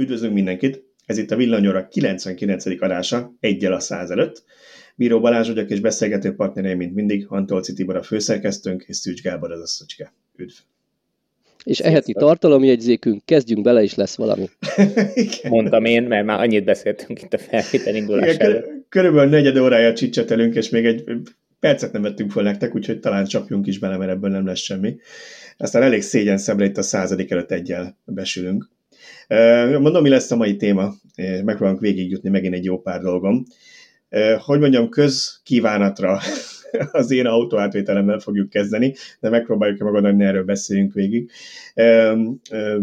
Üdvözlünk mindenkit! Ez itt a Villanyóra 99. adása, egyel a száz előtt. Bíró Balázs vagyok, és beszélgető partnereim, mint mindig, Antolci Tibor a főszerkesztőnk, és Szűcs Gábor az asszocske. Üdv! És eheti tartalomjegyzékünk, kezdjünk bele, és lesz valami. Mondtam én, mert már annyit beszéltünk itt a felvétel indulás Igen, előtt. Körülbelül negyed órája csicsetelünk, és még egy percet nem vettünk fel nektek, úgyhogy talán csapjunk is bele, mert ebből nem lesz semmi. Aztán elég szégyen szemre itt a századik előtt egyel besülünk. Mondom, mi lesz a mai téma, megpróbálunk végigjutni megint egy jó pár dolgom. Hogy mondjam, közkívánatra az én autóátvételemmel fogjuk kezdeni, de megpróbáljuk megoldani, hogy erről beszéljünk végig.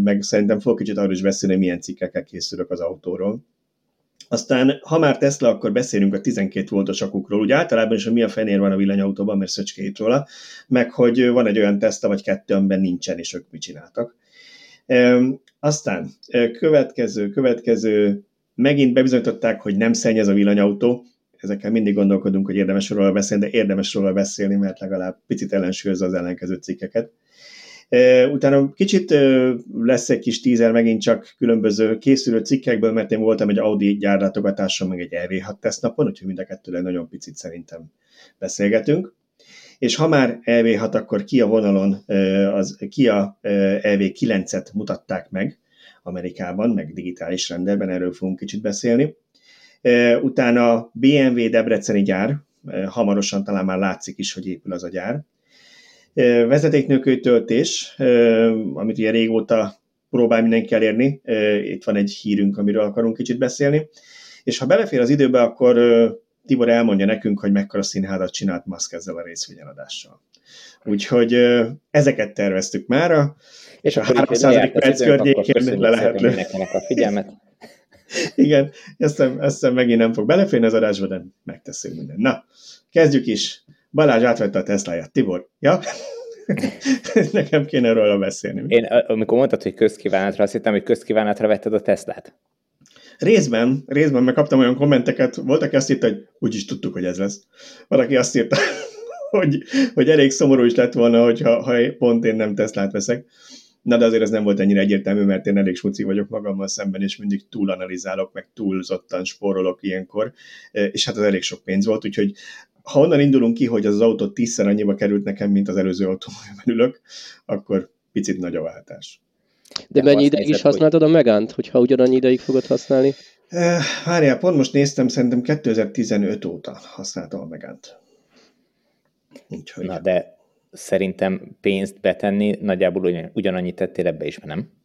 Meg szerintem fog kicsit arról is beszélni, milyen cikkekkel készülök az autóról. Aztán, ha már Tesla, akkor beszélünk a 12 voltos akukról. Ugye általában is, hogy mi a fenér van a villanyautóban, mert szöcskét róla, meg hogy van egy olyan Tesla vagy kettő, amiben nincsen, és ők mit csináltak. Aztán következő, következő, megint bebizonyították, hogy nem szennyez a villanyautó, ezekkel mindig gondolkodunk, hogy érdemes róla beszélni, de érdemes róla beszélni, mert legalább picit ellensúlyozza az ellenkező cikkeket. Utána kicsit lesz egy kis tízer megint csak különböző készülő cikkekből, mert én voltam egy Audi gyárlátogatáson, meg egy EV6 tesztnapon, úgyhogy mind a kettőleg nagyon picit szerintem beszélgetünk. És ha már EV6, akkor ki a vonalon az Kia EV9-et mutatták meg Amerikában, meg digitális rendelben, erről fogunk kicsit beszélni. Utána BMW Debreceni gyár, hamarosan talán már látszik is, hogy épül az a gyár. Vezetéknőkő töltés, amit ugye régóta próbál mindenki elérni. Itt van egy hírünk, amiről akarunk kicsit beszélni. És ha belefér az időbe, akkor Tibor elmondja nekünk, hogy mekkora színházat csinált Musk ezzel a részvényeladással. Úgyhogy ezeket terveztük mára, és, és a 300. perc környékén le lehet lőni. a figyelmet. Igen, ezt ezt megint nem fog beleférni az adásba, de megteszünk mindent. Na, kezdjük is. Balázs átvette a Tesláját. Tibor, ja? Nekem kéne róla beszélni. Én amikor mondtad, hogy közkívánatra, azt hittem, hogy közkívánatra vetted a Teslát. Részben, részben megkaptam olyan kommenteket, voltak azt írta, hogy úgyis tudtuk, hogy ez lesz. Valaki azt írta, hogy, hogy elég szomorú is lett volna, hogyha, ha pont én nem Teslát veszek. Na de azért ez nem volt ennyire egyértelmű, mert én elég smuci vagyok magammal szemben, és mindig túlanalizálok, meg túlzottan spórolok ilyenkor, és hát az elég sok pénz volt, úgyhogy ha onnan indulunk ki, hogy az, az autó tízszer annyiba került nekem, mint az előző autó, ülök, akkor picit nagy a váltás. De, mennyi ideig is használtad hogy... a Megánt, hogyha ugyanannyi ideig fogod használni? Várjál, pont most néztem, szerintem 2015 óta használtam a Megánt. Úgyhogy... Na de szerintem pénzt betenni, nagyjából ugyan, ugyanannyit tettél ebbe is, nem?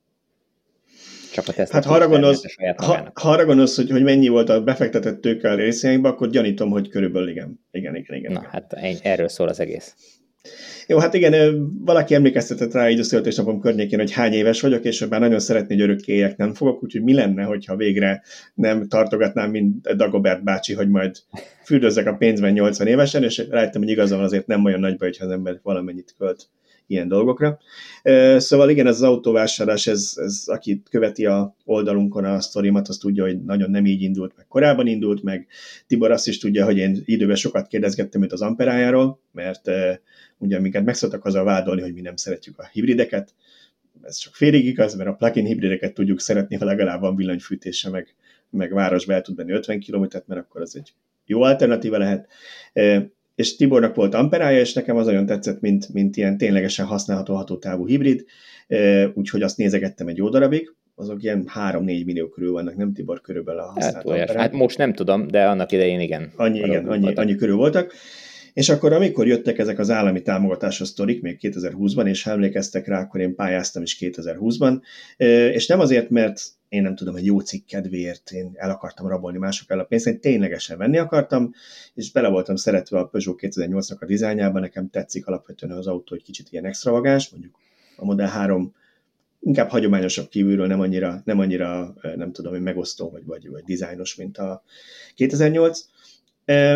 Csak a Hát ha arra gondolsz, ha, ha arra gondolsz hogy, hogy mennyi volt a befektetett tőke a részeinkbe, akkor gyanítom, hogy körülbelül igen. Igen, igen, igen. Na, igen. hát erről szól az egész. Jó, hát igen, valaki emlékeztetett rá így a születésnapom környékén, hogy hány éves vagyok, és bár nagyon szeretni, hogy örökké éljek, nem fogok, úgyhogy mi lenne, hogyha végre nem tartogatnám, mint Dagobert bácsi, hogy majd füldözzek a pénzben 80 évesen, és rájöttem, hogy igazán azért nem olyan nagy baj, hogyha az ember valamennyit költ ilyen dolgokra. Szóval igen, ez az autóvásárlás, ez, ez aki követi a oldalunkon a sztorimat, az tudja, hogy nagyon nem így indult, meg korábban indult, meg Tibor azt is tudja, hogy én időben sokat kérdezgettem őt az amperájáról, mert ugye minket megszoktak azzal vádolni, hogy mi nem szeretjük a hibrideket, ez csak félig igaz, mert a plug-in hibrideket tudjuk szeretni, ha legalább van villanyfűtése, meg, meg városba el tud menni 50 km-t, mert akkor az egy jó alternatíva lehet. És Tibornak volt amperája, és nekem az olyan tetszett, mint, mint ilyen ténylegesen használható hatótávú hibrid, úgyhogy azt nézegettem egy jó darabig, azok ilyen 3-4 millió körül vannak, nem Tibor? Körülbelül a használt hát, hát most nem tudom, de annak idején igen. Annyi, igen, annyi, annyi körül voltak. És akkor, amikor jöttek ezek az állami támogatásos sztorik, még 2020-ban, és emlékeztek rá, akkor én pályáztam is 2020-ban, és nem azért, mert én nem tudom, egy jó cikk kedvéért én el akartam rabolni mások el a pénzt, én ténylegesen venni akartam, és bele voltam szeretve a Peugeot 2008-nak a dizájnjába, nekem tetszik alapvetően az autó, hogy kicsit ilyen extravagáns, mondjuk a Model 3 inkább hagyományosabb kívülről, nem annyira, nem annyira nem tudom, hogy megosztó vagy, vagy, vagy dizájnos, mint a 2008,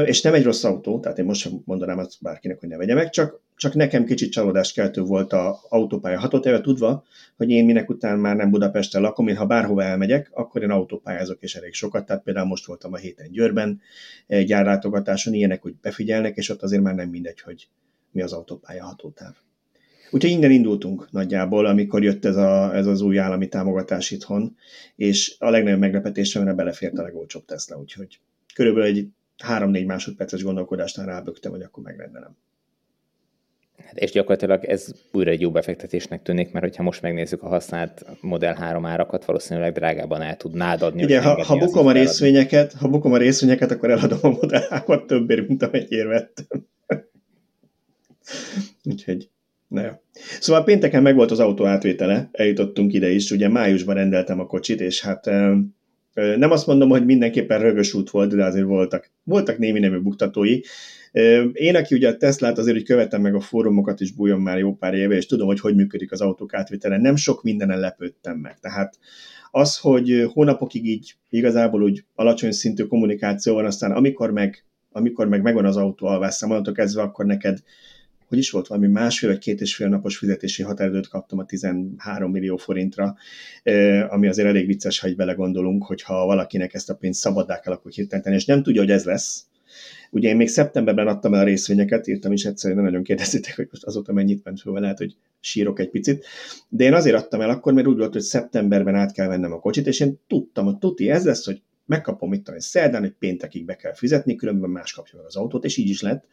és nem egy rossz autó, tehát én most sem mondanám azt bárkinek, hogy ne vegye meg, csak, csak nekem kicsit csalódás keltő volt a autópálya hatott éve tudva, hogy én minek után már nem Budapesten lakom, én ha bárhova elmegyek, akkor én autópályázok és elég sokat, tehát például most voltam a héten Győrben, gyárlátogatáson, ilyenek, hogy befigyelnek, és ott azért már nem mindegy, hogy mi az autópálya hatótáv. Úgyhogy innen indultunk nagyjából, amikor jött ez, a, ez az új állami támogatás itthon, és a legnagyobb meglepetésem, mert belefért a legolcsóbb Tesla, úgyhogy körülbelül egy 3-4 másodperces gondolkodásnál rábögtem, hogy akkor megrendelem. Hát és gyakorlatilag ez újra egy jó befektetésnek tűnik, mert hogyha most megnézzük a használt Model 3 árakat, valószínűleg drágában el tudnád adni. Igen, ha, ha bukom a részvényeket, ha bukom a részvényeket, akkor eladom a Model 3-at többért, mint amennyire vettem. Úgyhogy, na jó. Szóval pénteken meg volt az autó átvétele, eljutottunk ide is, ugye májusban rendeltem a kocsit, és hát nem azt mondom, hogy mindenképpen rögös út volt, de azért voltak, voltak némi nemű buktatói. Én, aki ugye a Teslát azért, hogy követem meg a fórumokat is bújom már jó pár éve, és tudom, hogy hogy működik az autók átvétele, nem sok mindenen lepődtem meg. Tehát az, hogy hónapokig így igazából úgy alacsony szintű kommunikáció van, aztán amikor meg, amikor meg megvan az autó alvásszám, onnantól kezdve, akkor neked hogy is volt valami másfél vagy két és fél napos fizetési határidőt kaptam a 13 millió forintra, ami azért elég vicces, ha így belegondolunk, hogyha valakinek ezt a pénzt szabaddá kell akkor hirtelen és nem tudja, hogy ez lesz, Ugye én még szeptemberben adtam el a részvényeket, írtam is egyszer, nem nagyon kérdezitek, hogy most azóta mennyit ment föl, lehet, hogy sírok egy picit. De én azért adtam el akkor, mert úgy volt, hogy szeptemberben át kell vennem a kocsit, és én tudtam, hogy tuti ez lesz, hogy megkapom itt a szerdán, hogy péntekig be kell fizetni, különben más kapja meg az autót, és így is lett.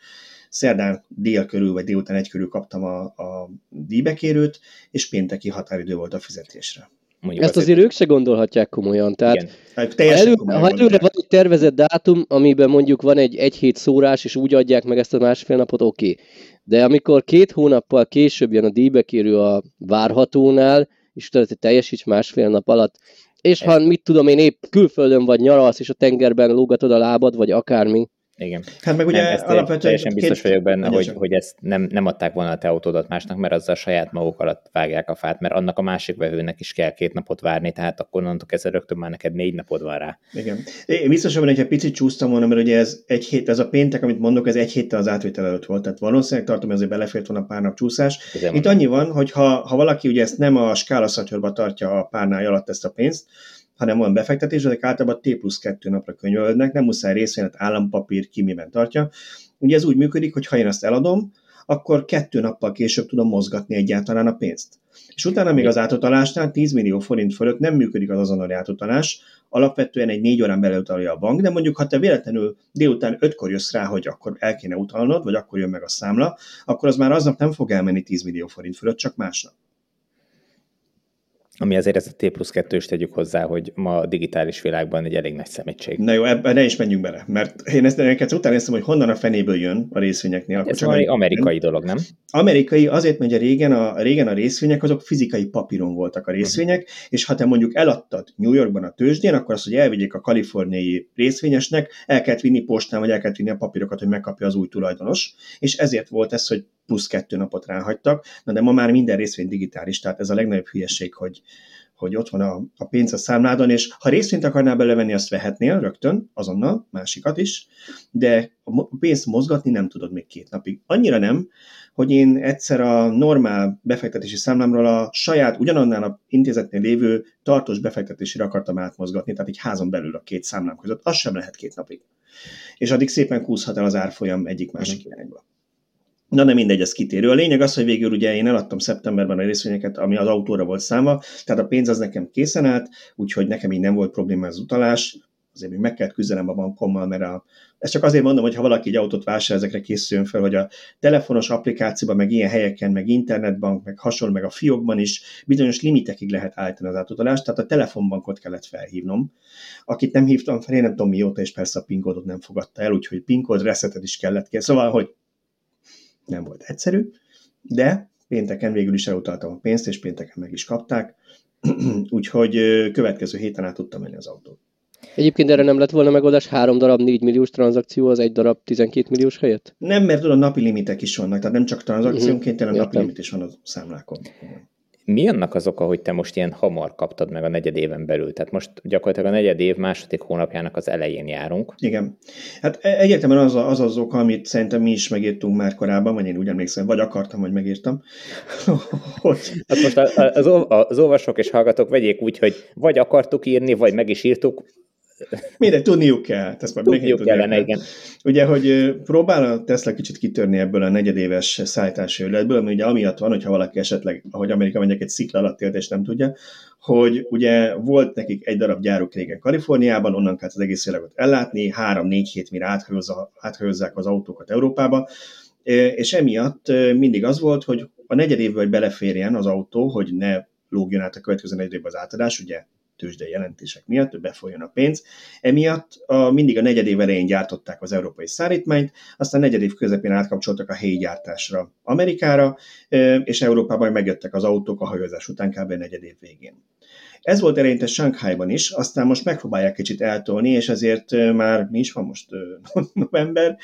Szerdán dél körül, vagy délután egy körül kaptam a, a díjbekérőt, és pénteki határidő volt a fizetésre. Mondjuk Ezt azért, azért ők se gondolhatják komolyan. Tehát Igen. Hát elő, ha előre van egy tervezett dátum, amiben mondjuk van egy egy hét szórás, és úgy adják meg ezt a másfél napot, oké. Okay. De amikor két hónappal később jön a díjbekérő a várhatónál, és tudod, hogy teljesíts másfél nap alatt, és ha mit tudom én épp külföldön vagy nyaralsz, és a tengerben lógatod a lábad, vagy akármi, igen. Hát meg ugye nem, alapvetően... Teljesen biztos két... vagyok benne, hogy, hogy ezt nem, nem adták volna a te autódat másnak, mert azzal saját maguk alatt vágják a fát, mert annak a másik vevőnek is kell két napot várni, tehát akkor onnantól kezdve rögtön már neked négy napod van rá. Igen. Én biztos hogy egy picit csúsztam volna, mert ugye ez egy hét, ez a péntek, amit mondok, ez egy héttel az átvétel előtt volt, tehát valószínűleg tartom, hogy azért belefért volna pár nap csúszás. Itt annyi van, hogy ha, ha valaki ugye ezt nem a skálaszatyorba tartja a párnája alatt ezt a pénzt, hanem olyan befektetés, ezek általában T plusz 2 napra könyvelődnek, nem muszáj részvényet, állampapír, ki miben tartja. Ugye ez úgy működik, hogy ha én ezt eladom, akkor kettő nappal később tudom mozgatni egyáltalán a pénzt. És utána még az átutalásnál 10 millió forint fölött nem működik az azonnali átutalás, alapvetően egy négy órán belül utalja a bank, de mondjuk ha te véletlenül délután ötkor jössz rá, hogy akkor el kéne utalnod, vagy akkor jön meg a számla, akkor az már aznap nem fog elmenni 10 millió forint fölött, csak másnap ami azért ez a T plusz 2 is tegyük hozzá, hogy ma a digitális világban egy elég nagy szemétség. Na jó, ebben ne is menjünk bele, mert én ezt neked utána néztem, hogy honnan a fenéből jön a részvényeknél. Ez csak egy amerikai dolog, nem? Amerikai azért, mert a régen a, régen a részvények azok fizikai papíron voltak a mhm. részvények, uh-huh. és ha te mondjuk eladtad New Yorkban a tőzsdén, akkor azt, hogy elvigyék a kaliforniai részvényesnek, el kellett vinni postán, vagy el kellett vinni a papírokat, hogy megkapja az új tulajdonos, és ezért volt ez, hogy plusz kettő napot ráhagytak, na de ma már minden részvény digitális, tehát ez a legnagyobb hülyeség, hogy, hogy ott van a, a pénz a számládon, és ha részvényt akarnál belevenni, azt vehetnél rögtön, azonnal, másikat is, de a pénzt mozgatni nem tudod még két napig. Annyira nem, hogy én egyszer a normál befektetési számlámról a saját, ugyanannál a intézetnél lévő tartós befektetésére akartam átmozgatni, tehát egy házon belül a két számlám között, az sem lehet két napig. És addig szépen kúszhat el az árfolyam egyik-másik mhm. irányba. Na nem mindegy, ez kitérő. A lényeg az, hogy végül ugye én eladtam szeptemberben a részvényeket, ami az autóra volt számva, tehát a pénz az nekem készen állt, úgyhogy nekem így nem volt probléma az utalás, azért még meg kellett küzdenem a bankommal, mert a, ezt csak azért mondom, hogy ha valaki egy autót vásárol, ezekre készüljön fel, hogy a telefonos applikációban, meg ilyen helyeken, meg internetbank, meg hasonló, meg a fiókban is bizonyos limitekig lehet állítani az átutalást, tehát a telefonbankot kellett felhívnom. Akit nem hívtam fel, én nem tudom mióta, és persze a PIN kódot nem fogadta el, úgyhogy PIN kód is kellett kell. Szóval, hogy nem volt egyszerű, de pénteken végül is elutaltam a pénzt, és pénteken meg is kapták, úgyhogy következő héten át tudtam menni az autót. Egyébként erre nem lett volna megoldás három darab 4 milliós tranzakció az egy darab 12 milliós helyett? Nem, mert tudod, napi limitek is vannak, tehát nem csak tranzakciónként, hanem napi limit is van a számlákon mi annak az oka, hogy te most ilyen hamar kaptad meg a negyed éven belül? Tehát most gyakorlatilag a negyed év második hónapjának az elején járunk. Igen. Hát e- egyértelműen az, az az oka, amit szerintem mi is megírtunk már korábban, vagy én úgy emlékszem, vagy akartam, vagy megírtam. hogy... Hát most az, az olvasók és hallgatók vegyék úgy, hogy vagy akartuk írni, vagy meg is írtuk, Mindegy, tudniuk kell. Ezt már tudniuk kellene, igen. Ugye, hogy próbál a Tesla kicsit kitörni ebből a negyedéves szállítási őletből, ami ugye amiatt van, hogyha valaki esetleg, ahogy Amerika mondják, egy szikla alatt élt és nem tudja, hogy ugye volt nekik egy darab gyáruk régen Kaliforniában, onnan kellett az egész világot ellátni, három-négy hét mire áthajózzák az autókat Európába, és emiatt mindig az volt, hogy a negyed hogy beleférjen az autó, hogy ne lógjon át a következő negyed évben az átadás, ugye tőzsdei jelentések miatt, befolyjon a pénz. Emiatt a, mindig a negyedév elején gyártották az európai szállítmányt, aztán negyedév közepén átkapcsoltak a helyi gyártásra Amerikára, és Európában megjöttek az autók a hajózás után kb. negyedév végén. Ez volt eleinte Shanghai-ban is, aztán most megpróbálják kicsit eltolni, és ezért már mi is van most november,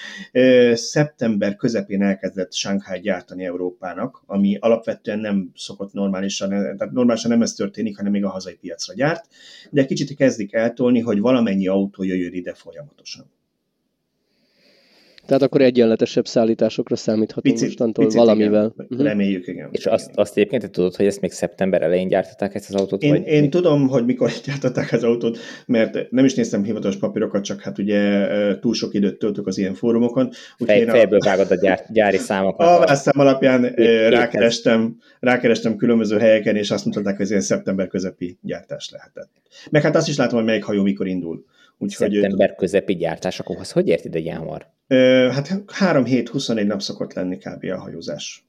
szeptember közepén elkezdett Shanghai gyártani Európának, ami alapvetően nem szokott normálisan, tehát normálisan nem ez történik, hanem még a hazai piacra gyárt, de kicsit kezdik eltolni, hogy valamennyi autó jöjjön ide folyamatosan. Tehát akkor egyenletesebb szállításokra számíthatunk picit, mostantól picit, valamivel. Igen. Uh-huh. Reméljük, igen. És azt, azt egyébként te tudod, hogy ezt még szeptember elején gyártották ezt az autót? Én, vagy én tudom, hogy mikor gyártották az autót, mert nem is néztem hivatalos papírokat, csak hát ugye túl sok időt töltök az ilyen fórumokon. Fej, a, fejből vágod a gyár, gyári számokat. A válaszszám alapján rákerestem, rákerestem különböző helyeken, és azt mutatták, hogy ez ilyen szeptember közepi gyártás lehetett. Meg hát azt is látom, hogy melyik hajó mikor indul. Úgyhogy Szeptember közepi gyártás, akkor az hogy érted egy ilyen hamar? Hát 3 hét 24 nap szokott lenni kb. a hajózás.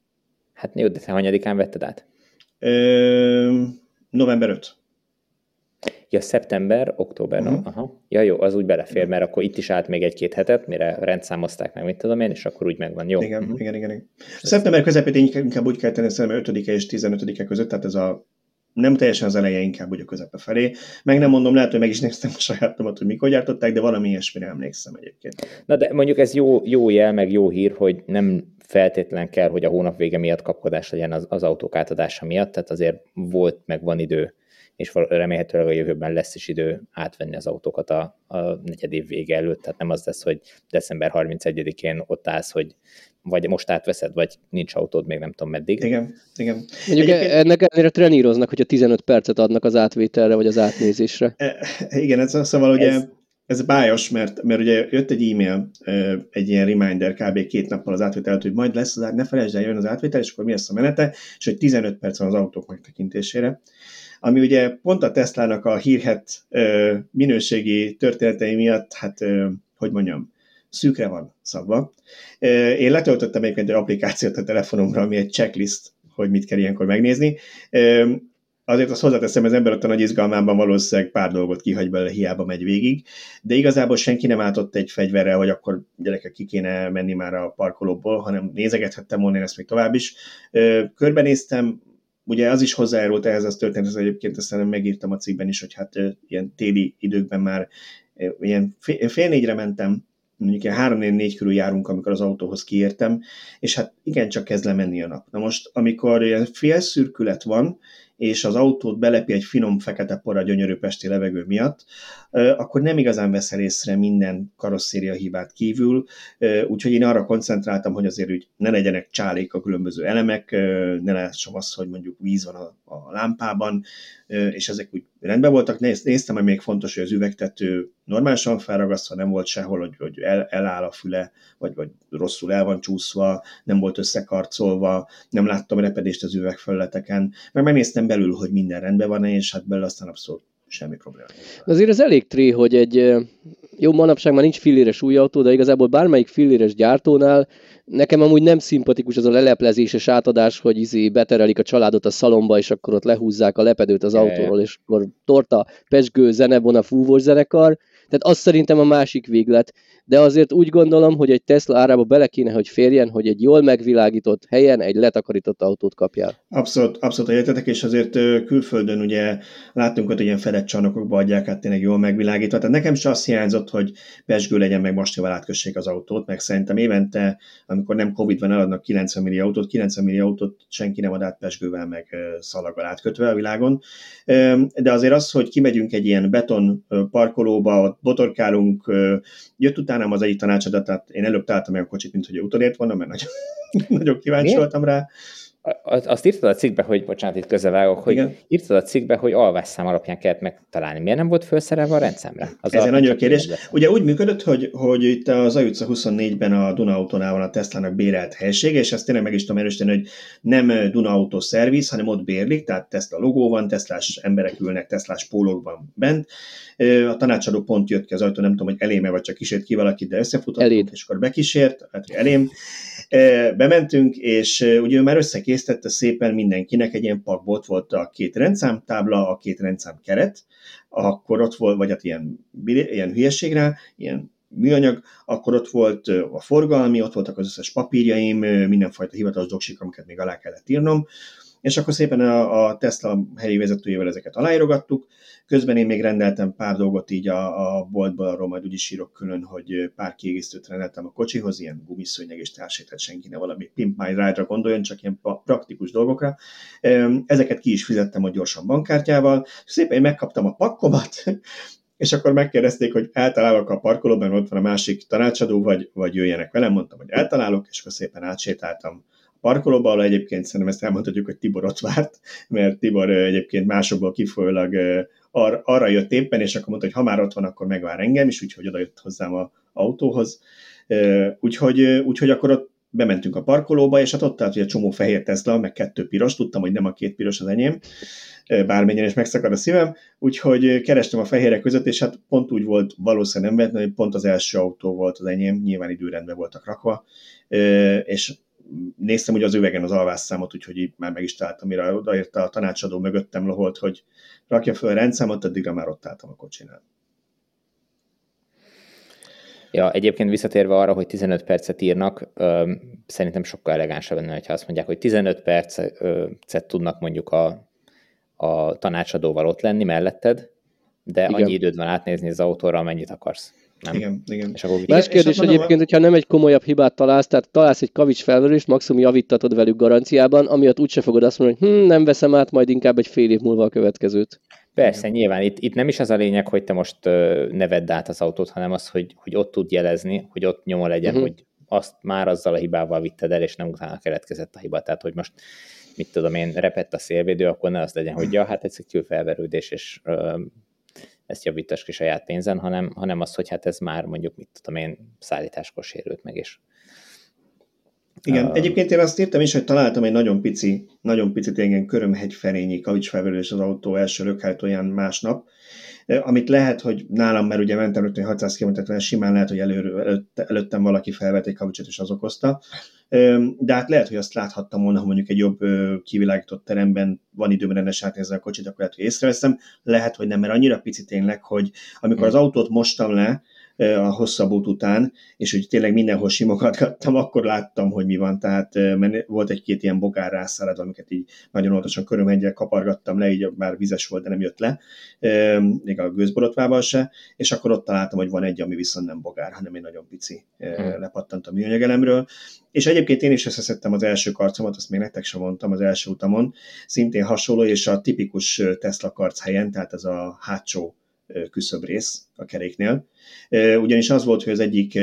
Hát jó, de te hanyadikán vetted át? Ö, november 5. Ja, szeptember, október, uh-huh. aha. Ja, jó, az úgy belefér, mert akkor itt is állt még egy-két hetet, mire rendszámozták meg, mit tudom én, és akkor úgy megvan. Jó. Igen, uh-huh. igen, igen. igen. Szeptember közepét inkább úgy kell tenni, szerintem 5 és 15 között, tehát ez a nem teljesen az eleje, inkább úgy a közepe felé. Meg nem mondom, lehet, hogy meg is néztem a sajátomat, hogy mikor gyártották, de valami ilyesmire emlékszem egyébként. Na de mondjuk ez jó, jó jel, meg jó hír, hogy nem feltétlen kell, hogy a hónap vége miatt kapkodás legyen az, az autók átadása miatt, tehát azért volt, meg van idő, és remélhetőleg a jövőben lesz is idő átvenni az autókat a, a negyed év vége előtt, tehát nem az lesz, hogy december 31-én ott állsz, hogy vagy most átveszed, vagy nincs autód még nem tudom meddig. Igen, igen. Mondjuk Egyébként... ennek ellenére treníroznak, hogyha 15 percet adnak az átvételre, vagy az átnézésre. E, igen, ez szóval ugye ez, ez bájos, mert, mert ugye jött egy e-mail, egy ilyen reminder kb. két nappal az átvétel hogy majd lesz az át, ne felejtsd el, jön az átvétel, és akkor mi lesz a menete, és hogy 15 perc van az autók megtekintésére ami ugye pont a Teslának a hírhet minőségi történetei miatt, hát hogy mondjam, szűkre van szabva. Én letöltöttem egyébként egy applikációt a telefonomra, ami egy checklist, hogy mit kell ilyenkor megnézni. Azért azt hozzáteszem, az ember ott a nagy izgalmában valószínűleg pár dolgot kihagy belőle, hiába megy végig, de igazából senki nem álltott egy fegyverrel, hogy akkor gyerekek ki kéne menni már a parkolóból, hanem nézegethettem volna én ezt még tovább is. Körbenéztem, ugye az is hozzájárult ehhez az történet, egyébként aztán megírtam a cikkben is, hogy hát ilyen téli időkben már ilyen fél négyre mentem, mondjuk ilyen három négy körül járunk, amikor az autóhoz kiértem, és hát igen, csak kezd lemenni a nap. Na most, amikor ilyen félszürkület van, és az autót belepi egy finom fekete por a gyönyörű pesti levegő miatt, akkor nem igazán veszel észre minden karosszéria hibát kívül, úgyhogy én arra koncentráltam, hogy azért úgy ne legyenek csálék a különböző elemek, ne lássam azt, hogy mondjuk víz van a, a lámpában, és ezek úgy rendben voltak. Néztem, hogy még fontos, hogy az üvegtető normálisan felragasztva, nem volt sehol, hogy, hogy el, eláll a füle, vagy, vagy rosszul el van csúszva, nem volt összekarcolva, nem láttam repedést az üvegfelületeken, meg megnéztem belül, hogy minden rendben van, és hát belül aztán abszolút semmi probléma. Azért ez elég tré, hogy egy jó, manapság már nincs filléres új autó, de igazából bármelyik filléres gyártónál nekem amúgy nem szimpatikus az a leleplezéses átadás, hogy izé beterelik a családot a szalomba, és akkor ott lehúzzák a lepedőt az autóról, és akkor torta, pesgő, zenebona, fúvós zenekar. Tehát az szerintem a másik véglet de azért úgy gondolom, hogy egy Tesla árába bele kéne, hogy férjen, hogy egy jól megvilágított helyen egy letakarított autót kapjál. Abszolút, abszolút értetek, és azért külföldön ugye láttunk hogy ilyen fedett csarnokokba adják át tényleg jól megvilágítva. Tehát nekem is azt hiányzott, hogy pesgő legyen, meg mostival átkössék az autót, meg szerintem évente, amikor nem Covid van, eladnak 90 millió autót, 90 millió autót senki nem ad át pesgővel, meg szalaggal átkötve a világon. De azért az, hogy kimegyünk egy ilyen beton parkolóba, ott botorkálunk, jött utána nem az egyik tanácsadat, tehát én előbb találtam meg a kocsit, mint hogy utolért volna, mert nagyon, nagyon kíváncsi Miért? voltam rá. Azt írtad a cikkbe, hogy, bocsánat, itt közevágok, hogy Igen. írtad a cikkbe, hogy alvásszám alapján kellett megtalálni. Miért nem volt felszerelve a rendszámra? Az Ez egy nagyon kérdés. Ugye úgy működött, hogy, hogy itt az Ajuca 24-ben a Duna Autónál van a Tesla-nak bérelt helysége, és ezt tényleg meg is tudom erősíteni, hogy nem Duna Auto Service, hanem ott bérlik, tehát Tesla logó van, Teslás emberek ülnek Teslás pólókban bent. A tanácsadó pont jött ki az ajtó, nem tudom, hogy eléme vagy csak kísért ki valakit, de összefutottunk, és akkor bekísért, hát elém. Bementünk, és ugye ő már összekészítette szépen mindenkinek, egy ilyen pakból volt a két rendszámtábla, a két rendszám keret, akkor ott volt, vagy hát ilyen, ilyen hülyeségre, ilyen műanyag, akkor ott volt a forgalmi, ott voltak az összes papírjaim, mindenfajta hivatalos doksik, amiket még alá kellett írnom, és akkor szépen a, a Tesla helyi vezetőjével ezeket aláírogattuk, Közben én még rendeltem pár dolgot így a, a boltból, arról majd úgyis írok külön, hogy pár kiegészítőt rendeltem a kocsihoz, ilyen gumiszőnyeg és társait, tehát senki ne valami Pimp My Ride-ra gondoljon, csak ilyen praktikus dolgokra. Ezeket ki is fizettem a gyorsan bankkártyával, szépen én megkaptam a pakkomat, és akkor megkérdezték, hogy eltalálok a parkolóban, ott van a másik tanácsadó, vagy, vagy jöjjenek velem, mondtam, hogy eltalálok, és akkor szépen átsétáltam parkolóba, ahol egyébként szerintem ezt elmondhatjuk, hogy Tibor ott várt, mert Tibor egyébként másokból kifolyólag ar, arra jött éppen, és akkor mondta, hogy ha már ott van, akkor megvár engem is, úgyhogy oda jött hozzám a autóhoz. Úgyhogy, úgyhogy akkor ott bementünk a parkolóba, és hát ott állt, a csomó fehér Tesla, meg kettő piros, tudtam, hogy nem a két piros az enyém, bármennyire is megszakad a szívem, úgyhogy kerestem a fehérek között, és hát pont úgy volt valószínűleg nem hogy pont az első autó volt az enyém, nyilván időrendben voltak rakva, és néztem hogy az üvegen az alvásszámot, úgyhogy így már meg is találtam, mire odaérte a tanácsadó mögöttem loholt, hogy rakja fel a rendszámot, addigra már ott álltam a kocsinál. Ja, egyébként visszatérve arra, hogy 15 percet írnak, ö, szerintem sokkal elegánsabb lenne, ha azt mondják, hogy 15 percet tudnak mondjuk a, a tanácsadóval ott lenni melletted, de Igen. annyi időd van átnézni az autóra, amennyit akarsz. Nem. Igen, igen. És akkor Más kérdés és egyébként, hogyha nem egy komolyabb hibát találsz, tehát találsz egy kavics felverést, maximum javítatod velük garanciában, amiatt úgyse fogod azt mondani, hogy hm, nem veszem át, majd inkább egy fél év múlva a következőt. Persze, Igen. nyilván itt, itt nem is az a lényeg, hogy te most ne vedd át az autót, hanem az, hogy, hogy ott tud jelezni, hogy ott nyoma legyen, uh-huh. hogy azt már azzal a hibával vitted el, és nem utána keletkezett a hiba. Tehát, hogy most mit tudom én, repett a szélvédő, akkor ne az legyen, hogy ja, hát ez egy felverődés, és uh, ezt javítass ki saját pénzen, hanem, hanem az, hogy hát ez már mondjuk, mit tudom én, szállításkor sérült meg is. Igen, uh, egyébként én azt írtam is, hogy találtam egy nagyon pici, nagyon picit ilyen körömhegy ferényi kavicsfelverülés az autó első lökhajtóján másnap, amit lehet, hogy nálam, mert ugye mentem rögtön 600 km simán lehet, hogy előre, előtt, előttem valaki felvett egy kavicsot, és az okozta. De hát lehet, hogy azt láthattam volna, ha mondjuk egy jobb kivilágított teremben van időben rendes átnézni a kocsit, akkor lehet, hogy észreveszem. Lehet, hogy nem, mert annyira pici tényleg, hogy amikor az autót mostam le, a hosszabb út után, és hogy tényleg mindenhol simogatgattam, akkor láttam, hogy mi van, tehát mert volt egy-két ilyen bogár rászárad, amiket így nagyon óvatosan körömhegyel kapargattam le, így már vizes volt, de nem jött le, még a gőzborotvával se, és akkor ott találtam, hogy van egy, ami viszont nem bogár, hanem egy nagyon pici hmm. lepattant a műanyagelemről, és egyébként én is összeszedtem az első karcomat, azt még nektek sem mondtam az első utamon, szintén hasonló, és a tipikus Tesla karc helyen, tehát ez a hátsó rész a keréknél. Ugyanis az volt, hogy az egyik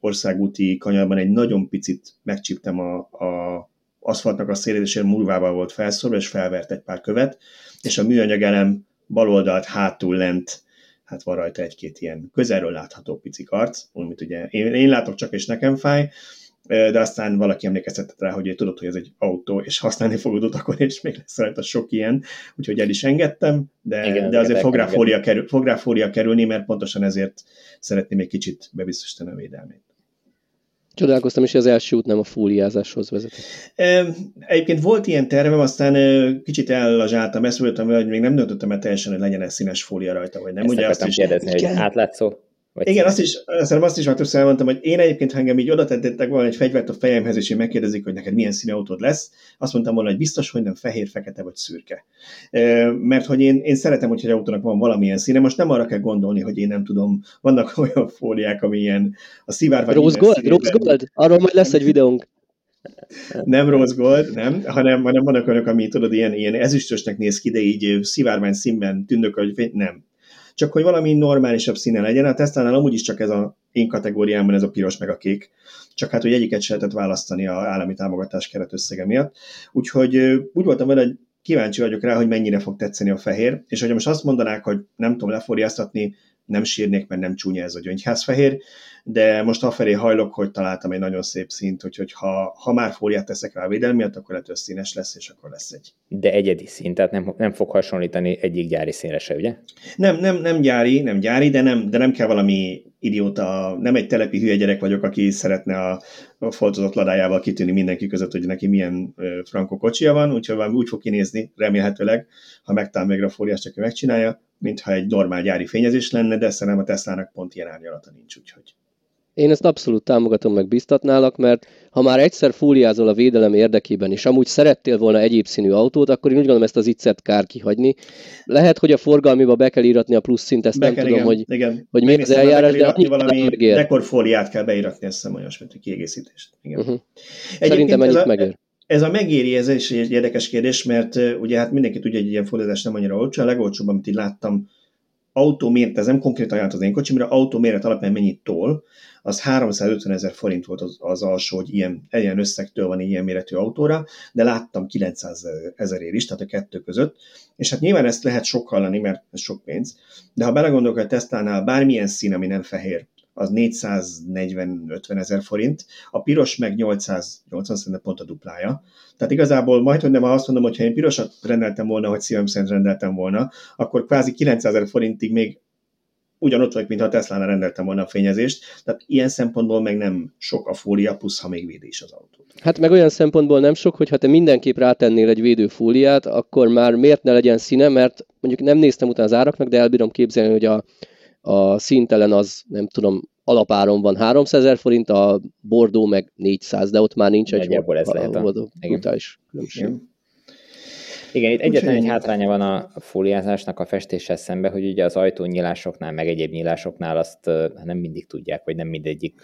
országúti kanyarban egy nagyon picit megcsíptem a, a aszfaltnak a szélét, és múlvával volt felszorva, és felvert egy pár követ, és a műanyag elem baloldalt hátul lent, hát van rajta egy-két ilyen közelről látható pici arc, amit ugye én, én látok csak, és nekem fáj, de aztán valaki emlékeztetett rá, hogy tudod, hogy ez egy autó, és használni fogod utakon, és még lesz rajta sok ilyen, úgyhogy el is engedtem, de, Igen, de azért fog rá, fólia kerül, fog rá fólia kerülni, mert pontosan ezért szeretném egy kicsit bebiztosítani a védelmét. Csodálkoztam is, hogy az első út nem a fóliázáshoz vezetett. Egyébként volt ilyen tervem, aztán kicsit ellazsáltam, ezt voltam, hogy még nem döntöttem el teljesen, hogy legyen egy színes fólia rajta, vagy nem. Ezt Ugye azt is kérdezni, hogy átlátszó. Vagy Igen, azt is, szerintem azt is már többször elmondtam, hogy én egyébként, ha engem így oda tettek volna egy fegyvert a fejemhez, és én megkérdezik, hogy neked milyen színű autód lesz, azt mondtam volna, hogy biztos, hogy nem fehér, fekete vagy szürke. Mert hogy én, én szeretem, hogy egy autónak van valamilyen színe, most nem arra kell gondolni, hogy én nem tudom, vannak olyan fóliák, ami ilyen a szivár vagy Rose gold, rose gold, arról majd lesz egy videónk. Nem rose gold, nem, hanem, hanem vannak olyanok, ami tudod, ilyen, ilyen ezüstösnek néz ki, de így szivárvány színben tűnök, hogy nem csak hogy valami normálisabb színe legyen. A Tesla-nál amúgy is csak ez a én kategóriámban ez a piros meg a kék, csak hát, hogy egyiket se lehetett választani a állami támogatás keretösszege miatt. Úgyhogy úgy voltam vele, hogy kíváncsi vagyok rá, hogy mennyire fog tetszeni a fehér, és hogy most azt mondanák, hogy nem tudom leforiáztatni, nem sírnék, mert nem csúnya ez a gyöngyházfehér, de most afelé hajlok, hogy találtam egy nagyon szép szint, úgyhogy ha, ha már fóliát teszek rá a védelmiatt, akkor lehet színes lesz, és akkor lesz egy. De egyedi szint, tehát nem, nem fog hasonlítani egyik gyári színre se, ugye? Nem, nem, nem gyári, nem gyári, de nem, de nem kell valami idióta, nem egy telepi hülye gyerek vagyok, aki szeretne a, a foltozott ladájával kitűnni mindenki között, hogy neki milyen frankó kocsia van, úgyhogy úgy fog kinézni, remélhetőleg, ha megtalál még a fóliást, aki megcsinálja, mintha egy normál gyári fényezés lenne, de szerintem a Tesla-nak pont ilyen árnyalata nincs, úgyhogy. Én ezt abszolút támogatom, meg biztatnálak, mert ha már egyszer fóliázol a védelem érdekében, és amúgy szerettél volna egyéb színű autót, akkor én úgy gondolom ezt az iccet kár kihagyni. Lehet, hogy a forgalmiba be kell íratni a plusz szint, ezt be nem kell, tudom, igen, hogy, igen. hogy mi az eljárás, de annyi valami dekorfóliát kell beíratni, ezt hiszem olyasmit, hogy kiegészítést. Igen. Uh-huh. Szerintem ennyit megér. Ez a megéri, ez is egy érdekes kérdés, mert ugye hát mindenki tudja, hogy egy ilyen fordítás nem annyira olcsó. A legolcsóbb, amit így láttam, autómértezem, konkrétan ajánlott az én kocsimra, autóméret alapján mennyit tol, az 350 ezer forint volt az, az alsó, hogy ilyen, ilyen összegtől van ilyen méretű autóra, de láttam 900 ezerért is, tehát a kettő között, és hát nyilván ezt lehet sok hallani, mert ez sok pénz, de ha belegondolok, hogy a Tesla-nál bármilyen szín, ami nem fehér, az 440-50 ezer forint, a piros meg 880 szerintem pont a duplája. Tehát igazából majd, hogy nem azt mondom, hogy ha én pirosat rendeltem volna, hogy szívem szerint rendeltem volna, akkor kvázi 900 ezer forintig még ugyanott vagyok, mintha Tesla-nál rendeltem volna a fényezést, tehát ilyen szempontból meg nem sok a fólia, plusz ha még védi is az autó. Hát meg olyan szempontból nem sok, hogy ha te mindenképp rátennél egy védőfóliát, akkor már miért ne legyen színe, mert mondjuk nem néztem utána az áraknak, de elbírom képzelni, hogy a, a színtelen az, nem tudom, alapáron van 300 ezer forint, a Bordó meg 400, de ott már nincs egy Nagyjából ez lehet a, különbség. Igen. Igen, itt egyetlen egy hátránya van a fóliázásnak a festéssel szembe, hogy ugye az ajtónyílásoknál, meg egyéb nyílásoknál azt nem mindig tudják, vagy nem mindegyik...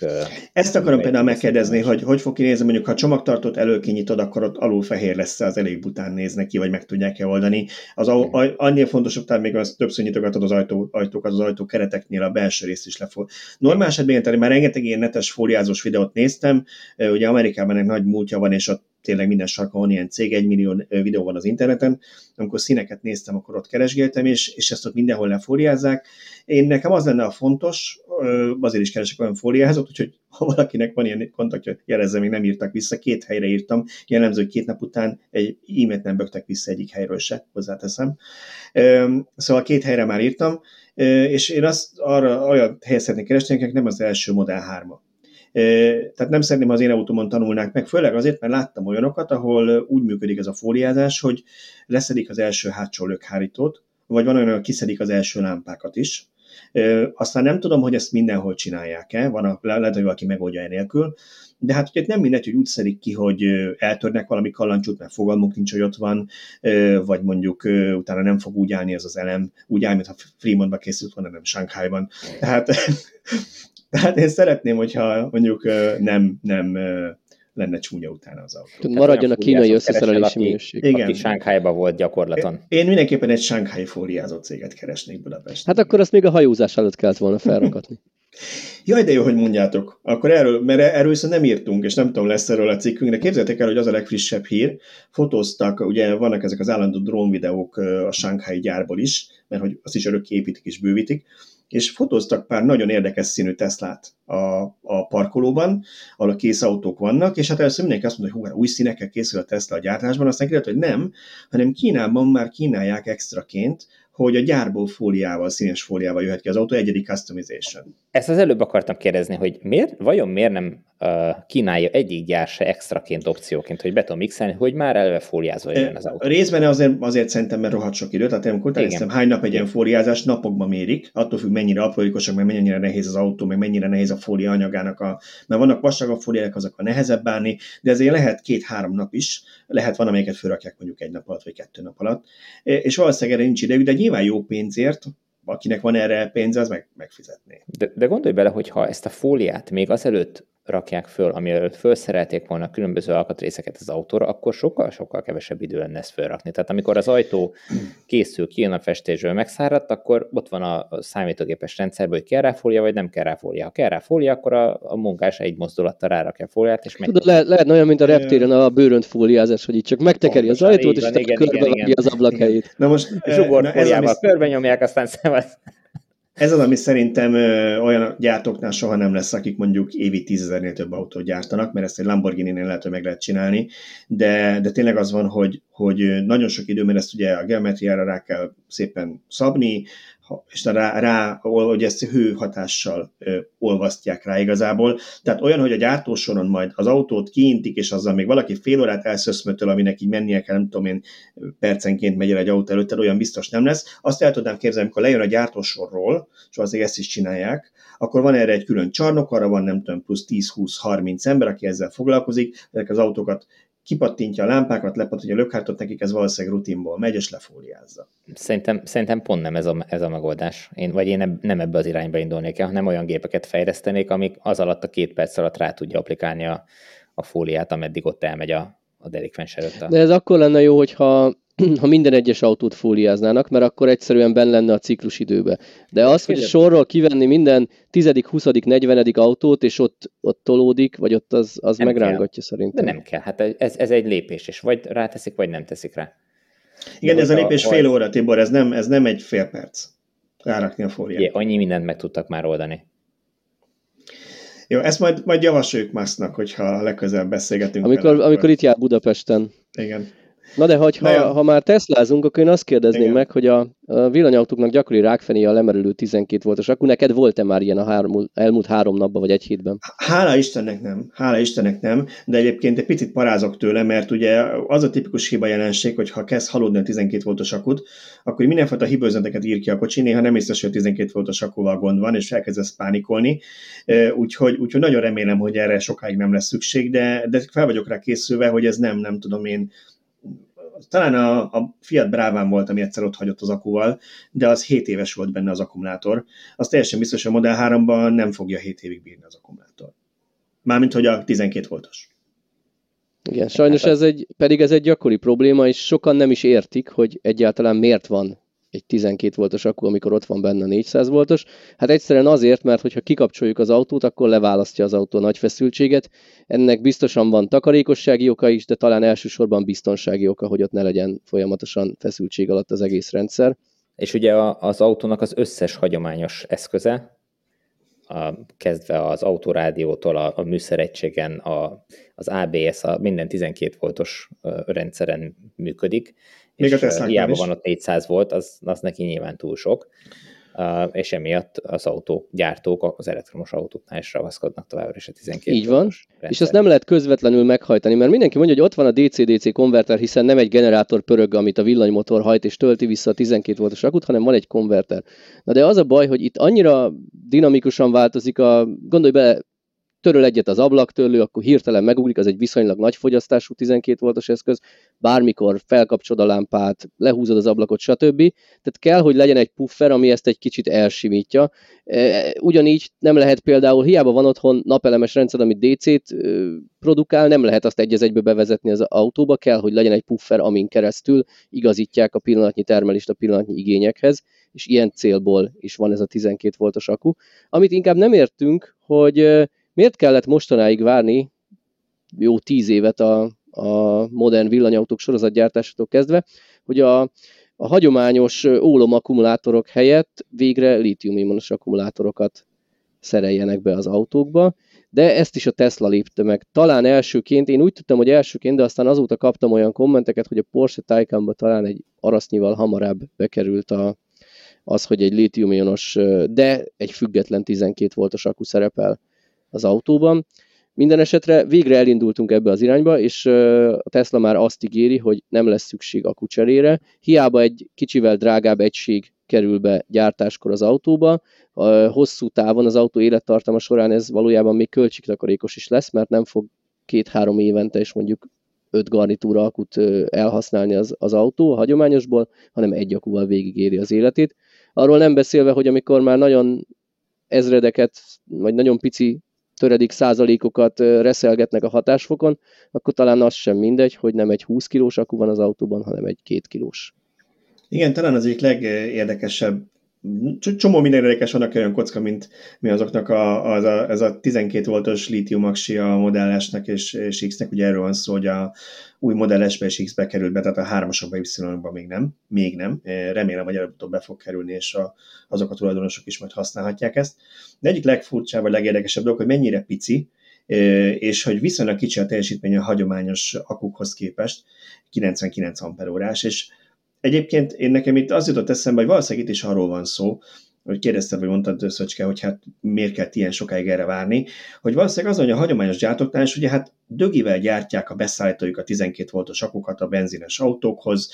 Ezt akarom például megkérdezni, hogy hogy fog kinézni, mondjuk ha csomagtartót előkinyitod, akkor ott alul fehér lesz, az elég bután néznek ki, vagy meg tudják-e oldani. Az a, a, annél fontosabb, még az többször nyitogatod az ajtó, ajtókat, az ajtó kereteknél a belső részt is lefog. Normál esetben, tehát már rengeteg ilyen netes fóliázós videót néztem, ugye Amerikában egy nagy múltja van, és ott tényleg minden sarkon van ilyen cég, egy millió videó van az interneten, amikor színeket néztem, akkor ott keresgéltem, és, és ezt ott mindenhol lefóliázzák. Én nekem az lenne a fontos, azért is keresek olyan fóliázót, úgyhogy ha valakinek van ilyen kontaktja, jelezze, még nem írtak vissza, két helyre írtam, jellemző, két nap után egy e-mailt nem bögtek vissza egyik helyről se, hozzáteszem. Szóval két helyre már írtam, és én azt arra olyan helyet szeretnék keresni, nem az első Model 3 tehát nem szeretném, az én autómon tanulnák meg, főleg azért, mert láttam olyanokat, ahol úgy működik ez a fóliázás, hogy leszedik az első hátsó lökhárítót, vagy van olyan, hogy kiszedik az első lámpákat is. Aztán nem tudom, hogy ezt mindenhol csinálják-e, van a, lehet, hogy valaki megoldja enélkül, de hát ugye nem mindegy, hogy úgy szedik ki, hogy eltörnek valami kallancsút, mert fogalmunk nincs, hogy ott van, vagy mondjuk utána nem fog úgy állni ez az elem, úgy áll, mintha Fremontba készült volna, nem Sánkhájban. Tehát tehát én szeretném, hogyha mondjuk nem, nem lenne csúnya utána az autó. Tehát maradjon a kínai összeszerelési minőség. Igen. Aki Sánkhájban volt gyakorlaton. Én mindenképpen egy sánkhái fóliázó céget keresnék Budapesten. Hát akkor azt még a hajózás előtt kellett volna felrakatni. Jaj, de jó, hogy mondjátok. Akkor erről, mert erről viszont nem írtunk, és nem tudom, lesz erről a cikkünk, de képzeljétek el, hogy az a legfrissebb hír. Fotóztak, ugye vannak ezek az állandó drón videók a Shanghai gyárból is, mert hogy azt is örökké építik és bővítik és fotóztak pár nagyon érdekes színű Teslát a, a parkolóban, ahol a kész autók vannak, és hát először mindenki azt mondta, hogy hú, új színekkel készül a Tesla a gyártásban, aztán kiderült, hogy nem, hanem Kínában már kínálják extraként hogy a gyárból fóliával, színes fóliával jöhet ki az autó, egyedik customization. Ezt az előbb akartam kérdezni, hogy miért, vajon miért nem uh, kínálja egyik gyár se extraként, opcióként, hogy be tudom mixelni, hogy már eleve fóliázva jön az autó. Részben azért, azért szerintem, mert rohadt sok idő, tehát amikor néztem, hány nap egy ilyen fóliázás, napokban mérik, attól függ, mennyire aprólékosak, meg mennyire nehéz az autó, meg mennyire nehéz a fólia anyagának, a, mert vannak vastagabb fóliák, azok a nehezebb bánni, de ezért lehet két-három nap is, lehet van, amelyiket fölrakják mondjuk egy nap alatt, vagy kettő nap alatt, és valószínűleg erre nincs idejük, de nyilván jó pénzért, akinek van erre pénze, az meg, megfizetné. De, de gondolj bele, hogy ha ezt a fóliát még azelőtt rakják föl, amiről felszerelték volna különböző alkatrészeket az autóra, akkor sokkal-sokkal kevesebb idő lenne ezt felrakni. Tehát amikor az ajtó készül, kijön a festésről, megszáradt, akkor ott van a számítógépes rendszerben, hogy kell rá fólia, vagy nem kell rá fólia. Ha kell rá fólia, akkor a, a munkás egy mozdulattal rárakja a fóliát, és meg... Tudod, le, lehet olyan, mint a reptéren a bőrönt fóliázás, hogy itt csak megtekeri az ajtót, és van, igen, körbe igen, igen. az ablakait. Na most zsugorfóliával körbe nyomják, aztán szemet. Ez az, ami szerintem olyan gyártóknál soha nem lesz, akik mondjuk évi tízezernél több autót gyártanak, mert ezt egy Lamborghini-nél lehet, hogy meg lehet csinálni, de, de tényleg az van, hogy, hogy nagyon sok idő, mert ezt ugye a geometriára rá kell szépen szabni, és rá, rá hogy ezt hő hatással ö, olvasztják rá igazából. Tehát olyan, hogy a gyártósoron majd az autót kiintik, és azzal még valaki fél órát elszöszmötöl, aminek így mennie kell, nem tudom én, percenként megy el egy autó előtt, olyan biztos nem lesz. Azt el tudnám képzelni, amikor lejön a gyártósorról, és azért ezt is csinálják, akkor van erre egy külön csarnok, arra van nem tudom, plusz 10-20-30 ember, aki ezzel foglalkozik, ezek az autókat kipattintja a lámpákat, lepattintja a lökhártot, nekik ez valószínűleg rutinból megy, és lefóliázza. Szerintem, szerintem pont nem ez a, ez a megoldás. Én, vagy én nem ebbe az irányba indulnék el, hanem olyan gépeket fejlesztenék, amik az alatt a két perc alatt rá tudja applikálni a, a fóliát, ameddig ott elmegy a, a delikvens előtt. A... De ez akkor lenne jó, hogyha ha minden egyes autót fóliáznának, mert akkor egyszerűen benne lenne a ciklusidőbe. De az, hogy sorról kivenni minden tizedik, huszadik, negyvenedik autót, és ott, ott tolódik, vagy ott az, az megrángatja kell. szerintem. De nem kell, hát ez, ez egy lépés, és vagy ráteszik, vagy nem teszik rá. Igen, De ez a lépés a, fél óra, Tibor, ez nem, ez nem egy fél perc rárakni a fóliát. Igen, annyi mindent meg tudtak már oldani. Jó, ezt majd, majd javasoljuk másnak, hogyha legközelebb beszélgetünk. Amikor, vele, amikor itt jár Budapesten. Igen. Na de hogy, ha, ha már Teslázunk, akkor én azt kérdezném Igen. meg, hogy a, a villanyautóknak gyakori rákfené a lemerülő 12 voltos akkor neked volt-e már ilyen a három, elmúlt három napban, vagy egy hétben? Hála Istennek nem, hála Istennek nem, de egyébként egy picit parázok tőle, mert ugye az a tipikus hiba jelenség, hogy ha kezd halódni a 12 voltos akut, akkor mindenfajta hibőzeteket ír ki a kocsi, néha nem észre, hogy a 12 voltos akúval gond van, és elkezdesz pánikolni, úgyhogy, úgyhogy nagyon remélem, hogy erre sokáig nem lesz szükség, de, de fel vagyok rá készülve, hogy ez nem, nem tudom én, talán a, a Fiat Bráván volt, ami egyszer ott hagyott az akuval, de az 7 éves volt benne az akkumulátor. Az teljesen biztos, hogy a Model 3-ban nem fogja 7 évig bírni az akkumulátor. Mármint, hogy a 12 voltos. Igen, sajnos ez egy, pedig ez egy gyakori probléma, és sokan nem is értik, hogy egyáltalán miért van egy 12 voltos akku, amikor ott van benne 400 voltos. Hát egyszerűen azért, mert hogyha kikapcsoljuk az autót, akkor leválasztja az autó nagy feszültséget. Ennek biztosan van takarékossági oka is, de talán elsősorban biztonsági oka, hogy ott ne legyen folyamatosan feszültség alatt az egész rendszer. És ugye az autónak az összes hagyományos eszköze, a, kezdve az autorádiótól, a, a műszeregységen, a, az ABS, a minden 12 voltos rendszeren működik, még és a hiába is. van ott 400 volt, az, az neki nyilván túl sok, uh, és emiatt az autógyártók az elektromos autóknál is ravaszkodnak továbbra is a 12 Így van, rendszer. és azt nem lehet közvetlenül meghajtani, mert mindenki mondja, hogy ott van a DC-DC konverter, hiszen nem egy generátor pörög, amit a villanymotor hajt és tölti vissza a 12 voltos akut, hanem van egy konverter. Na de az a baj, hogy itt annyira dinamikusan változik a, gondolj bele, töröl egyet az ablaktörlő, akkor hirtelen megugrik, az egy viszonylag nagy fogyasztású 12 voltos eszköz, bármikor felkapcsolod a lámpát, lehúzod az ablakot, stb. Tehát kell, hogy legyen egy puffer, ami ezt egy kicsit elsimítja. E, ugyanígy nem lehet például, hiába van otthon napelemes rendszer, ami DC-t produkál, nem lehet azt egy egybe bevezetni az autóba, kell, hogy legyen egy puffer, amin keresztül igazítják a pillanatnyi termelést a pillanatnyi igényekhez, és ilyen célból is van ez a 12 voltos akku. Amit inkább nem értünk, hogy Miért kellett mostanáig várni jó tíz évet a, a modern villanyautók sorozatgyártásától kezdve, hogy a, a hagyományos ólom akkumulátorok helyett végre lítium-ionos akkumulátorokat szereljenek be az autókba, de ezt is a Tesla lépte meg. Talán elsőként, én úgy tudtam, hogy elsőként, de aztán azóta kaptam olyan kommenteket, hogy a Porsche Taycanba talán egy arasznival hamarabb bekerült a, az, hogy egy lítium-ionos, de egy független 12 voltos akku szerepel az autóban. Minden esetre végre elindultunk ebbe az irányba, és a Tesla már azt ígéri, hogy nem lesz szükség akucserére. Hiába egy kicsivel drágább egység kerül be gyártáskor az autóba, a hosszú távon az autó élettartama során ez valójában még költségtakarékos is lesz, mert nem fog két-három évente és mondjuk öt garnitúra akut elhasználni az, az autó a hagyományosból, hanem egy akúval végigéri az életét. Arról nem beszélve, hogy amikor már nagyon ezredeket, vagy nagyon pici töredik százalékokat reszelgetnek a hatásfokon, akkor talán az sem mindegy, hogy nem egy 20 kilós akku van az autóban, hanem egy 2 kilós. Igen, talán az egyik legérdekesebb csomó minden érdekes vannak olyan kocka, mint mi azoknak a, az a, ez a 12 voltos lítium aksi a Model S-nek és, és X-nek, ugye erről van szó, hogy a új Model S-be és X-be került be, tehát a 3-asokba, Y-ba még nem, még nem. Remélem, hogy előbb be fog kerülni, és a, azok a tulajdonosok is majd használhatják ezt. De egyik legfurcsább, vagy legérdekesebb dolog, hogy mennyire pici, és hogy viszonylag kicsi a teljesítmény a hagyományos akukhoz képest, 99 amperórás, és Egyébként én nekem itt az jutott eszembe, hogy valószínűleg itt is arról van szó, hogy kérdezted, vagy mondtad, Szöcske, hogy hát miért kell ilyen sokáig erre várni, hogy valószínűleg az, hogy a hagyományos gyártóknál is ugye hát dögivel gyártják a beszállítójuk a 12 voltos akukat a benzines autókhoz,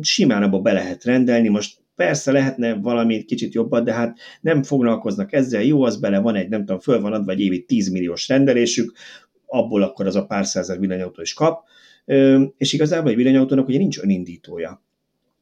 simán abba be lehet rendelni, most persze lehetne valami kicsit jobbat, de hát nem foglalkoznak ezzel, jó, az bele van egy, nem tudom, föl van adva egy évi 10 milliós rendelésük, abból akkor az a pár százer villanyautó is kap, és igazából egy villanyautónak ugye nincs önindítója.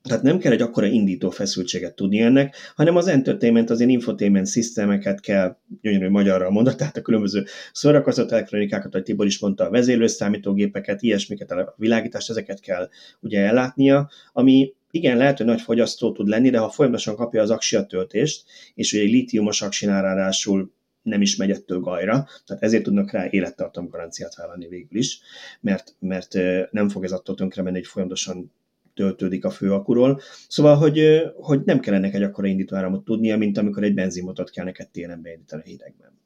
Tehát nem kell egy akkora indító feszültséget tudni ennek, hanem az entertainment, az ilyen infotainment szisztemeket kell, gyönyörű magyarra mondani, tehát a különböző szórakoztató elektronikákat, vagy Tibor is mondta, a vezérlőszámítógépeket, ilyesmiket, a világítást, ezeket kell ugye ellátnia, ami igen, lehet, hogy nagy fogyasztó tud lenni, de ha folyamatosan kapja az aksia töltést, és ugye egy lítiumos aksinál ráadásul nem is megy ettől gajra, tehát ezért tudnak rá élettartam garanciát vállalni végül is, mert, mert nem fog ez attól tönkre menni, hogy folyamatosan töltődik a főakuról. Szóval, hogy, hogy nem kell ennek egy akkora indítóáramot tudnia, mint amikor egy benzinmotort kell neked télen beindítani a hidegben.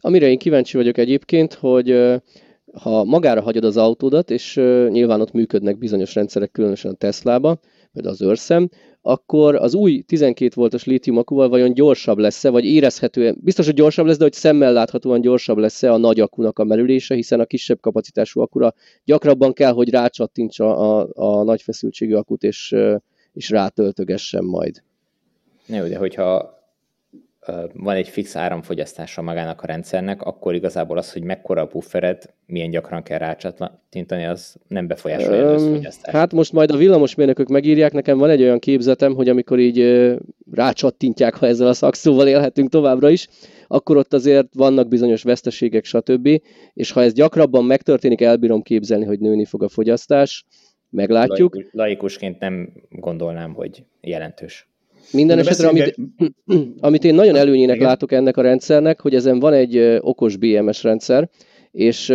Amire én kíváncsi vagyok egyébként, hogy ha magára hagyod az autódat, és nyilván ott működnek bizonyos rendszerek, különösen a Tesla-ba, például az őrszem, akkor az új 12 voltos lítium akkuval vajon gyorsabb lesz-e, vagy érezhetően, biztos, hogy gyorsabb lesz, de hogy szemmel láthatóan gyorsabb lesz-e a nagy akunak a merülése, hiszen a kisebb kapacitású akkura gyakrabban kell, hogy rácsattintsa a, a nagy feszültségű akut, és, és rátöltögessen majd. Jó, de hogyha van egy fix áramfogyasztása magának a rendszernek, akkor igazából az, hogy mekkora a puffered, milyen gyakran kell rácsatlattintani, az nem befolyásolja az fogyasztást. Hát most majd a villamosmérnökök megírják, nekem van egy olyan képzetem, hogy amikor így rácsattintják, ha ezzel a szakszóval élhetünk továbbra is, akkor ott azért vannak bizonyos veszteségek, stb. És ha ez gyakrabban megtörténik, elbírom képzelni, hogy nőni fog a fogyasztás, meglátjuk. Laikusként nem gondolnám, hogy jelentős. Minden esetre, amit, amit én nagyon előnyének Igen. látok ennek a rendszernek, hogy ezen van egy okos BMS rendszer, és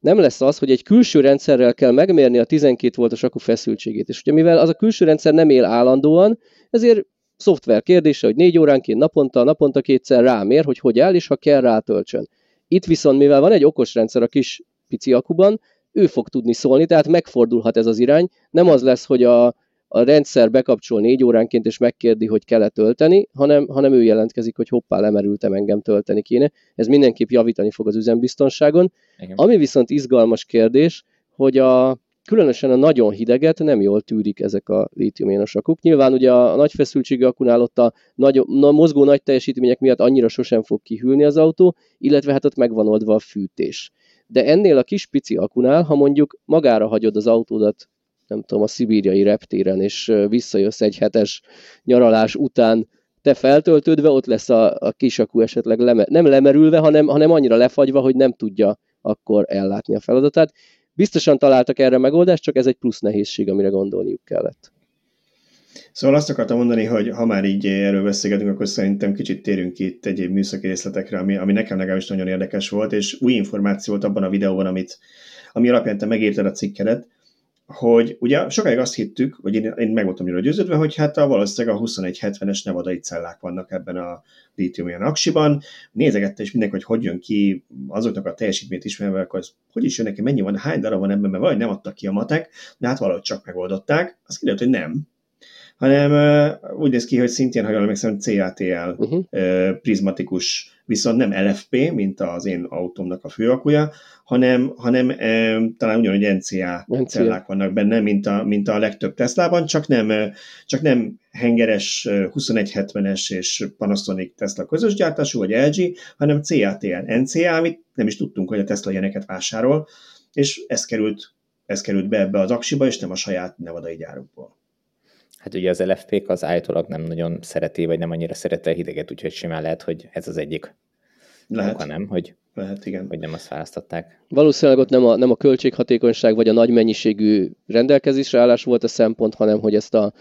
nem lesz az, hogy egy külső rendszerrel kell megmérni a 12 voltos akku feszültségét. És ugye mivel az a külső rendszer nem él állandóan, ezért szoftver kérdése, hogy négy óránként naponta, naponta kétszer rámér, hogy hogy áll, és ha kell, rátöltsön. Itt viszont, mivel van egy okos rendszer a kis pici akuban, ő fog tudni szólni, tehát megfordulhat ez az irány. Nem az lesz, hogy a, a rendszer bekapcsol négy óránként, és megkérdi, hogy kell-e tölteni, hanem, hanem ő jelentkezik, hogy hoppá, lemerültem, engem tölteni kéne. Ez mindenképp javítani fog az üzembiztonságon. Igen. Ami viszont izgalmas kérdés, hogy a, különösen a nagyon hideget nem jól tűrik ezek a lítiumionos akuk. Nyilván ugye a nagy feszültségű akunál ott a, nagy, a mozgó nagy teljesítmények miatt annyira sosem fog kihűlni az autó, illetve hát ott megvan oldva a fűtés. De ennél a kis pici akunál, ha mondjuk magára hagyod az autódat nem tudom, a szibíriai reptéren, és visszajössz egy hetes nyaralás után, te feltöltődve, ott lesz a, a kisakú esetleg leme, nem lemerülve, hanem, hanem annyira lefagyva, hogy nem tudja akkor ellátni a feladatát. Biztosan találtak erre megoldást, csak ez egy plusz nehézség, amire gondolniuk kellett. Szóval azt akartam mondani, hogy ha már így erről beszélgetünk, akkor szerintem kicsit térünk itt egyéb műszaki részletekre, ami, ami nekem legalábbis nagyon érdekes volt, és új információ volt abban a videóban, amit, ami alapján te megírtad a cikkedet, hogy ugye sokáig azt hittük, vagy én, én meg voltam jól győződve, hogy hát a, valószínűleg a 2170-es nevadai cellák vannak ebben a lítium aksiban. Nézegette is mindenki, hogy hogy jön ki azoknak a teljesítményt ismerve, akkor az, hogy is jön neki, mennyi van, hány darab van ebben, mert valahogy nem adtak ki a matek, de hát valahogy csak megoldották. Az kiderült, hogy nem, hanem uh, úgy néz ki, hogy szintén, ha jól emlékszem, CATL uh-huh. uh, prizmatikus, viszont nem LFP, mint az én autómnak a főakuja, hanem, hanem uh, talán ugyanúgy NCA, NCA cellák vannak benne, mint a, mint a legtöbb Teslában, csak nem, uh, csak nem hengeres 2170-es és Panasonic Tesla közös gyártású, vagy LG, hanem CATL, NCA, amit nem is tudtunk, hogy a Tesla ilyeneket vásárol, és ez került, ez került be ebbe az aksiba, és nem a saját nevadai gyárukból. Hát ugye az LFP-k az állítólag nem nagyon szereti, vagy nem annyira szereti a hideget, úgyhogy simán lehet, hogy ez az egyik lehet. Nem, hogy Lehet, igen. Vagy nem azt választották. Valószínűleg ott nem a, nem a költséghatékonyság vagy a nagy mennyiségű rendelkezésre állás volt a szempont, hanem hogy ezt a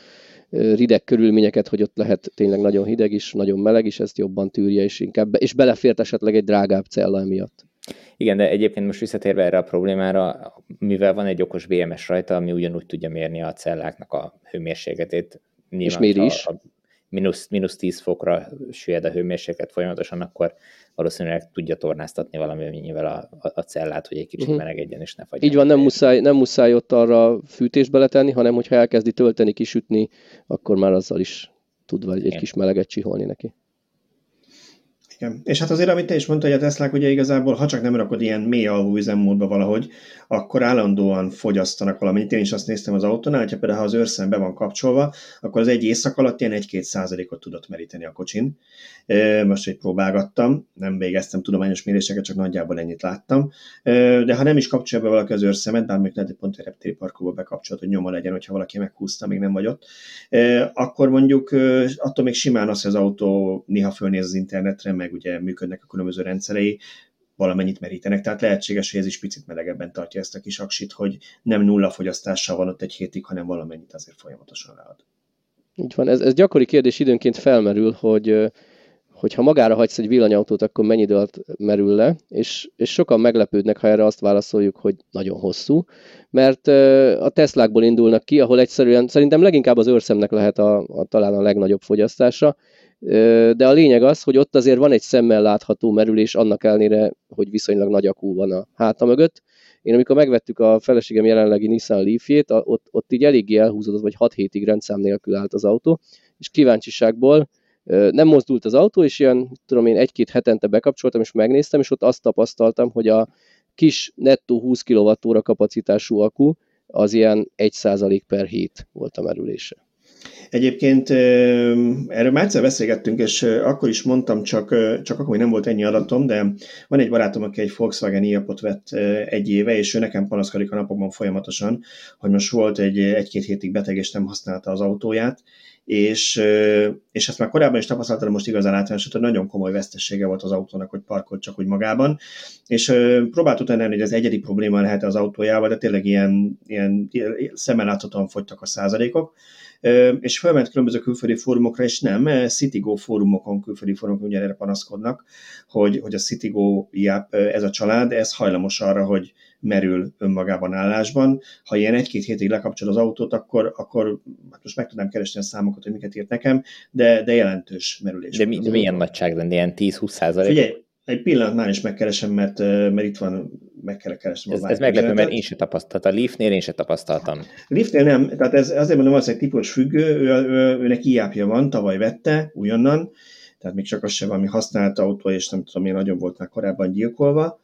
rideg körülményeket, hogy ott lehet tényleg nagyon hideg is, nagyon meleg is, ezt jobban tűrje, és inkább, és belefért esetleg egy drágább cella emiatt. Igen, de egyébként most visszatérve erre a problémára, mivel van egy okos BMS rajta, ami ugyanúgy tudja mérni a celláknak a hőmérsékletét. és méri is. A, mínusz, mínusz 10 fokra süllyed a hőmérséklet folyamatosan, akkor valószínűleg tudja tornáztatni valamennyivel a, a, a cellát, hogy egy kicsit uh-huh. melegedjen és ne fagyjon. Így van, nem muszáj, nem muszáj ott arra fűtést beletenni, hanem hogyha elkezdi tölteni, kisütni, akkor már azzal is tud egy kis meleget csiholni neki. Igen. És hát azért, amit te is mondtad, hogy a Teslák ugye igazából, ha csak nem rakod ilyen mély alvó üzemmódba valahogy, akkor állandóan fogyasztanak valamit. Én is azt néztem az autónál, hogyha például ha az őrszem be van kapcsolva, akkor az egy éjszak alatt ilyen 1-2 százalékot tudott meríteni a kocsin. Most egy próbálgattam, nem végeztem tudományos méréseket, csak nagyjából ennyit láttam. De ha nem is kapcsolja be valaki az őrszemet, bár még lehet, hogy pont egy reptéri bekapcsolt, hogy nyoma legyen, hogyha valaki meghúzta, még nem vagy ott, akkor mondjuk attól még simán az, hogy az autó néha fölnéz az internetre, meg ugye működnek a különböző rendszerei, valamennyit merítenek, tehát lehetséges, hogy ez is picit melegebben tartja ezt a kis aksit, hogy nem nulla fogyasztással van ott egy hétig, hanem valamennyit azért folyamatosan ráad. Így van, ez, ez gyakori kérdés időnként felmerül, hogy hogyha magára hagysz egy villanyautót, akkor mennyi idő alatt merül le, és, és sokan meglepődnek, ha erre azt válaszoljuk, hogy nagyon hosszú, mert a Teslákból indulnak ki, ahol egyszerűen szerintem leginkább az őrszemnek lehet a, a talán a legnagyobb fogyasztása, de a lényeg az, hogy ott azért van egy szemmel látható merülés, annak ellenére, hogy viszonylag nagy akú van a háta mögött. Én amikor megvettük a feleségem jelenlegi Nissan Leaf-jét, ott, ott így eléggé elhúzódott, vagy 6 hétig rendszám nélkül állt az autó, és kíváncsiságból nem mozdult az autó, és ilyen, tudom én, egy-két hetente bekapcsoltam, és megnéztem, és ott azt tapasztaltam, hogy a kis nettó 20 kWh kapacitású akku, az ilyen 1% per hét volt a merülése. Egyébként erről már egyszer beszélgettünk, és akkor is mondtam, csak, csak akkor még nem volt ennyi adatom, de van egy barátom, aki egy Volkswagen iapot vett egy éve, és ő nekem panaszkodik a napokban folyamatosan, hogy most volt egy egy-két hétig beteg, és nem használta az autóját, és, és ezt már korábban is tapasztaltam, most igazán általános, hogy nagyon komoly vesztessége volt az autónak, hogy parkolt csak úgy magában, és próbált utána hogy ez egyedi probléma lehet az autójával, de tényleg ilyen, ilyen szemmel láthatóan fogytak a százalékok, és felment különböző külföldi fórumokra, és nem, CityGo fórumokon, külföldi fórumokon ugye erre panaszkodnak, hogy, hogy a CityGo IAP, ez a család, ez hajlamos arra, hogy merül önmagában állásban. Ha ilyen egy-két hétig lekapcsol az autót, akkor, akkor hát most meg tudnám keresni a számokat, hogy miket írt nekem, de, de jelentős merülés. De, mi, de milyen nagyságrend, ilyen 10-20 százalék? Figyelj, egy pillanat is megkeresem, mert, mert itt van, meg kell keresnem. Ez, ez meglepő, mert én sem tapasztaltam. A Leafnél én sem tapasztaltam. Leafnél nem, tehát ez, azért mondom, az egy típus függő, ő, ő, őnek iápja van, tavaly vette, újonnan, tehát még csak az sem valami használt autó, és nem tudom, én nagyon volt már korábban gyilkolva,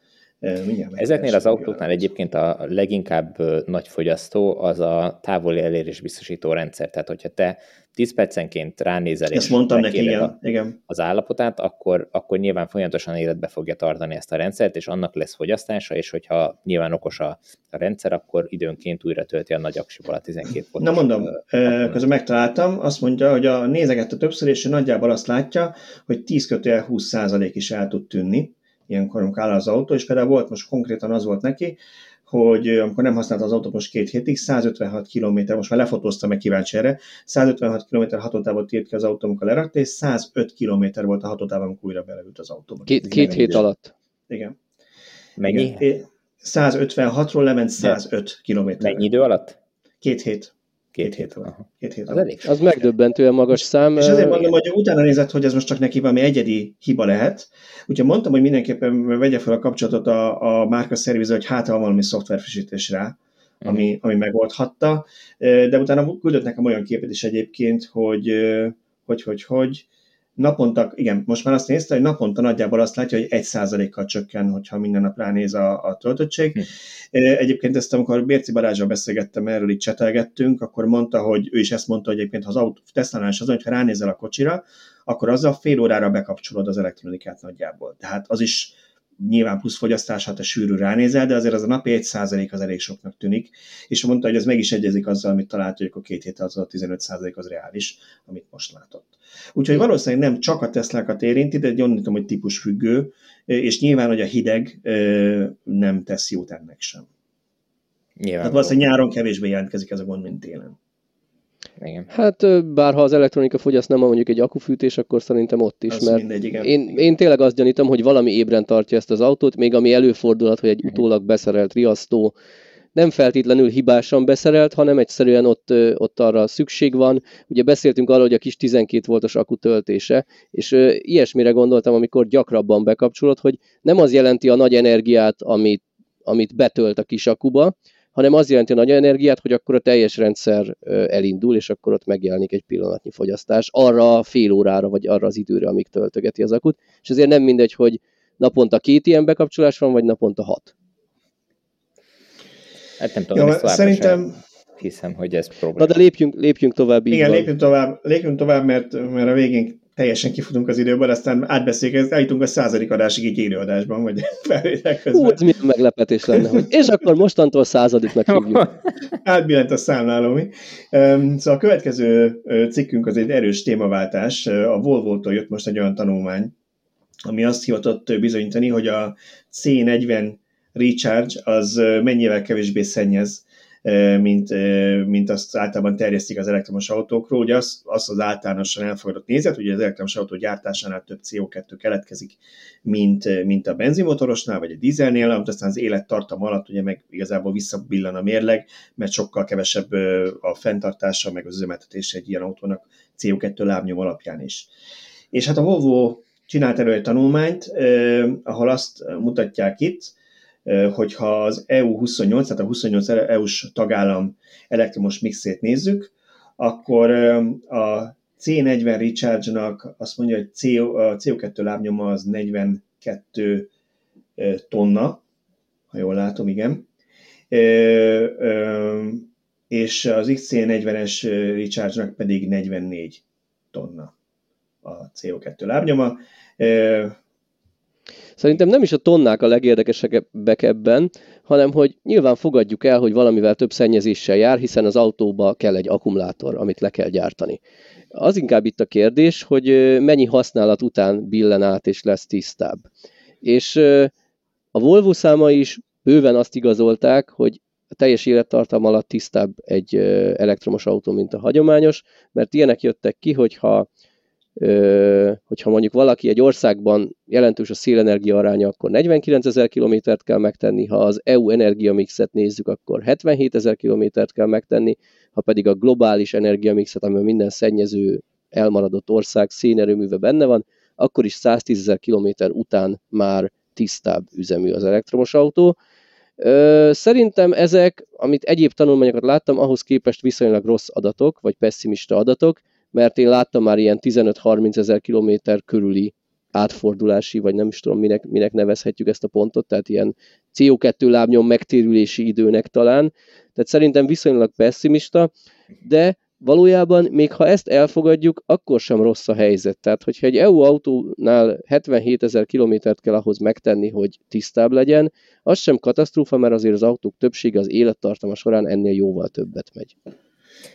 Ezeknél az autóknál egyébként a leginkább nagy fogyasztó az a távoli elérés biztosító rendszer. Tehát, hogyha te 10 percenként ránézel Ezt mondtam neki, igen, a, igen. az állapotát, akkor, akkor nyilván folyamatosan életbe fogja tartani ezt a rendszert, és annak lesz fogyasztása, és hogyha nyilván okos a, a rendszer, akkor időnként újra tölti a nagy aksiból a 12 pontos. Na mondom, közben megtaláltam, azt mondja, hogy a nézegette többször, és nagyjából azt látja, hogy 10 kötőjel 20 százalék is el tud tűnni ilyenkor, amikor áll az autó, és például volt most konkrétan az volt neki, hogy amikor nem használta az autót most két hétig, 156 km, most már lefotóztam meg kíváncsi erre, 156 km hatótávot írt ki az autó, amikor lerakta, és 105 km volt a hatótáv, amikor újra beleült az autóba. Két, két hét alatt? Igen. Mennyi? Igen. 156-ról lement 105 km. Mennyi idő alatt? Két hét. Két hét van. Két hét az, elég. az megdöbbentően magas szám. És azért mondom, hogy utána nézett, hogy ez most csak neki valami egyedi hiba lehet. Úgyhogy mondtam, hogy mindenképpen vegye fel a kapcsolatot a, a márka szerviző, hogy hát van valami szoftverfrissítés rá, ami, mhm. ami megoldhatta. De utána küldött nekem olyan képet is egyébként, hogy hogy, hogy, hogy naponta, igen, most már azt nézte, hogy naponta nagyjából azt látja, hogy egy százalékkal csökken, hogyha minden nap ránéz a, a töltöttség. Hm. Egyébként ezt, amikor Bérci Balázsra beszélgettem, erről itt csetelgettünk, akkor mondta, hogy ő is ezt mondta, hogy egyébként ha az autó Tesla is azon, hogyha ránézel a kocsira, akkor azzal fél órára bekapcsolod az elektronikát nagyjából. Tehát az is nyilván plusz fogyasztás, hát a sűrű ránézel, de azért az a napi 1 százalék az elég soknak tűnik, és mondta, hogy ez meg is egyezik azzal, amit talált, hogy a két héttel az a 15 százalék az reális, amit most látott. Úgyhogy valószínűleg nem csak a Teslákat érinti, de gyanítom, hogy típus függő, és nyilván, hogy a hideg nem tesz jót ennek sem. Nyilván. Hát valószínűleg nyáron kevésbé jelentkezik ez a gond, mint télen. Igen. Hát bár ha az elektronika fogyaszt nem mondjuk egy akufűtés, akkor szerintem ott is, az mert mindegy, igen. Én, én tényleg azt gyanítom, hogy valami ébren tartja ezt az autót, még ami előfordulhat, hogy egy utólag beszerelt riasztó nem feltétlenül hibásan beszerelt, hanem egyszerűen ott, ott arra szükség van. Ugye beszéltünk arról, hogy a kis 12 voltos akku töltése, és ilyesmire gondoltam, amikor gyakrabban bekapcsolod, hogy nem az jelenti a nagy energiát, amit, amit betölt a kis akuba, hanem az jelenti a nagy energiát, hogy akkor a teljes rendszer elindul, és akkor ott megjelenik egy pillanatnyi fogyasztás arra a fél órára, vagy arra az időre, amíg töltögeti az akut, és ezért nem mindegy, hogy naponta két ilyen bekapcsolás van, vagy naponta hat. Hát nem tudom, Jó, szerintem... hiszem, hogy ez probléma. Na de lépjünk, lépjünk tovább. Igen, lépjünk tovább, lépjünk tovább mert, mert a végén teljesen kifutunk az időből, aztán átbeszéljük, eljutunk a századik adásig egy élőadásban, vagy felvétel közben. Hú, ez milyen meglepetés lenne, hogy és akkor mostantól századiknak hívjuk. Átbillent a számláló, mi? Szóval a következő cikkünk az egy erős témaváltás. A Volvo-tól jött most egy olyan tanulmány, ami azt hivatott bizonyítani, hogy a C40 Recharge az mennyivel kevésbé szennyez mint, mint azt általában terjesztik az elektromos autókról. Ugye az, az az általánosan elfogadott nézet, hogy az elektromos autó gyártásánál több CO2 keletkezik, mint, mint a benzinmotorosnál, vagy a dízelnél, amit aztán az élettartam alatt ugye meg igazából visszabillan a mérleg, mert sokkal kevesebb a fenntartása, meg az üzemeltetése egy ilyen autónak CO2 lábnyom alapján is. És hát a Volvo csinált elő egy tanulmányt, eh, ahol azt mutatják itt, hogyha az EU 28, tehát a 28 EU-s tagállam elektromos mixét nézzük, akkor a C40 Recharge-nak azt mondja, hogy a CO2 lábnyoma az 42 tonna, ha jól látom, igen. És az XC40-es Recharge-nak pedig 44 tonna a CO2 lábnyoma. Szerintem nem is a tonnák a legérdekesebbek ebben, hanem hogy nyilván fogadjuk el, hogy valamivel több szennyezéssel jár, hiszen az autóba kell egy akkumulátor, amit le kell gyártani. Az inkább itt a kérdés, hogy mennyi használat után billen át és lesz tisztább. És a Volvo száma is bőven azt igazolták, hogy a teljes élettartam alatt tisztább egy elektromos autó, mint a hagyományos, mert ilyenek jöttek ki, hogyha hogyha mondjuk valaki egy országban jelentős a szélenergia aránya, akkor 49 ezer kilométert kell megtenni, ha az EU energiamixet nézzük, akkor 77 ezer kilométert kell megtenni, ha pedig a globális energiamixet, amiben minden szennyező elmaradott ország szénerőműve benne van, akkor is 110 ezer kilométer után már tisztább üzemű az elektromos autó. Szerintem ezek, amit egyéb tanulmányokat láttam, ahhoz képest viszonylag rossz adatok, vagy pessimista adatok, mert én láttam már ilyen 15-30 ezer kilométer körüli átfordulási, vagy nem is tudom, minek, minek nevezhetjük ezt a pontot, tehát ilyen CO2 lábnyom megtérülési időnek talán. Tehát szerintem viszonylag pessimista, de valójában még ha ezt elfogadjuk, akkor sem rossz a helyzet. Tehát, hogyha egy EU autónál 77 ezer kilométert kell ahhoz megtenni, hogy tisztább legyen, az sem katasztrófa, mert azért az autók többsége az élettartama során ennél jóval többet megy.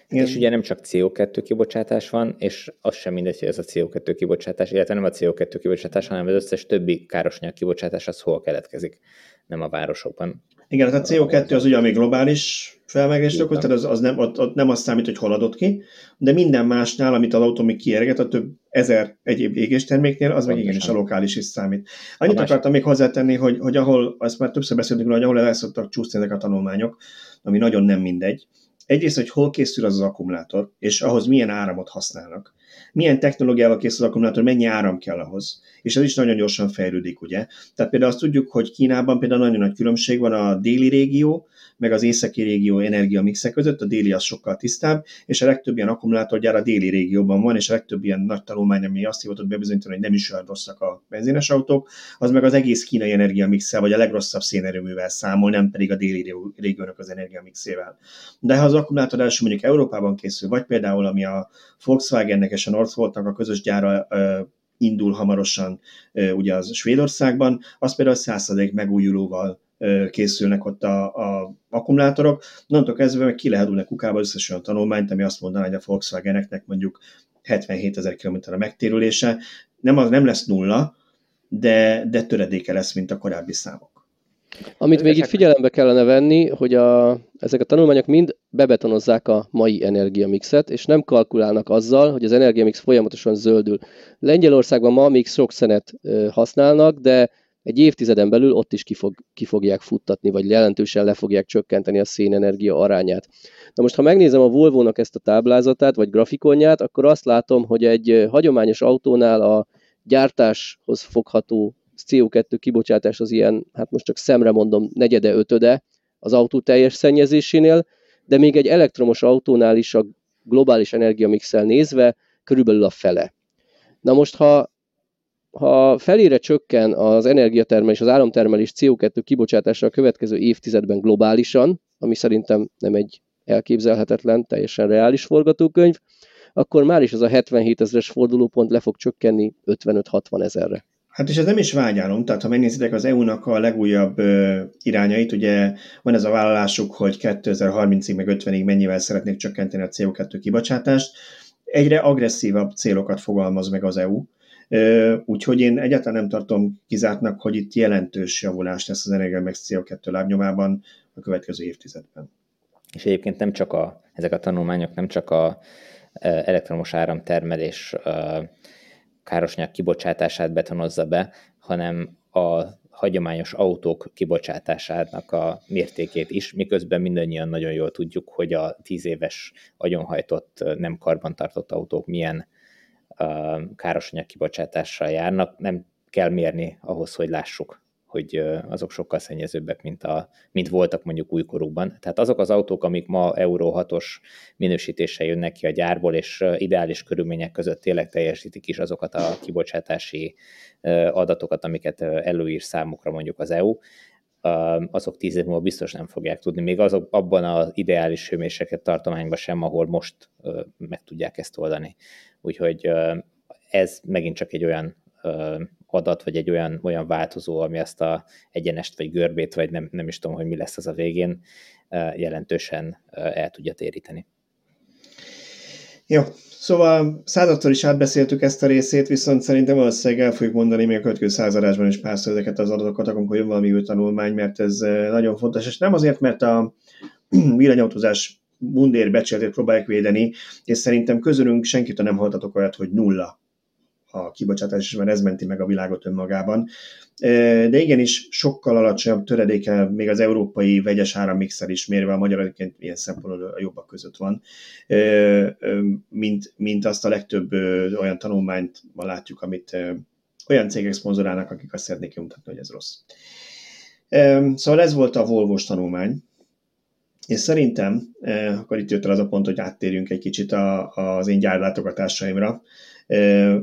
Igen. És ugye nem csak CO2 kibocsátás van, és az sem mindegy, hogy ez a CO2 kibocsátás, illetve nem a CO2 kibocsátás, hanem az összes többi károsanyag kibocsátás az hol keletkezik, nem a városokban. Igen, tehát a CO2 az ugye, ami globális felmelegedést okoz, tehát az, az nem, ott, ott nem azt számít, hogy hol adott ki, de minden másnál, amit az autó még kierget, a több ezer egyéb égésterméknél, az meg igenis a lokális is számít. Annyit más... akartam még hozzátenni, hogy, hogy ahol, azt már többször beszéltünk, hogy ahol el szoktak csúszni ezek a tanulmányok, ami nagyon nem mindegy, Egyrészt, hogy hol készül az az akkumulátor, és ahhoz milyen áramot használnak. Milyen technológiával készül az akkumulátor, mennyi áram kell ahhoz. És ez is nagyon gyorsan fejlődik, ugye? Tehát például azt tudjuk, hogy Kínában például nagyon nagy különbség van a déli régió, meg az északi régió energia mixe között, a déli az sokkal tisztább, és a legtöbb ilyen akkumulátorgyár a déli régióban van, és a legtöbb ilyen nagy tanulmány, ami azt hivatott bebizonyítani, hogy nem is olyan rosszak a benzines autók, az meg az egész kínai energia mixe, vagy a legrosszabb szénerőművel számol, nem pedig a déli régiónak az energia mixével. De ha az akkumulátor első mondjuk Európában készül, vagy például ami a Volkswagennek és a Northvoltnak a közös gyára indul hamarosan ugye az Svédországban, az például 100% megújulóval készülnek ott a, a akkumulátorok. Onnantól kezdve meg ki lehet kukába összes olyan tanulmányt, ami azt mondaná, hogy a Volkswageneknek mondjuk 77 ezer km a megtérülése. Nem, az nem lesz nulla, de, de töredéke lesz, mint a korábbi számok. Amit még itt figyelembe kellene venni, hogy a, ezek a tanulmányok mind bebetonozzák a mai energiamixet, és nem kalkulálnak azzal, hogy az energiamix folyamatosan zöldül. Lengyelországban ma még sok szenet használnak, de egy évtizeden belül ott is ki, fog, ki fogják futtatni, vagy jelentősen le fogják csökkenteni a szénenergia arányát. Na most, ha megnézem a Volvo-nak ezt a táblázatát, vagy grafikonját, akkor azt látom, hogy egy hagyományos autónál a gyártáshoz fogható CO2 kibocsátás az ilyen, hát most csak szemre mondom, negyede, ötöde az autó teljes szennyezésénél, de még egy elektromos autónál is a globális energiamixel nézve körülbelül a fele. Na most, ha ha felére csökken az energiatermelés, az államtermelés CO2 kibocsátása a következő évtizedben globálisan, ami szerintem nem egy elképzelhetetlen, teljesen reális forgatókönyv, akkor már is az a 77 ezeres fordulópont le fog csökkenni 55-60 ezerre. Hát és ez nem is vágyálom, tehát ha megnézitek az EU-nak a legújabb ö, irányait, ugye van ez a vállalásuk, hogy 2030-ig meg 50-ig mennyivel szeretnék csökkenteni a CO2 kibocsátást, egyre agresszívabb célokat fogalmaz meg az EU, Úgyhogy én egyáltalán nem tartom kizártnak, hogy itt jelentős javulás lesz az energia meg CO2 lábnyomában a következő évtizedben. És egyébként nem csak a, ezek a tanulmányok nem csak a elektromos áramtermelés károsanyag kibocsátását betonozza be, hanem a hagyományos autók kibocsátásának a mértékét is, miközben mindannyian nagyon jól tudjuk, hogy a tíz éves agyonhajtott, nem karbantartott autók milyen károsanyag kibocsátással járnak, nem kell mérni ahhoz, hogy lássuk, hogy azok sokkal szennyezőbbek, mint, a, mint voltak mondjuk újkorúban. Tehát azok az autók, amik ma Euró 6-os minősítéssel jönnek ki a gyárból, és ideális körülmények között tényleg teljesítik is azokat a kibocsátási adatokat, amiket előír számukra mondjuk az EU, azok tíz év múlva biztos nem fogják tudni, még azok abban az ideális hőmérséklet tartományban sem, ahol most meg tudják ezt oldani. Úgyhogy ez megint csak egy olyan adat, vagy egy olyan, olyan változó, ami azt a egyenest, vagy görbét, vagy nem, nem is tudom, hogy mi lesz az a végén, jelentősen el tudja téríteni. Jó, szóval századszor is átbeszéltük ezt a részét, viszont szerintem valószínűleg el fogjuk mondani még a következő századásban is pár ezeket az adatokat, amikor jön valami új tanulmány, mert ez nagyon fontos, és nem azért, mert a villanyautózás mundér becsületét próbálják védeni, és szerintem közülünk senkitől nem halltatok olyat, hogy nulla a kibocsátás, és már ez menti meg a világot önmagában. De igenis sokkal alacsonyabb töredéke még az európai vegyes árammixer is mérve a magyar egyébként ilyen szempontból a jobbak között van, mint, mint azt a legtöbb olyan tanulmányt ma látjuk, amit olyan cégek szponzorálnak, akik azt szeretnék kimutatni, hogy ez rossz. Szóval ez volt a Volvo tanulmány, és szerintem, akkor itt jött el az a pont, hogy áttérjünk egy kicsit a, az én gyárlátogatásaimra,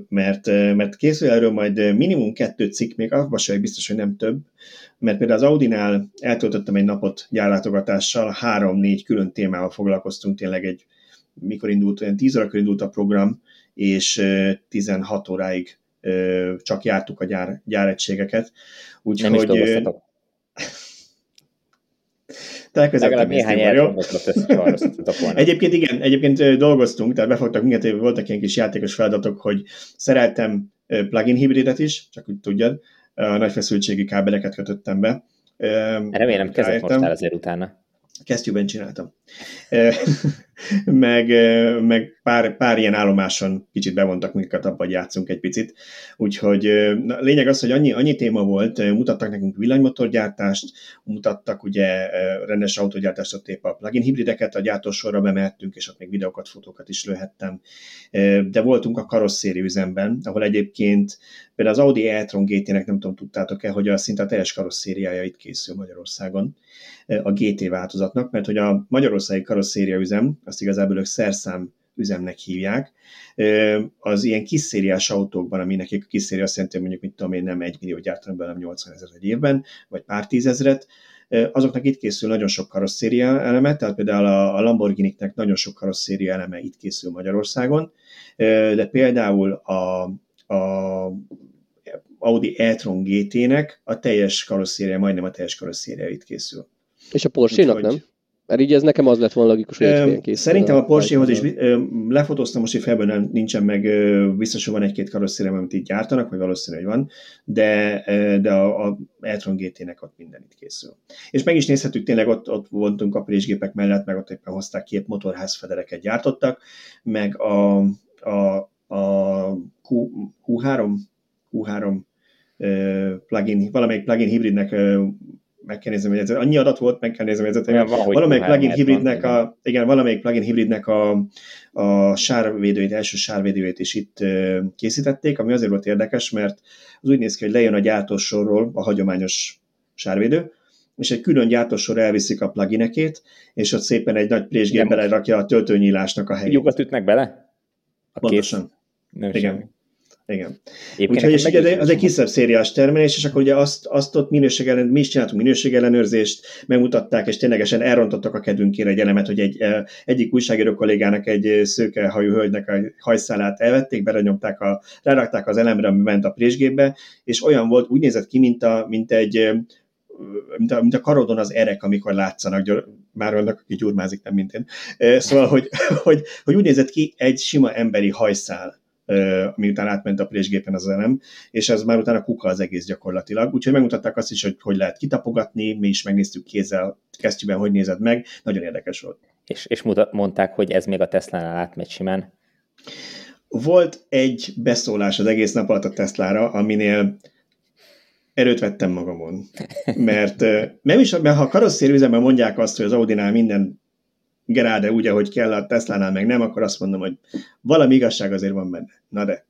mert, mert készül erről majd minimum kettő cikk, még abban sem biztos, hogy nem több, mert például az Audinál eltöltöttem egy napot gyárlátogatással, három-négy külön témával foglalkoztunk, tényleg egy, mikor indult, olyan 10 órakor indult a program, és 16 óráig csak jártuk a gyár, gyáregységeket. Úgyhogy, nem is dolgoztatok. Legalább néhány jó? Egyébként igen, egyébként dolgoztunk, tehát befogtak minket, voltak ilyen kis játékos feladatok, hogy szereltem plugin hibridet is, csak úgy tudjad, a nagy feszültségi kábeleket kötöttem be. Remélem kezet mostál azért utána kesztyűben csináltam. meg, meg pár, pár ilyen állomáson kicsit bevontak minket abba, hogy játszunk egy picit. Úgyhogy na, lényeg az, hogy annyi, annyi téma volt, mutattak nekünk villanymotorgyártást, mutattak ugye rendes autógyártást, ott épp a plugin hibrideket a gyártósorra bemehettünk, és ott még videókat, fotókat is lőhettem. De voltunk a karosszéri üzemben, ahol egyébként például az Audi e-tron GT-nek nem tudom, tudtátok-e, hogy a szinte a teljes karosszériája itt készül Magyarországon a GT változatnak, mert hogy a magyarországi karosszéria üzem, azt igazából ők szerszám üzemnek hívják, az ilyen kis autókban, ami nekik a kis széria azt jelenti, hogy mondjuk, mit tudom én, nem egy millió gyártanak belőle, 80 ezer egy évben, vagy pár tízezret, azoknak itt készül nagyon sok karosszéria eleme, tehát például a Lamborghini-nek nagyon sok karosszéria eleme itt készül Magyarországon, de például a a Audi e-tron GT-nek a teljes karosszéria, majdnem a teljes karosszéria itt készül. És a Porsche-nak nem? Mert így ez nekem az lett volna logikus, hogy egy készül. Szerintem a Porsche-hoz is lefotóztam most, hogy felben nem, nincsen meg, biztos, hogy van egy-két karosszéria, amit itt gyártanak, vagy valószínű, hogy van, de, de a, a e-tron GT-nek ott minden itt készül. És meg is nézhetük, tényleg ott, ott voltunk a présgépek mellett, meg ott éppen hozták két motorházfedereket gyártottak, meg a, a, a Q, Q3, Q3 plugin, valamelyik plugin hibridnek meg kell nézni, hogy ez annyi adat volt, meg kell nézni, hogy ez igen, valamelyik plugin hibridnek a, igen, valamelyik plugin hibridnek a, a sárvédőjét, első sárvédőjét is itt készítették, ami azért volt érdekes, mert az úgy néz ki, hogy lejön a gyártósorról a hagyományos sárvédő, és egy külön gyártósor elviszik a pluginekét, és ott szépen egy nagy présgépbe rakja a töltőnyílásnak a helyét. Lyukat ütnek bele? A Pontosan. Nem igen. Semmi. Igen. Úgyhogy és ugye az egy kisebb szériás termelés, és akkor ugye azt, azt ott minőségellen, mi is csináltunk minőségellenőrzést, megmutatták, és ténylegesen elrontottak a kedvünkére egy elemet, hogy egy, egyik újságíró kollégának egy szőke hajú hölgynek a hajszálát elvették, belenyomták a, rárakták az elemre, ami ment a présgépbe, és olyan volt, úgy nézett ki, mint, a, mint egy mint a, mint a karodon az erek, amikor látszanak, már annak, aki gyurmázik, nem mint én. Szóval, hogy, hogy, hogy úgy nézett ki egy sima emberi hajszál, miután átment a présgépen az elem, és ez már utána kuka az egész gyakorlatilag. Úgyhogy megmutatták azt is, hogy hogy lehet kitapogatni, mi is megnéztük kézzel, kesztyűben, hogy nézed meg, nagyon érdekes volt. És, és mutat, mondták, hogy ez még a Tesla-nál átmegy simán? Volt egy beszólás az egész nap alatt a Teslára, aminél erőt vettem magamon. Mert nem is, mert ha karosszérüzemben mondják azt, hogy az Audinál minden Geráde úgy, ahogy kell, a Tesla-nál meg nem, akkor azt mondom, hogy valami igazság azért van benne. Na de.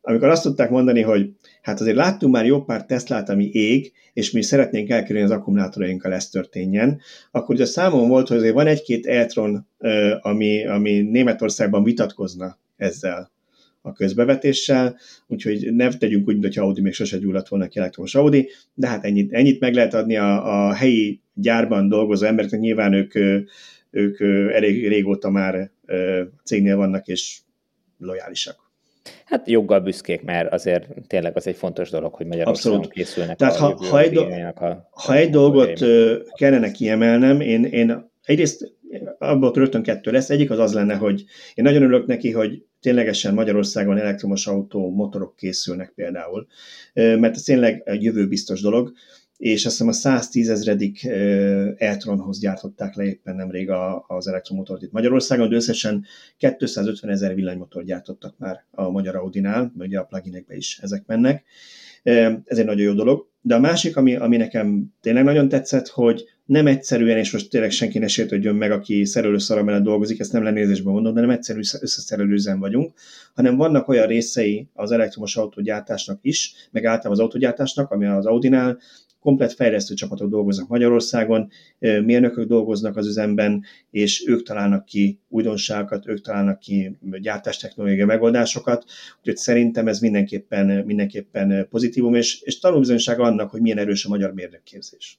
Amikor azt tudták mondani, hogy hát azért láttunk már jó pár Teslát, ami ég, és mi szeretnénk elkerülni az akkumulátorainkkal ezt történjen, akkor ugye számom volt, hogy azért van egy-két Eltron, ami, ami Németországban vitatkozna ezzel a közbevetéssel, úgyhogy ne tegyünk úgy, hogy Audi még sose gyulladt volna ki elektromos Audi, de hát ennyit, ennyit meg lehet adni a, a helyi gyárban dolgozó embereknek, nyilván ők ők elég régóta már cégnél vannak, és lojálisak. Hát joggal büszkék, mert azért tényleg az egy fontos dolog, hogy Magyarországon Abszolút. készülnek Tehát ha, ha, egy, do- a, ha egy dolgot a kellene kiemelnem, én, én egyrészt abból rögtön kettő lesz. Egyik az az lenne, hogy én nagyon örülök neki, hogy ténylegesen Magyarországon elektromos autó motorok készülnek például, mert ez tényleg egy jövőbiztos dolog és azt hiszem a 110 ezredik Eltronhoz gyártották le éppen nemrég az elektromotort itt Magyarországon, de összesen 250 ezer villanymotor gyártottak már a magyar Audinál, ugye a pluginekbe is ezek mennek. Ez egy nagyon jó dolog. De a másik, ami, ami nekem tényleg nagyon tetszett, hogy nem egyszerűen, és most tényleg senki ne sértődjön meg, aki szerelőszara mellett dolgozik, ezt nem lenézésben mondom, de nem egyszerű összeszerelőzem vagyunk, hanem vannak olyan részei az elektromos autógyártásnak is, meg általában az autógyártásnak, ami az Audinál komplet fejlesztő csapatok dolgoznak Magyarországon, mérnökök dolgoznak az üzemben, és ők találnak ki újdonságokat, ők találnak ki gyártástechnológiai megoldásokat, úgyhogy szerintem ez mindenképpen, mindenképpen pozitívum, és, és tanulbizonyság annak, hogy milyen erős a magyar mérnökképzés.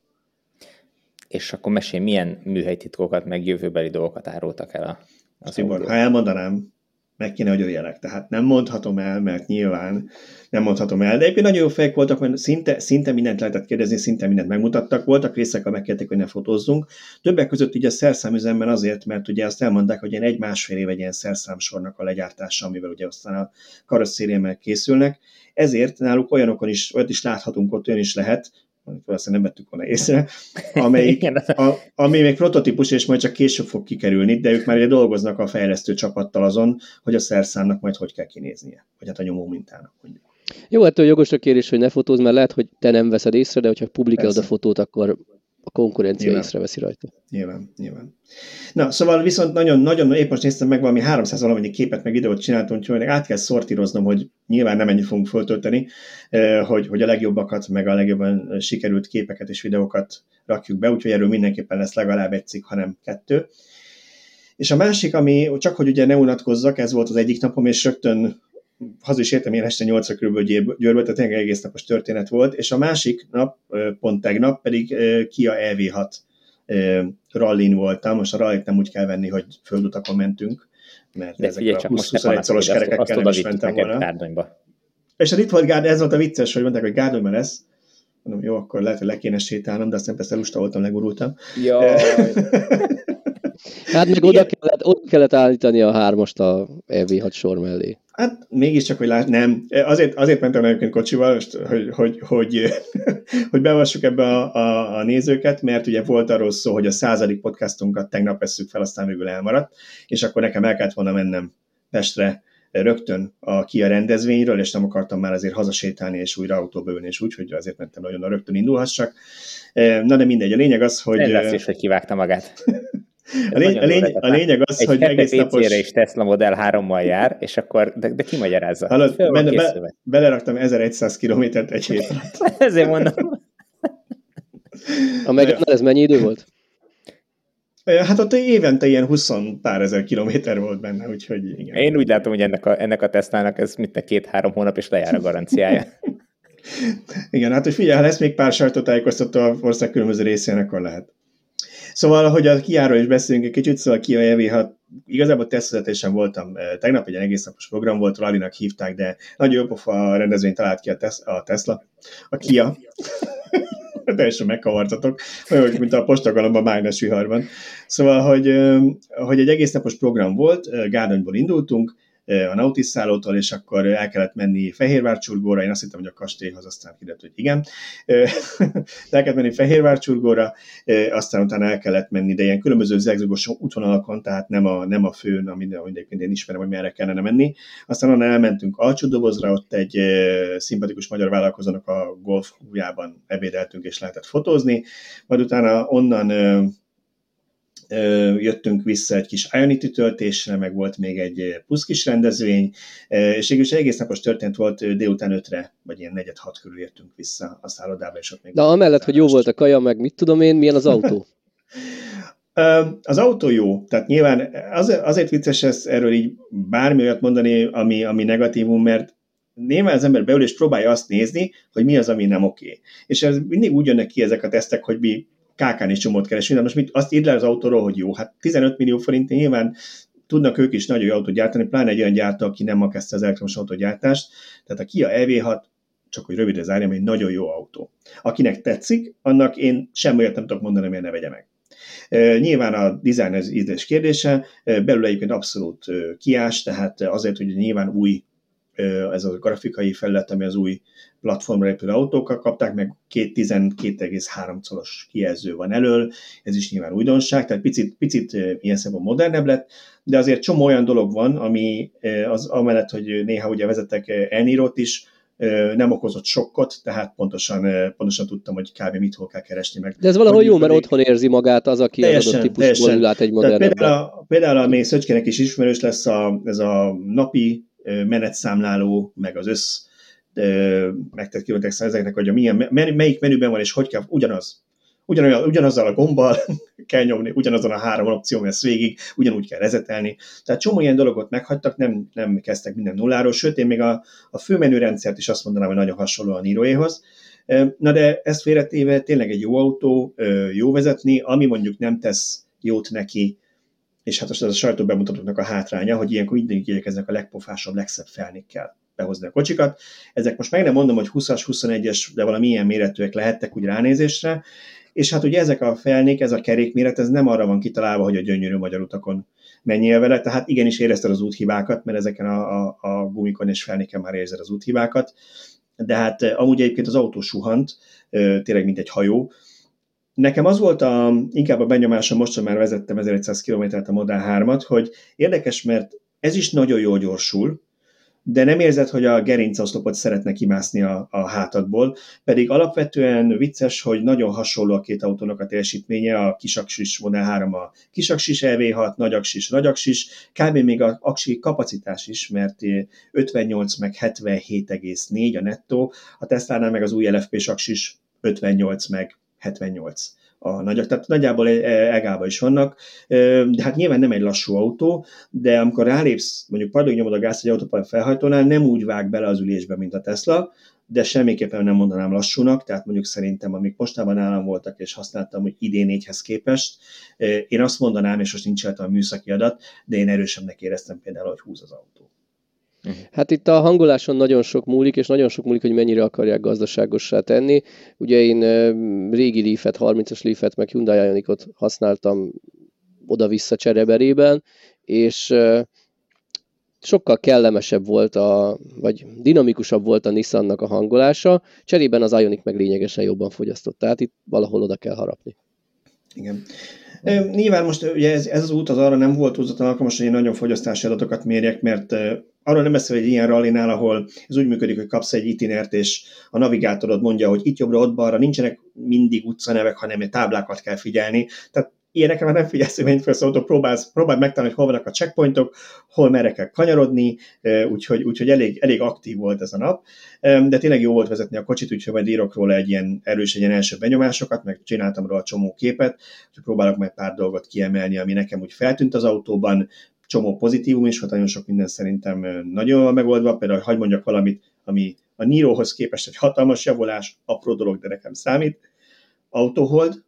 És akkor mesélj, milyen műhelytitkokat, meg jövőbeli dolgokat árultak el a, az Tibor, ha elmondanám, meg kéne, hogy öljelek. Tehát nem mondhatom el, mert nyilván nem mondhatom el. De egyébként nagyon jó fejek voltak, mert szinte, szinte mindent lehetett kérdezni, szinte mindent megmutattak. Voltak részek, amelyek megkérték, hogy ne fotózzunk. Többek között így a szerszámüzemben azért, mert ugye azt elmondták, hogy ilyen egy-másfél év egy ilyen szerszámsornak a legyártása, amivel ugye aztán a karosszériemek készülnek. Ezért náluk olyanokon is, olyat is láthatunk, ott olyan is lehet, valószínűleg nem vettük volna észre, amelyik, a, ami még prototípus, és majd csak később fog kikerülni, de ők már ugye dolgoznak a fejlesztő csapattal azon, hogy a szerszámnak majd hogy kell kinéznie, vagy hát a nyomó mintának mondjuk. Jó, hát jogos a kérés, hogy ne fotózz, mert lehet, hogy te nem veszed észre, de hogyha publikálod a fotót, akkor a konkurencia nyilván. észreveszi rajta. Nyilván, nyilván. Na, szóval viszont nagyon, nagyon, épp most néztem meg valami 300 valamennyi képet, meg videót csináltam, úgyhogy át kell szortíroznom, hogy nyilván nem ennyi fogunk föltölteni, hogy, hogy a legjobbakat, meg a legjobban sikerült képeket és videókat rakjuk be, úgyhogy erről mindenképpen lesz legalább egy cikk, hanem kettő. És a másik, ami csak hogy ugye ne unatkozzak, ez volt az egyik napom, és rögtön haza is értem én este 8 körülbelül Győrből, tehát tényleg egész napos történet volt, és a másik nap, pont tegnap pedig Kia EV6 rallin voltam, most a rallit nem úgy kell venni, hogy földutakon mentünk, mert De ezek a 20-21 szoros kerekekkel nem is mentem volna. Tárdonyba. És a itt volt Gárd, ez volt a vicces, hogy mondták, hogy Gárdonyban lesz. Mondom, jó, akkor lehet, hogy le kéne sétálnom, de aztán persze lusta voltam, legurultam. Jaj. hát meg oda kellett, oda kellett állítani a hármast a EV6 sor mellé. Hát mégiscsak, hogy lát, nem. Azért, azért mentem egyébként kocsival, most, hogy, hogy, hogy, hogy bevassuk ebbe a, a, a, nézőket, mert ugye volt arról szó, hogy a századik podcastunkat tegnap vesszük fel, aztán végül elmaradt, és akkor nekem el kellett volna mennem Pestre rögtön a Kia rendezvényről, és nem akartam már azért hazasétálni és újra autóba ülni, és úgy, hogy azért mentem nagyon a rögtön indulhassak. Na de mindegy, a lényeg az, hogy... Ez lesz is, hogy kivágta magát. A, lény, a, lény, a lényeg az, egy hogy egész napos... és Tesla Model 3-mal jár, és akkor, de, de ki magyarázza? Hallod, benne, be, beleraktam 1100 kilométert egy hét Ezért mondom. A meg ez mennyi idő volt? Hát ott évente ilyen 20 pár ezer kilométer volt benne, úgyhogy igen. Én úgy látom, hogy ennek a, ennek a Tesla-nak ez mint két-három hónap, és lejár a garanciája. igen, hát hogy figyelj, ha lesz még pár sajtótájékoztató a ország különböző részén, akkor lehet. Szóval, hogy a Kiáról is beszélünk egy kicsit, szóval Kia EV, ha igazából tesztvezetésen voltam eh, tegnap, egy egész napos program volt, Rallinak hívták, de nagyon jó pofa rendezvény talált ki a, a Tesla, a Kia. teljesen megkavartatok, olyan, mint a postagalomban májnes viharban. Szóval, hogy, eh, hogy egy egész napos program volt, eh, Gárdonyból indultunk, a Nautis szállótól, és akkor el kellett menni Fehérvárcsurgóra, én azt hittem, hogy a kastélyhoz, aztán kiderült, hogy igen. el kellett menni Fehérvárcsurgóra, aztán utána el kellett menni, de ilyen különböző zegzugos útvonalakon, tehát nem a, nem a főn, amit egyébként én ismerem, hogy merre kellene menni. Aztán onnan elmentünk Alcsudobozra, ott egy szimpatikus magyar vállalkozónak a golfjában ebédeltünk, és lehetett fotózni, majd utána onnan jöttünk vissza egy kis Ionity töltésre, meg volt még egy puszkis rendezvény, és végül egész napos történt volt, délután ötre, vagy ilyen negyed hat körül értünk vissza a szállodába, és ott még... De amellett, hogy jó volt a kaja, meg mit tudom én, milyen az autó? Az autó jó, tehát nyilván azért, azért vicces ez erről így bármi olyat mondani, ami, ami negatívum, mert néma az ember beül és próbálja azt nézni, hogy mi az, ami nem oké. Okay. És ez mindig úgy jönnek ki ezek a tesztek, hogy mi KK-n is csomót keresünk, de most mit, azt írd le az autóról, hogy jó, hát 15 millió forint nyilván tudnak ők is nagyon jó autót gyártani, pláne egy olyan gyártó, aki nem ma kezdte az elektromos autógyártást, tehát a Kia EV6 csak hogy rövidre zárjam, egy nagyon jó autó. Akinek tetszik, annak én semmi olyat nem tudok mondani, miért ne vegye meg. Nyilván a design az ízlés kérdése, belül egyébként abszolút kiás, tehát azért, hogy nyilván új ez a grafikai felület, ami az új platformra épülő autókkal kapták, meg 12,3 colos kijelző van elől, ez is nyilván újdonság, tehát picit, picit ilyen szempontból modernebb lett, de azért csomó olyan dolog van, ami az amellett, hogy néha ugye vezetek elnírót is, nem okozott sokkot, tehát pontosan, pontosan tudtam, hogy kb. mit hol kell keresni meg. De ez valahol jó, mert otthon érzi magát az, aki teljesen, az adott típusból ül át egy modern Például, például a még Szöcskének is ismerős lesz a, ez a napi menetszámláló, meg az össz megtett kilométerek ezeknek, hogy a milyen, melyik menüben van, és hogy kell, ugyanaz. Ugyanolyan, ugyanazzal a gombbal kell nyomni, ugyanazon a három opció lesz végig, ugyanúgy kell rezetelni. Tehát csomó ilyen dologot meghagytak, nem, nem kezdtek minden nulláról, sőt, én még a, a főmenürendszert is azt mondanám, hogy nagyon hasonló a Niroéhoz. Na de ezt félretéve tényleg egy jó autó, jó vezetni, ami mondjuk nem tesz jót neki és hát most ez a sajtó bemutatóknak a hátránya, hogy ilyenkor mindig igyekeznek a legpofásabb, legszebb felnikkel behozni a kocsikat. Ezek most meg nem mondom, hogy 20-as, 21-es, de valami ilyen méretűek lehettek úgy ránézésre, és hát ugye ezek a felnék, ez a kerékméret, ez nem arra van kitalálva, hogy a gyönyörű magyar utakon menjél vele, tehát igenis érezted az úthibákat, mert ezeken a, a, a gumikon és felnéken már érzed az úthibákat, de hát eh, amúgy egyébként az autó suhant, eh, tényleg mint egy hajó, Nekem az volt a, inkább a benyomásom, most, hogy már vezettem 1100 km-t a Model 3-at, hogy érdekes, mert ez is nagyon jól gyorsul, de nem érzed, hogy a gerincoszlopot szeretne kimászni a, a hátadból, pedig alapvetően vicces, hogy nagyon hasonló a két autónak a teljesítménye, a kisaksis Model 3 a kisaksis EV6, nagyaksis, nagyaksis, kb. még a aksi kapacitás is, mert 58 meg 77,4 a nettó, a Tesla-nál meg az új LFP saksis 58 meg 78 a nagyok, tehát nagyjából egába is vannak, de hát nyilván nem egy lassú autó, de amikor rálépsz, mondjuk padlóg nyomod a gáz egy autópálya felhajtónál, nem úgy vág bele az ülésbe, mint a Tesla, de semmiképpen nem mondanám lassúnak, tehát mondjuk szerintem, amik mostában nálam voltak, és használtam, hogy idén négyhez képest, én azt mondanám, és most nincs a műszaki adat, de én erősebbnek éreztem például, hogy húz az autó. Hát itt a hangoláson nagyon sok múlik, és nagyon sok múlik, hogy mennyire akarják gazdaságossá tenni. Ugye én régi Leaf-et, 30-as Leaf-et, meg Hyundai Ionicot használtam oda-vissza csereberében, és sokkal kellemesebb volt, a, vagy dinamikusabb volt a Nissannak a hangolása, cserében az Ioniq meg lényegesen jobban fogyasztott, tehát itt valahol oda kell harapni. Igen. Nyilván most ugye ez, ez az út az arra nem volt túlzottan alkalmas, hogy én nagyon fogyasztási adatokat mérjek, mert arról nem beszél egy ilyen rallinál, ahol ez úgy működik, hogy kapsz egy itinert, és a navigátorod mondja, hogy itt jobbra, ott balra, nincsenek mindig utcanevek, hanem táblákat kell figyelni. Tehát ilyenekre már nem figyelsz, hogy mennyit autó, próbálsz, próbáld megtalálni, hogy hol vannak a checkpointok, hol merre kell kanyarodni, úgyhogy, úgyhogy elég, elég aktív volt ez a nap, de tényleg jó volt vezetni a kocsit, úgyhogy majd írok róla egy ilyen erős, egy ilyen első benyomásokat, meg csináltam róla csomó képet, úgyhogy próbálok majd pár dolgot kiemelni, ami nekem úgy feltűnt az autóban, csomó pozitívum is, hát nagyon sok minden szerintem nagyon jól megoldva, például, hogy mondjak valamit, ami a Nirohoz képest egy hatalmas javulás, apró dolog, de nekem számít. Autohold,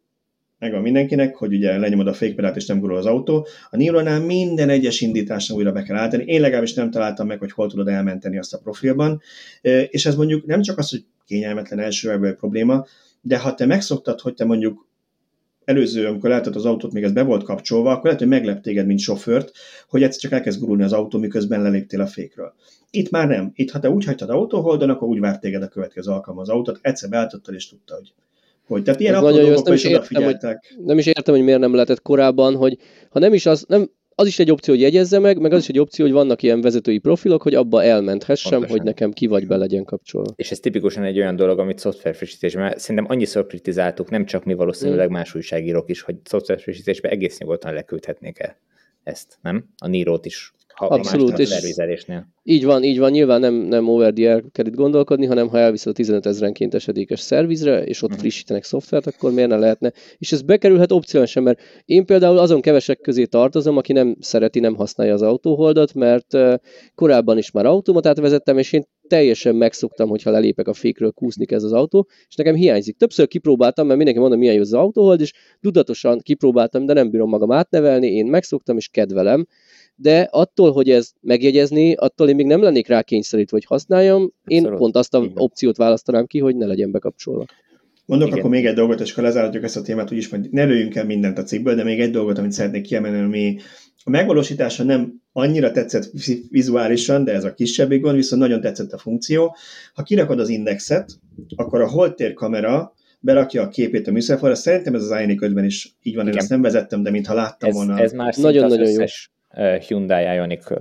megvan mindenkinek, hogy ugye lenyomod a fékpedát és nem gurul az autó. A Niro-nál minden egyes indításra újra be kell állítani. Én legalábbis nem találtam meg, hogy hol tudod elmenteni azt a profilban. És ez mondjuk nem csak az, hogy kényelmetlen első probléma, de ha te megszoktad, hogy te mondjuk előző, amikor látod az autót, még ez be volt kapcsolva, akkor lehet, hogy meglep téged, mint sofőrt, hogy egyszer csak elkezd gurulni az autó, miközben leléptél a fékről. Itt már nem. Itt, ha te úgy hagytad autóholdon, akkor úgy várt téged a következő alkalom az autót, egyszer beálltottad és tudta, hogy hogy tehát ilyen apró nagyon nem is, értem, hogy, nem is értem, hogy miért nem lehetett korábban, hogy ha nem is az, nem, az is egy opció, hogy jegyezze meg, meg az is egy opció, hogy vannak ilyen vezetői profilok, hogy abba elmenthessem, Pontosan. hogy nekem ki vagy be legyen kapcsolva. És ez tipikusan egy olyan dolog, amit szoftverfrissítésben, szerintem annyiszor kritizáltuk, nem csak mi valószínűleg mm. más újságírók is, hogy szoftverfrissítésben egész nyugodtan leküldhetnék el ezt, nem? A Nírót is ha Abszolút, és így van, így van, nyilván nem, nem over the air kell itt gondolkodni, hanem ha elviszed a 15 ezrenként esedékes szervizre, és ott uh-huh. frissítenek szoftvert, akkor miért ne lehetne? És ez bekerülhet opcionálisan, mert én például azon kevesek közé tartozom, aki nem szereti, nem használja az autóholdat, mert korábban is már automatát vezettem, és én teljesen megszoktam, hogyha lelépek a fékről, kúszni ez az autó, és nekem hiányzik. Többször kipróbáltam, mert mindenki mondom, milyen jó az autóhold, és tudatosan kipróbáltam, de nem bírom magam átnevelni, én megszoktam és kedvelem, de attól, hogy ez megjegyezni, attól én még nem lennék rá kényszerítve, hogy használjam, én Abszolút. pont azt a Igen. opciót választanám ki, hogy ne legyen bekapcsolva. Mondok Igen. akkor még egy dolgot, és akkor lezáratjuk ezt a témát, úgyis majd ne lőjünk el mindent a cikkből, de még egy dolgot, amit szeretnék kiemelni, ami a megvalósítása nem annyira tetszett vizuálisan, de ez a kisebbik gond, viszont nagyon tetszett a funkció. Ha kirakod az indexet, akkor a holtér kamera berakja a képét a műszerfalra. Szerintem ez az Ioniq 5 is így van, én ezt nem vezettem, de mintha láttam ez, volna. Ez már nagyon-nagyon jó Hyundai Ioniq,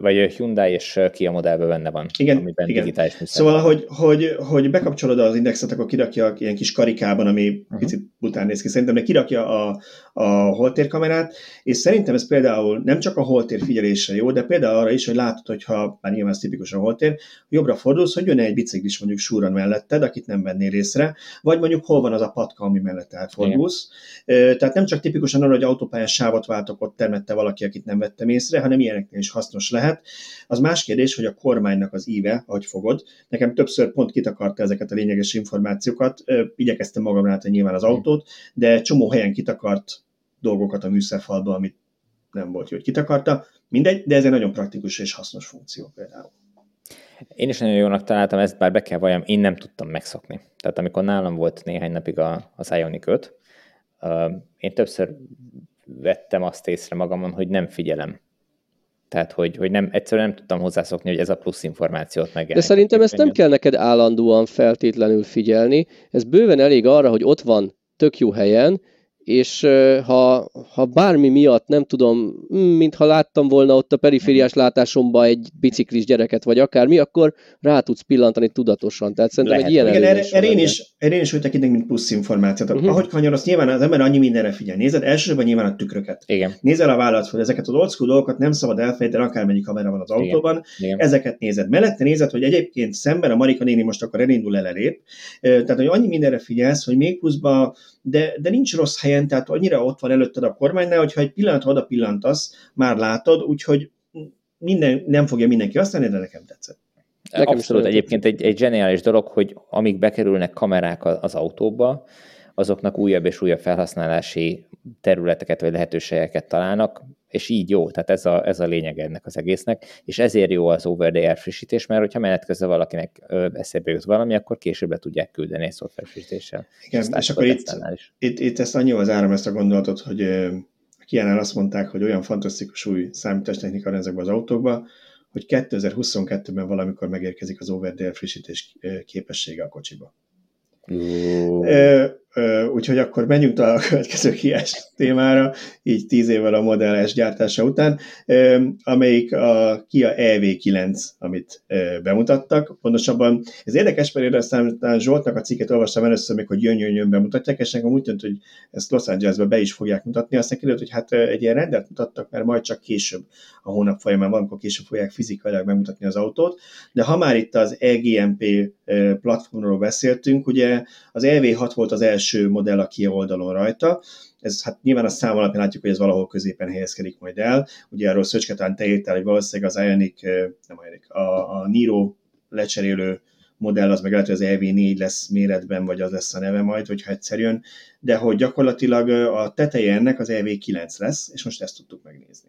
vagy Hyundai és Kia modellben benne van, igen, amiben igen. digitális Szóval, hogy, hogy, hogy bekapcsolod az indexet, akkor kirakja ilyen kis karikában, ami uh-huh. picit bután néz ki, szerintem, de kirakja a, a holtérkamerát, és szerintem ez például nem csak a holtér figyelése jó, de például arra is, hogy látod, hogyha már nyilván ez tipikus a holtér, jobbra fordulsz, hogy jön egy biciklis mondjuk súran melletted, akit nem vennél részre, vagy mondjuk hol van az a patka, ami mellett elfordulsz. Igen. Tehát nem csak tipikusan arra, hogy autópályán sávot váltok, ott termette valaki, akit nem vettem észre, hanem ilyeneknél is hasznos lehet. Az más kérdés, hogy a kormánynak az íve, ahogy fogod. Nekem többször pont kitakarta ezeket a lényeges információkat, igyekeztem magamra látni nyilván az autót, de csomó helyen kitakart dolgokat a műszerfalba, amit nem volt jó, hogy kitakarta. Mindegy, de ez egy nagyon praktikus és hasznos funkció például. Én is nagyon jónak találtam ezt, bár be kell valljam, én nem tudtam megszokni. Tehát amikor nálam volt néhány napig a, az Ioniq 5, uh, én többször vettem azt észre magamon, hogy nem figyelem. Tehát, hogy, hogy nem, egyszerűen nem tudtam hozzászokni, hogy ez a plusz információt meg. De szerintem ezt nem kell neked állandóan feltétlenül figyelni. Ez bőven elég arra, hogy ott van tök jó helyen, és ha, ha bármi miatt, nem tudom, mintha láttam volna ott a perifériás mhm. látásomba egy biciklis gyereket, vagy akármi, akkor rá tudsz pillantani tudatosan. Tehát szerintem Lehet. egy ilyen Igen, erre, erre, én is, erre én is úgy tekintek, mint plusz információt. Uh-huh. Ahogy kanyarodsz, nyilván az ember annyi mindenre figyel. Nézed elsősorban nyilván a tükröket. Igen. Nézel a vállalat, hogy ezeket az old school dolgokat nem szabad elfejteni, akármennyi kamera van az Igen. autóban. Igen. Ezeket nézed. Mellette nézed, hogy egyébként szemben a Marika néni most akkor elindul el elép. Tehát, hogy annyi mindenre figyelsz, hogy még pluszban de, de nincs rossz helyen, tehát annyira ott van előtted a kormánynál, hogyha egy pillanat oda pillantasz, már látod, úgyhogy minden, nem fogja mindenki használni, de nekem tetszett. Nekem Abszolút egyébként egy, egy zseniális dolog, hogy amíg bekerülnek kamerák az autóba, azoknak újabb és újabb felhasználási területeket vagy lehetőségeket találnak, és így jó, tehát ez a, ez a lényeg ennek az egésznek, és ezért jó az over the air frissítés, mert hogyha menet közben valakinek eszébe jut valami, akkor később le tudják küldeni egy szoftver frissítéssel. Igen, és, és akkor itt, itt, itt, ezt az áram ezt a gondolatot, hogy a Kiánál azt mondták, hogy olyan fantasztikus új számítástechnika van ezekben az autókban, hogy 2022-ben valamikor megérkezik az over the air frissítés képessége a kocsiba. Úgyhogy akkor menjünk tovább a következő kiás témára, így tíz évvel a modelles gyártása után, amelyik a Kia EV9, amit bemutattak. Pontosabban ez érdekes, mert aztán Zsoltnak a cikket olvastam először még, hogy jön, jön, jön bemutatják, és nekem úgy tűnt, hogy ezt Los Angelesbe be is fogják mutatni. Aztán kiderült, hogy hát egy ilyen rendet mutattak, mert majd csak később a hónap folyamán, valamikor később fogják fizikailag bemutatni az autót. De ha már itt az EGMP platformról beszéltünk, ugye az EV6 volt az első első modell a Kia oldalon rajta. Ez hát nyilván a szám alapján látjuk, hogy ez valahol középen helyezkedik majd el. Ugye arról Szöcsketán te írtál, hogy valószínűleg az Ionic, nem Ionic, a, a Niro lecserélő modell az meg lehet, hogy az EV4 lesz méretben, vagy az lesz a neve majd, hogyha egyszer jön, de hogy gyakorlatilag a teteje ennek az EV9 lesz, és most ezt tudtuk megnézni.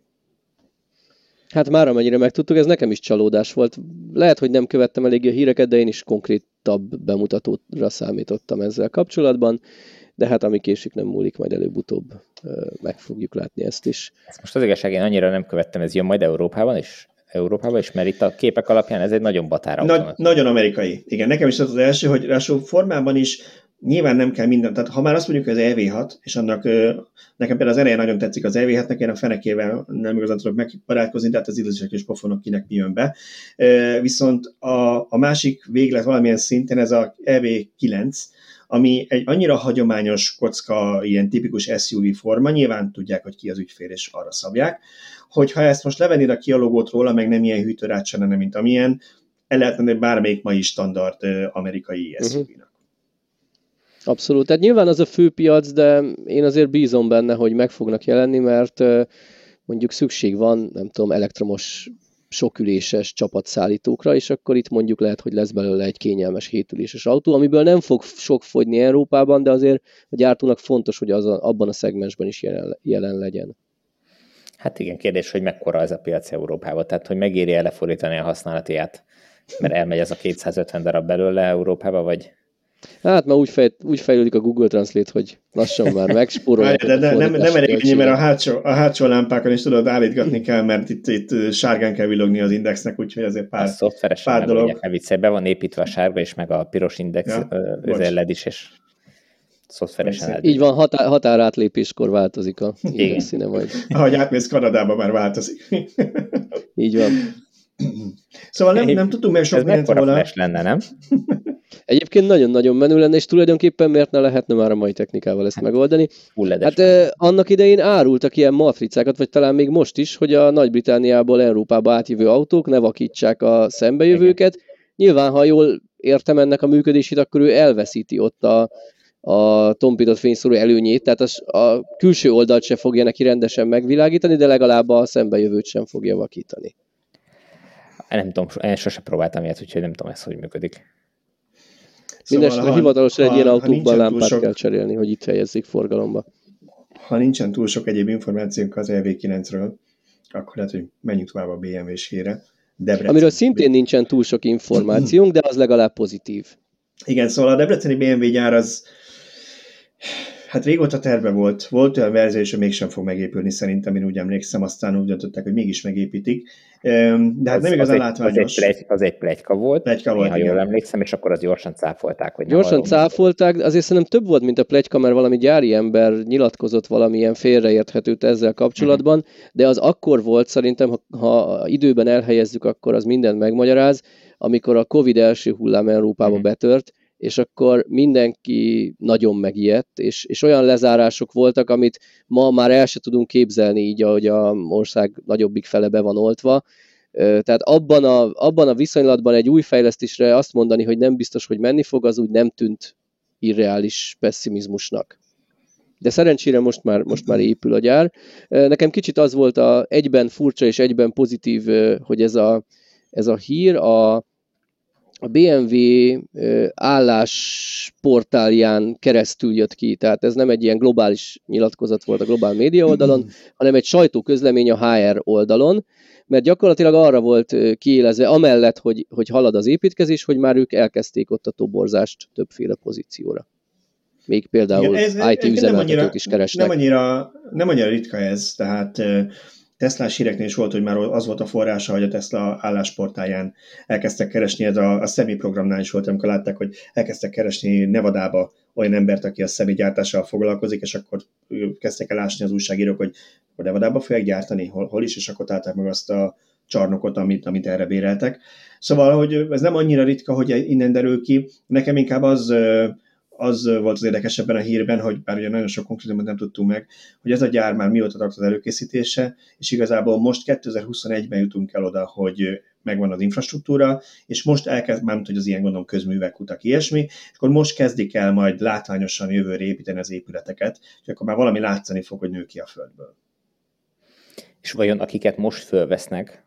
Hát már amennyire megtudtuk, ez nekem is csalódás volt. Lehet, hogy nem követtem eléggé a híreket, de én is konkrétabb bemutatóra számítottam ezzel kapcsolatban, de hát ami késik nem múlik, majd előbb-utóbb meg fogjuk látni ezt is. Ezt most az igazság, én annyira nem követtem, ez jön majd Európában is? Európában is, mert itt a képek alapján ez egy nagyon batára. Nagy, nagyon amerikai. Igen, nekem is az az első, hogy ráadásul formában is nyilván nem kell minden, tehát ha már azt mondjuk, hogy az EV6, és annak nekem például az ereje nagyon tetszik az EV7-nek, én a fenekével nem igazán tudok megbarátkozni, de hát az ízlések és pofonok kinek mi jön be. Viszont a, a másik véglet valamilyen szinten ez a EV9, ami egy annyira hagyományos kocka, ilyen tipikus SUV forma, nyilván tudják, hogy ki az ügyfél, és arra szabják, hogyha ezt most levennéd a kialogót róla, meg nem ilyen hűtőrács nem mint amilyen, el lehetne bármelyik mai standard amerikai SUV-nak. Uh-huh. Abszolút. Tehát nyilván az a fő piac, de én azért bízom benne, hogy meg fognak jelenni, mert mondjuk szükség van, nem tudom, elektromos soküléses csapatszállítókra, és akkor itt mondjuk lehet, hogy lesz belőle egy kényelmes hétüléses autó, amiből nem fog sok fogyni Európában, de azért a gyártónak fontos, hogy az a, abban a szegmensben is jelen, jelen legyen. Hát igen, kérdés, hogy mekkora ez a piac Európában, tehát hogy megéri e lefordítani a használatiját, mert elmegy ez a 250 darab belőle Európába, vagy Hát már úgy, fej, úgy fejlődik a Google Translate, hogy lassan már megspórolják. de, de nem, nem elég ennyi, mert a hátsó, a hátsó lámpákon is tudod állítgatni kell, mert itt, itt sárgán kell villogni az indexnek, úgyhogy azért pár, a szoftveresen pár dolog. Ne vicce, be van építve a sárga és meg a piros index ja, led is, és szoftveresen el. Így van, határ, határátlépéskor változik a index színe majd. Ahogy átmész Kanadába, már változik. Így van. Szóval nem, nem tudtunk meg sok mindent róla. lenne, nem? Egyébként nagyon-nagyon menő lenne, és tulajdonképpen miért ne lehetne már a mai technikával ezt hát, megoldani? Hát eh, annak idején árultak ilyen matricákat, vagy talán még most is, hogy a Nagy-Britániából Európába átjövő autók ne vakítsák a szembejövőket. Igen. Nyilván, ha jól értem ennek a működését, akkor ő elveszíti ott a, a tompított fényszóró előnyét, tehát az, a külső oldalt se fogja neki rendesen megvilágítani, de legalább a szembejövőt sem fogja vakítani. Nem tudom, én sose próbáltam ilyet, úgyhogy nem tudom ez, hogy működik. Szóval, Mindenesetre hivatalosan egy ilyen autókban lámpát sok, kell cserélni, hogy itt helyezzék forgalomba. Ha nincsen túl sok egyéb információnk az EV9-ről, akkor lehet, hogy menjünk tovább a BMW-s híre. Debrecen. Amiről szintén nincsen túl sok információnk, de az legalább pozitív. Igen, szóval a debreceni BMW gyár az Hát régóta terve volt. Volt olyan verzió, és mégsem fog megépülni szerintem, én úgy emlékszem, aztán úgy döntöttek, hogy mégis megépítik. De hát az, nem igazán látványos. Az egy, plegy, az egy plegyka volt, plegyka volt ha jól emlékszem, és akkor az gyorsan cáfolták. Hogy gyorsan cáfolták, azért szerintem több volt, mint a plegyka, mert valami gyári ember nyilatkozott valamilyen félreérthetőt ezzel kapcsolatban, uh-huh. de az akkor volt szerintem, ha, ha időben elhelyezzük, akkor az mindent megmagyaráz, amikor a Covid első hullám Európába uh-huh. betört, és akkor mindenki nagyon megijedt, és, és olyan lezárások voltak, amit ma már el se tudunk képzelni, így ahogy a ország nagyobbik fele be van oltva. Tehát abban a, abban a viszonylatban egy új fejlesztésre azt mondani, hogy nem biztos, hogy menni fog, az úgy nem tűnt irreális pessimizmusnak. De szerencsére most már, most már épül a gyár. Nekem kicsit az volt a egyben furcsa és egyben pozitív, hogy ez a, ez a hír a, a BMW állásportálján keresztül jött ki, tehát ez nem egy ilyen globális nyilatkozat volt a globál média oldalon, hanem egy sajtóközlemény a HR oldalon, mert gyakorlatilag arra volt kiélezve, amellett, hogy, hogy halad az építkezés, hogy már ők elkezdték ott a toborzást többféle pozícióra. Még például Igen, ez, IT üzemeltetőt is keresnek. Nem annyira, nem annyira ritka ez, tehát Teslás híreknél is volt, hogy már az volt a forrása, hogy a Tesla állásportáján elkezdtek keresni, ez a, a SEMI programnál is volt, amikor látták, hogy elkezdtek keresni Nevadába olyan embert, aki a SEMI gyártással foglalkozik, és akkor kezdtek el ásni az újságírók, hogy a Nevadába fogják gyártani, hol, hol is, és akkor találták meg azt a csarnokot, amit, amit erre béreltek. Szóval, hogy ez nem annyira ritka, hogy innen derül ki. Nekem inkább az az volt az érdekes ebben a hírben, hogy bár ugye nagyon sok konkrétumot nem tudtunk meg, hogy ez a gyár már mióta tart az előkészítése, és igazából most 2021-ben jutunk el oda, hogy megvan az infrastruktúra, és most elkezd, már hogy az ilyen gondolom közművek, kutak, ilyesmi, és akkor most kezdik el majd látványosan jövőre építeni az épületeket, és akkor már valami látszani fog, hogy nő ki a földből. És vajon akiket most fölvesznek,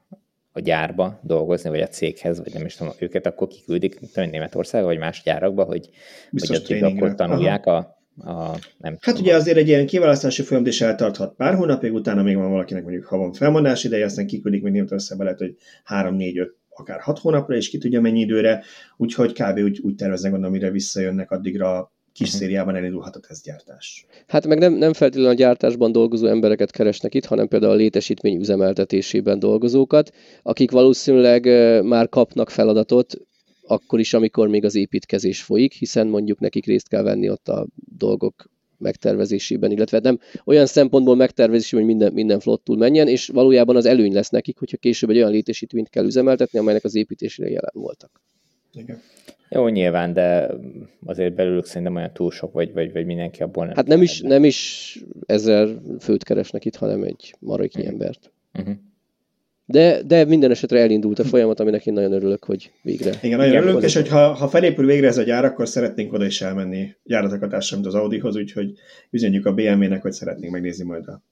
a gyárba dolgozni, vagy a céghez, vagy nem is tudom, őket akkor kiküldik Németország, vagy más gyárakba, hogy, Biztos hogy akkor tanulják a, a nem Hát tudom. ugye azért egy ilyen kiválasztási folyamat is eltarthat pár hónapig, utána még van valakinek mondjuk ha van felmondás ideje, aztán kiküldik még Németországba, lehet, hogy 3, 4, 5, akár 6 hónapra, és ki tudja mennyi időre, úgyhogy kb. úgy, úgy terveznek, gondolom, mire visszajönnek, addigra kis uh-huh. szériában elindulhat a tesztgyártás. Hát meg nem, nem feltétlenül a gyártásban dolgozó embereket keresnek itt, hanem például a létesítmény üzemeltetésében dolgozókat, akik valószínűleg már kapnak feladatot, akkor is, amikor még az építkezés folyik, hiszen mondjuk nekik részt kell venni ott a dolgok megtervezésében, illetve nem olyan szempontból megtervezésében, hogy minden, minden flottul menjen, és valójában az előny lesz nekik, hogyha később egy olyan létesítményt kell üzemeltetni, amelynek az építésére jelen voltak. Igen. Jó, nyilván, de azért belőlük szerintem olyan túl sok, vagy, vagy, vagy mindenki abból nem. Hát nem is, nem is ezer főt keresnek itt, hanem egy maradéknyi uh-huh. embert. Uh-huh. De, de minden esetre elindult a folyamat, aminek én nagyon örülök, hogy végre. Igen, nagyon örülök, és hogy ha, ha felépül végre ez a gyár, akkor szeretnénk oda is elmenni gyáratokat mint az Audihoz, úgyhogy üzenjük a BMW-nek, hogy szeretnénk megnézni majd a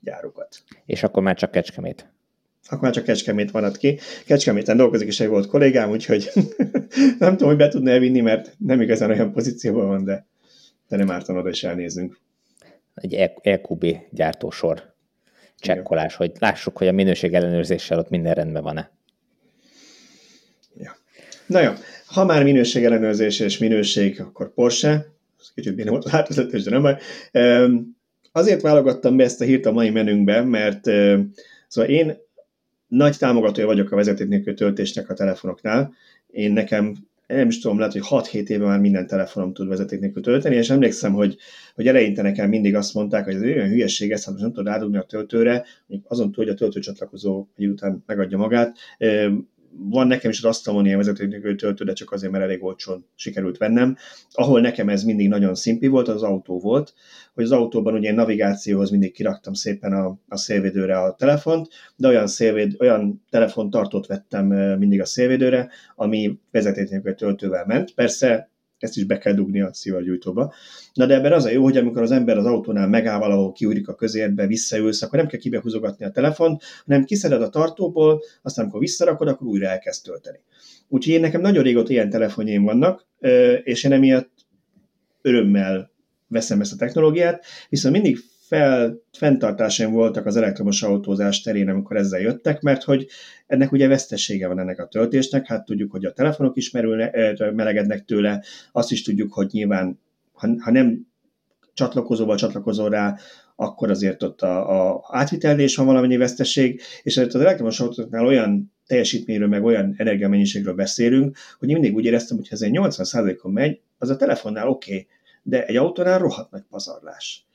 gyárukat. És akkor már csak Kecskemét akkor már csak Kecskemét maradt ki. Kecskeméten dolgozik is egy volt kollégám, úgyhogy nem tudom, hogy be tudna elvinni, mert nem igazán olyan pozícióban van, de, de nem ártan oda is elnézünk. Egy EQB gyártósor csekkolás, hogy lássuk, hogy a minőség ellenőrzéssel ott minden rendben van-e. Ja. Na jó, ha már minőség ellenőrzés és minőség, akkor Porsche, ez kicsit béna volt látozatos, de nem baj. Azért válogattam be ezt a hírt a mai menünkbe, mert szóval én nagy támogatója vagyok a vezeték nélkül töltésnek a telefonoknál. Én nekem nem is tudom, lehet, hogy 6-7 éve már minden telefonom tud vezeték nélkül tölteni, és emlékszem, hogy, hogy eleinte nekem mindig azt mondták, hogy ez olyan hülyeség, ezt hát nem tudod rádugni a töltőre, azon túl, hogy a töltőcsatlakozó egy után megadja magát van nekem is az asztalon ilyen vezetőnélkül töltő, de csak azért, mert elég olcsón sikerült vennem. Ahol nekem ez mindig nagyon szimpi volt, az, autó volt, hogy az autóban ugye navigációhoz mindig kiraktam szépen a, a szélvédőre a telefont, de olyan, szélvéd, olyan telefontartót vettem mindig a szélvédőre, ami vezeték töltővel ment. Persze ezt is be kell dugni a szivargyújtóba. Na de ebben az a jó, hogy amikor az ember az autónál megáll valahol, kiúrik a közértbe, visszaülsz, akkor nem kell kibehúzogatni a telefont, hanem kiszeded a tartóból, aztán amikor visszarakod, akkor újra elkezd tölteni. Úgyhogy én nekem nagyon régóta ilyen telefonjaim vannak, és én emiatt örömmel veszem ezt a technológiát, viszont mindig fel, fenntartásaim voltak az elektromos autózás terén, amikor ezzel jöttek, mert hogy ennek ugye vesztesége van ennek a töltésnek, hát tudjuk, hogy a telefonok is merülne, melegednek tőle, azt is tudjuk, hogy nyilván, ha, ha nem csatlakozóval csatlakozol rá, akkor azért ott a, a átvitelnél is van valamennyi veszteség, és az elektromos autóknál olyan teljesítményről, meg olyan energiamennyiségről beszélünk, hogy mindig úgy éreztem, hogy ha ez egy 80%-on megy, az a telefonnál oké, okay, de egy autónál rohadt nagy pazarlás.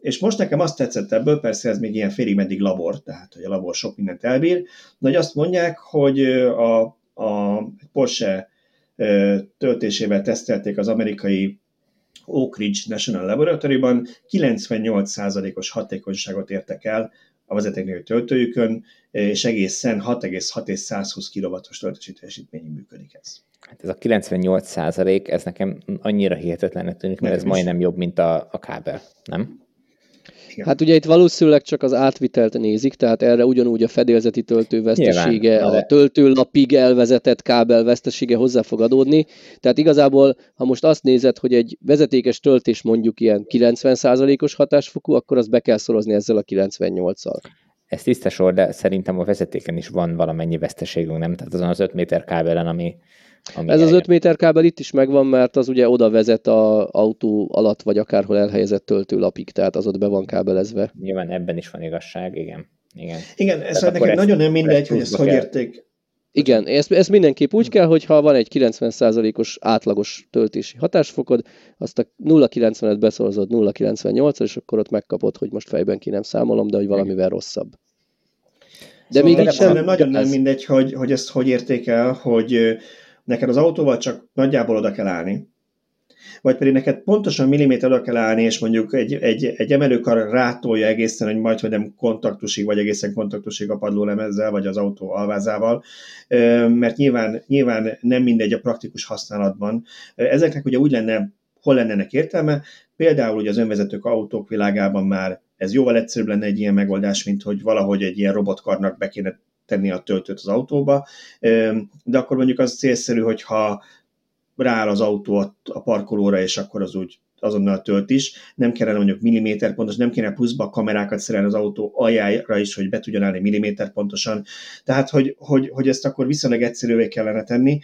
És most nekem azt tetszett ebből, persze ez még ilyen félig meddig labor, tehát hogy a labor sok mindent elbír, de hogy azt mondják, hogy a, a Porsche töltésével tesztelték az amerikai Oak Ridge National Laboratory-ban, 98%-os hatékonyságot értek el a vezetéknélkül töltőjükön, és egészen 6,6 és 120 kW-os töltési teljesítményig működik ez. Hát ez a 98 százalék, ez nekem annyira hihetetlennek tűnik, mert nekem ez is. majdnem jobb, mint a, a kábel, nem? Igen. Hát ugye itt valószínűleg csak az átvitelt nézik, tehát erre ugyanúgy a fedélzeti töltő vesztesége, Nyilván, a töltőlapig elvezetett kábel vesztesége hozzá fog adódni. Tehát igazából, ha most azt nézed, hogy egy vezetékes töltés mondjuk ilyen 90%-os hatásfokú, akkor az be kell szorozni ezzel a 98-szal. Ez tiszta sor, de szerintem a vezetéken is van valamennyi veszteségünk, nem? Tehát azon az 5 méter kábelen, ami, ami Ez az 5 méter kábel itt is megvan, mert az ugye oda vezet a autó alatt, vagy akárhol elhelyezett töltőlapig, tehát az ott be van kábelezve. Nyilván ebben is van igazság, igen. Igen, igen ez nekem nagyon nem mindegy, hogy ezt hogy érték. Igen, ezt, ezt mindenképp úgy kell, hogy ha van egy 90%-os átlagos töltési hatásfokod, azt a 0,90-et beszorzod 0,98 és akkor ott megkapod, hogy most fejben ki nem számolom, de hogy valamivel rosszabb. De szóval még így sem... Nagyon nem mindegy, hogy, hogy ezt hogy értékel, hogy neked az autóval csak nagyjából oda kell állni, vagy pedig neked pontosan milliméter oda kell állni, és mondjuk egy, egy, egy emelőkar rátolja egészen, hogy majd, hogy nem kontaktusig, vagy egészen kontaktusig a padlólemezzel, vagy az autó alvázával, mert nyilván, nyilván nem mindegy a praktikus használatban. Ezeknek ugye úgy lenne, hol lenne ennek értelme, például ugye az önvezetők autók világában már ez jóval egyszerűbb lenne egy ilyen megoldás, mint hogy valahogy egy ilyen robotkarnak be kéne tenni a töltőt az autóba, de akkor mondjuk az célszerű, hogyha rááll az autó a parkolóra, és akkor az úgy azonnal tölt is, nem kellene mondjuk milliméter pontos, nem kéne pluszba kamerákat szerelni az autó aljára is, hogy be tudjon állni milliméter pontosan. Tehát, hogy, hogy, hogy ezt akkor viszonylag egyszerűvé kellene tenni.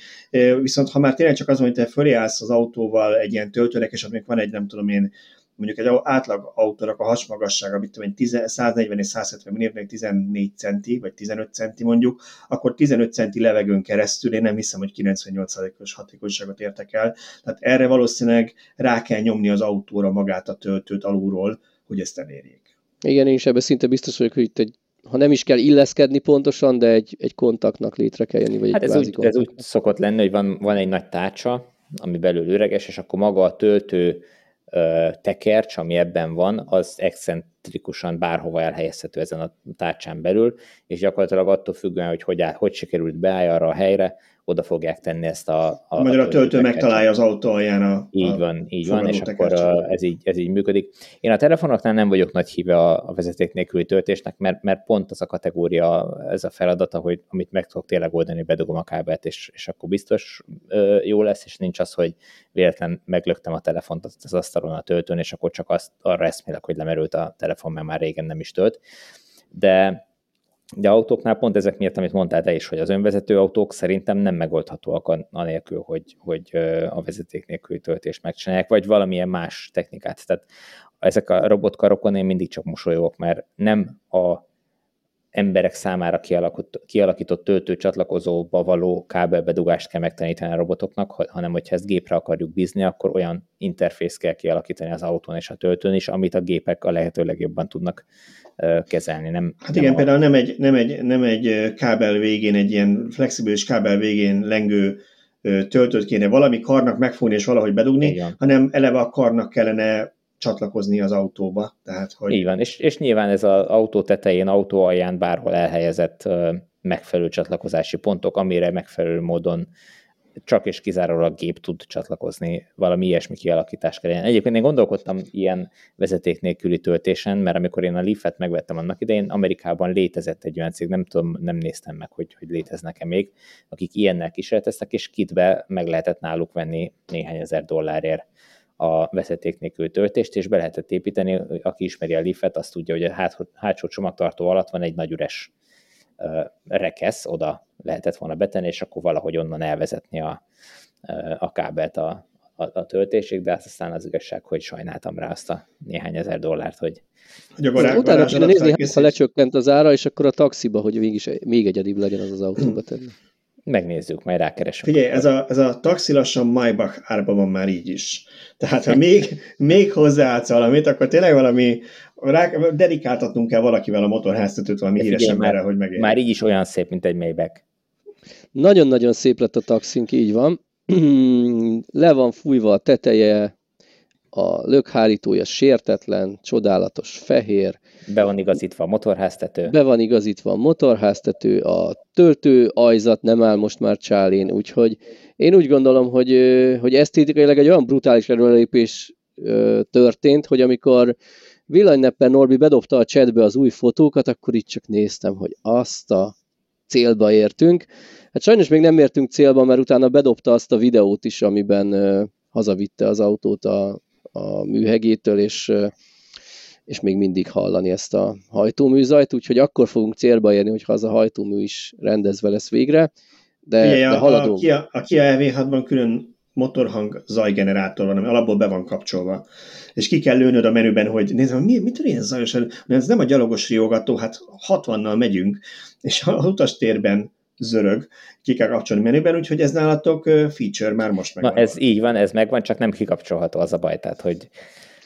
Viszont ha már tényleg csak az, hogy te fölé állsz az autóval egy ilyen töltőnek, és amikor van egy, nem tudom én, mondjuk egy átlag autónak a hasmagassága, mit tudom én, 140 és 170 mm, 14 centi, vagy 15 centi mondjuk, akkor 15 centi levegőn keresztül én nem hiszem, hogy 98%-os hatékonyságot értek el. Tehát erre valószínűleg rá kell nyomni az autóra magát a töltőt alulról, hogy ezt elérjék. Igen, én is ebben szinte biztos vagyok, hogy itt egy ha nem is kell illeszkedni pontosan, de egy, egy kontaktnak létre kell jönni, vagy hát egy ez úgy, ez úgy szokott lenni, hogy van, van egy nagy tárcsa, ami belül üreges, és akkor maga a töltő tekercs, ami ebben van, az excentrikusan bárhova elhelyezhető ezen a tárcsán belül, és gyakorlatilag attól függően, hogy hogy, áll, hogy sikerült beállja arra a helyre, oda fogják tenni ezt a... a Magyar a töltő megtalálja az autó alján a Így van, így van, és akkor a, ez, így, ez így működik. Én a telefonoknál nem vagyok nagy híve a, a vezeték nélküli töltésnek, mert, mert pont az a kategória, ez a feladata, hogy amit meg tudok tényleg oldani, bedugom a kábelt, és, és akkor biztos ö, jó lesz, és nincs az, hogy véletlen meglöktem a telefont az asztalon a töltőn, és akkor csak azt arra eszmélek, hogy lemerült a telefon, mert már régen nem is tölt. De de autóknál pont ezek miatt, amit mondtál te is, hogy az önvezető autók szerintem nem megoldhatóak anélkül, hogy, hogy a vezeték nélküli töltést megcsinálják, vagy valamilyen más technikát. Tehát ezek a robotkarokon én mindig csak mosolyogok, mert nem a emberek számára kialakított, kialakított töltőcsatlakozóba való kábelbedugást kell megtanítani a robotoknak, hanem hogyha ezt gépre akarjuk bízni, akkor olyan interfész kell kialakítani az autón és a töltőn is, amit a gépek a lehető legjobban tudnak kezelni. Nem, hát igen, nem a... például nem egy, nem, egy, nem egy kábel végén, egy ilyen flexibilis kábel végén lengő töltőt kéne valami karnak megfogni és valahogy bedugni, igen. hanem eleve a karnak kellene csatlakozni az autóba. Tehát, hogy... Így van, és, és nyilván ez az autó tetején, autó alján bárhol elhelyezett megfelelő csatlakozási pontok, amire megfelelő módon csak és kizárólag gép tud csatlakozni, valami ilyesmi kialakítás kell. Egyébként én gondolkodtam ilyen vezeték nélküli töltésen, mert amikor én a Leaf-et megvettem annak idején, Amerikában létezett egy olyan cég, nem tudom, nem néztem meg, hogy, hogy léteznek-e még, akik ilyennel kísérleteztek, és kitbe meg lehetett náluk venni néhány ezer dollárért a vezeték nélkül töltést, és be lehetett építeni, aki ismeri a Leaf-et, azt tudja, hogy a hát, hátsó csomagtartó alatt van egy nagy üres rekesz, oda lehetett volna betenni, és akkor valahogy onnan elvezetni a, a kábelt a, a, a töltésig, de aztán az igazság, hogy sajnáltam rá azt a néhány ezer dollárt, hogy hogy a garázs, Utána kéne nézni, ha lecsökkent az ára, és akkor a taxiba, hogy mégis még egyedibb legyen az az autóba tenni. Megnézzük, majd rákeresünk. Figyelj, ez a, ez a taxi lassan Maybach árban van már így is. Tehát ha még, még hozzáadsz valamit, akkor tényleg valami, rá, dedikáltatnunk kell valakivel a motorháztetőt valami híres emberre, hogy megérje. Már így is olyan szép, mint egy Maybach. Nagyon-nagyon szép lett a taxink, így van. Le van fújva a teteje, a lökhárítója sértetlen, csodálatos fehér. Be van igazítva a motorháztető. Be van igazítva a motorháztető, a töltő ajzat nem áll most már csálén, úgyhogy én úgy gondolom, hogy, hogy esztétikailag egy olyan brutális erőlépés történt, hogy amikor Villanynepper Norbi bedobta a chatbe az új fotókat, akkor itt csak néztem, hogy azt a célba értünk. Hát sajnos még nem értünk célba, mert utána bedobta azt a videót is, amiben hazavitte az autót a, a műhegétől, és, és még mindig hallani ezt a hajtóműzajt, úgyhogy akkor fogunk célba érni, hogyha az a hajtómű is rendezve lesz végre. De, Ugye, de haladunk. A Kia, a Kia EV6-ban külön motorhang zajgenerátor van, ami alapból be van kapcsolva. És ki kell lőnöd a menüben, hogy nézd, mi, mitől ilyen zajos? Ez nem a gyalogos riogató, hát 60-nal megyünk, és az utastérben zörög, ki kell kapcsolni menüben, úgyhogy ez nálatok feature már most megvan. Na ez így van, ez megvan, csak nem kikapcsolható az a baj, tehát hogy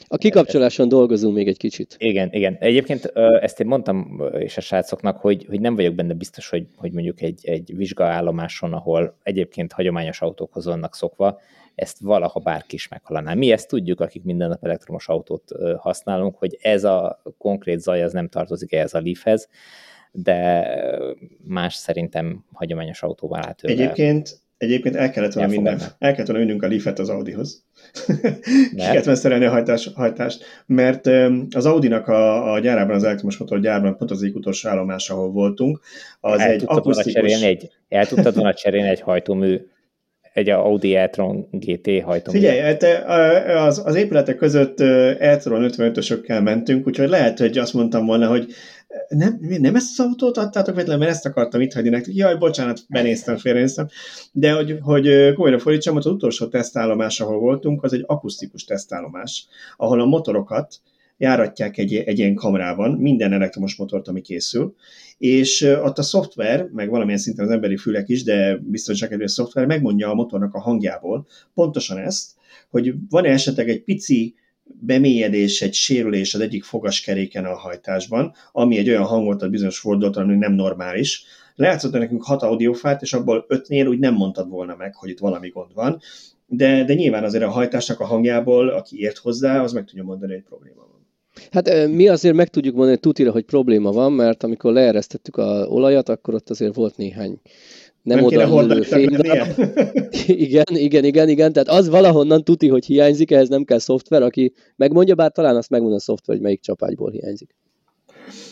a kikapcsoláson dolgozunk még egy kicsit. Igen, igen. Egyébként ezt én mondtam és a srácoknak, hogy, hogy nem vagyok benne biztos, hogy, hogy mondjuk egy, egy vizsgaállomáson, ahol egyébként hagyományos autókhoz vannak szokva, ezt valaha bárki is meghalaná. Mi ezt tudjuk, akik minden nap elektromos autót használunk, hogy ez a konkrét zaj az nem tartozik ehhez a Leafhez, de más szerintem hagyományos autóval át. Egyébként Egyébként el kellett volna minden, el kellett volna ünnünk a Leaf-et az Audihoz. Ki kellett szerelni a hajtás, hajtást, mert az Audinak a, a gyárában, az elektromos motor gyárban, pont az egyik utolsó állomás, ahol voltunk, az el egy akusztikus... Egy, el tudtad volna cserélni egy hajtómű egy Audi e-tron GT hajtómű. Figyelj, hát, az, az épületek között e-tron 55-ösökkel mentünk, úgyhogy lehet, hogy azt mondtam volna, hogy nem, nem ezt az autót adtátok véletlenül, mert ezt akartam itt hagyni nektek. Jaj, bocsánat, benéztem, félrenéztem. De hogy, hogy komolyra fordítsam, az utolsó tesztállomás, ahol voltunk, az egy akusztikus tesztállomás, ahol a motorokat járatják egy, egy ilyen kamerában, minden elektromos motort, ami készül, és ott a szoftver, meg valamilyen szinten az emberi fülek is, de biztonságkedvéért a szoftver megmondja a motornak a hangjából pontosan ezt, hogy van-e esetleg egy pici bemélyedés, egy sérülés az egyik fogaskeréken a hajtásban, ami egy olyan hangot ad bizonyos fordulaton, ami nem normális. Lejátszott nekünk hat audiofát, és abból ötnél úgy nem mondtad volna meg, hogy itt valami gond van, de, de nyilván azért a hajtásnak a hangjából, aki ért hozzá, az meg tudja mondani, hogy probléma van. Hát mi azért meg tudjuk mondani tutira, hogy probléma van, mert amikor leeresztettük a olajat, akkor ott azért volt néhány nem, nem oda fény. igen, igen, igen, igen. Tehát az valahonnan tuti, hogy hiányzik, ehhez nem kell szoftver, aki megmondja, bár talán azt megmondja a szoftver, hogy melyik csapágyból hiányzik.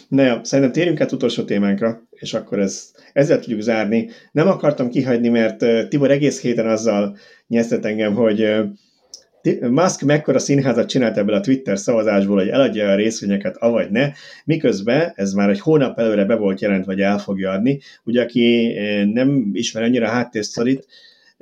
Na jó, szerintem térjünk át utolsó témánkra, és akkor ez, ezzel tudjuk zárni. Nem akartam kihagyni, mert Tibor egész héten azzal nyesztett engem, hogy Musk mekkora színházat csinált ebből a Twitter szavazásból, hogy eladja a részvényeket, avagy ne, miközben ez már egy hónap előre be volt jelent, vagy el fogja adni. Ugye, aki eh, nem ismer annyira háttérszorít,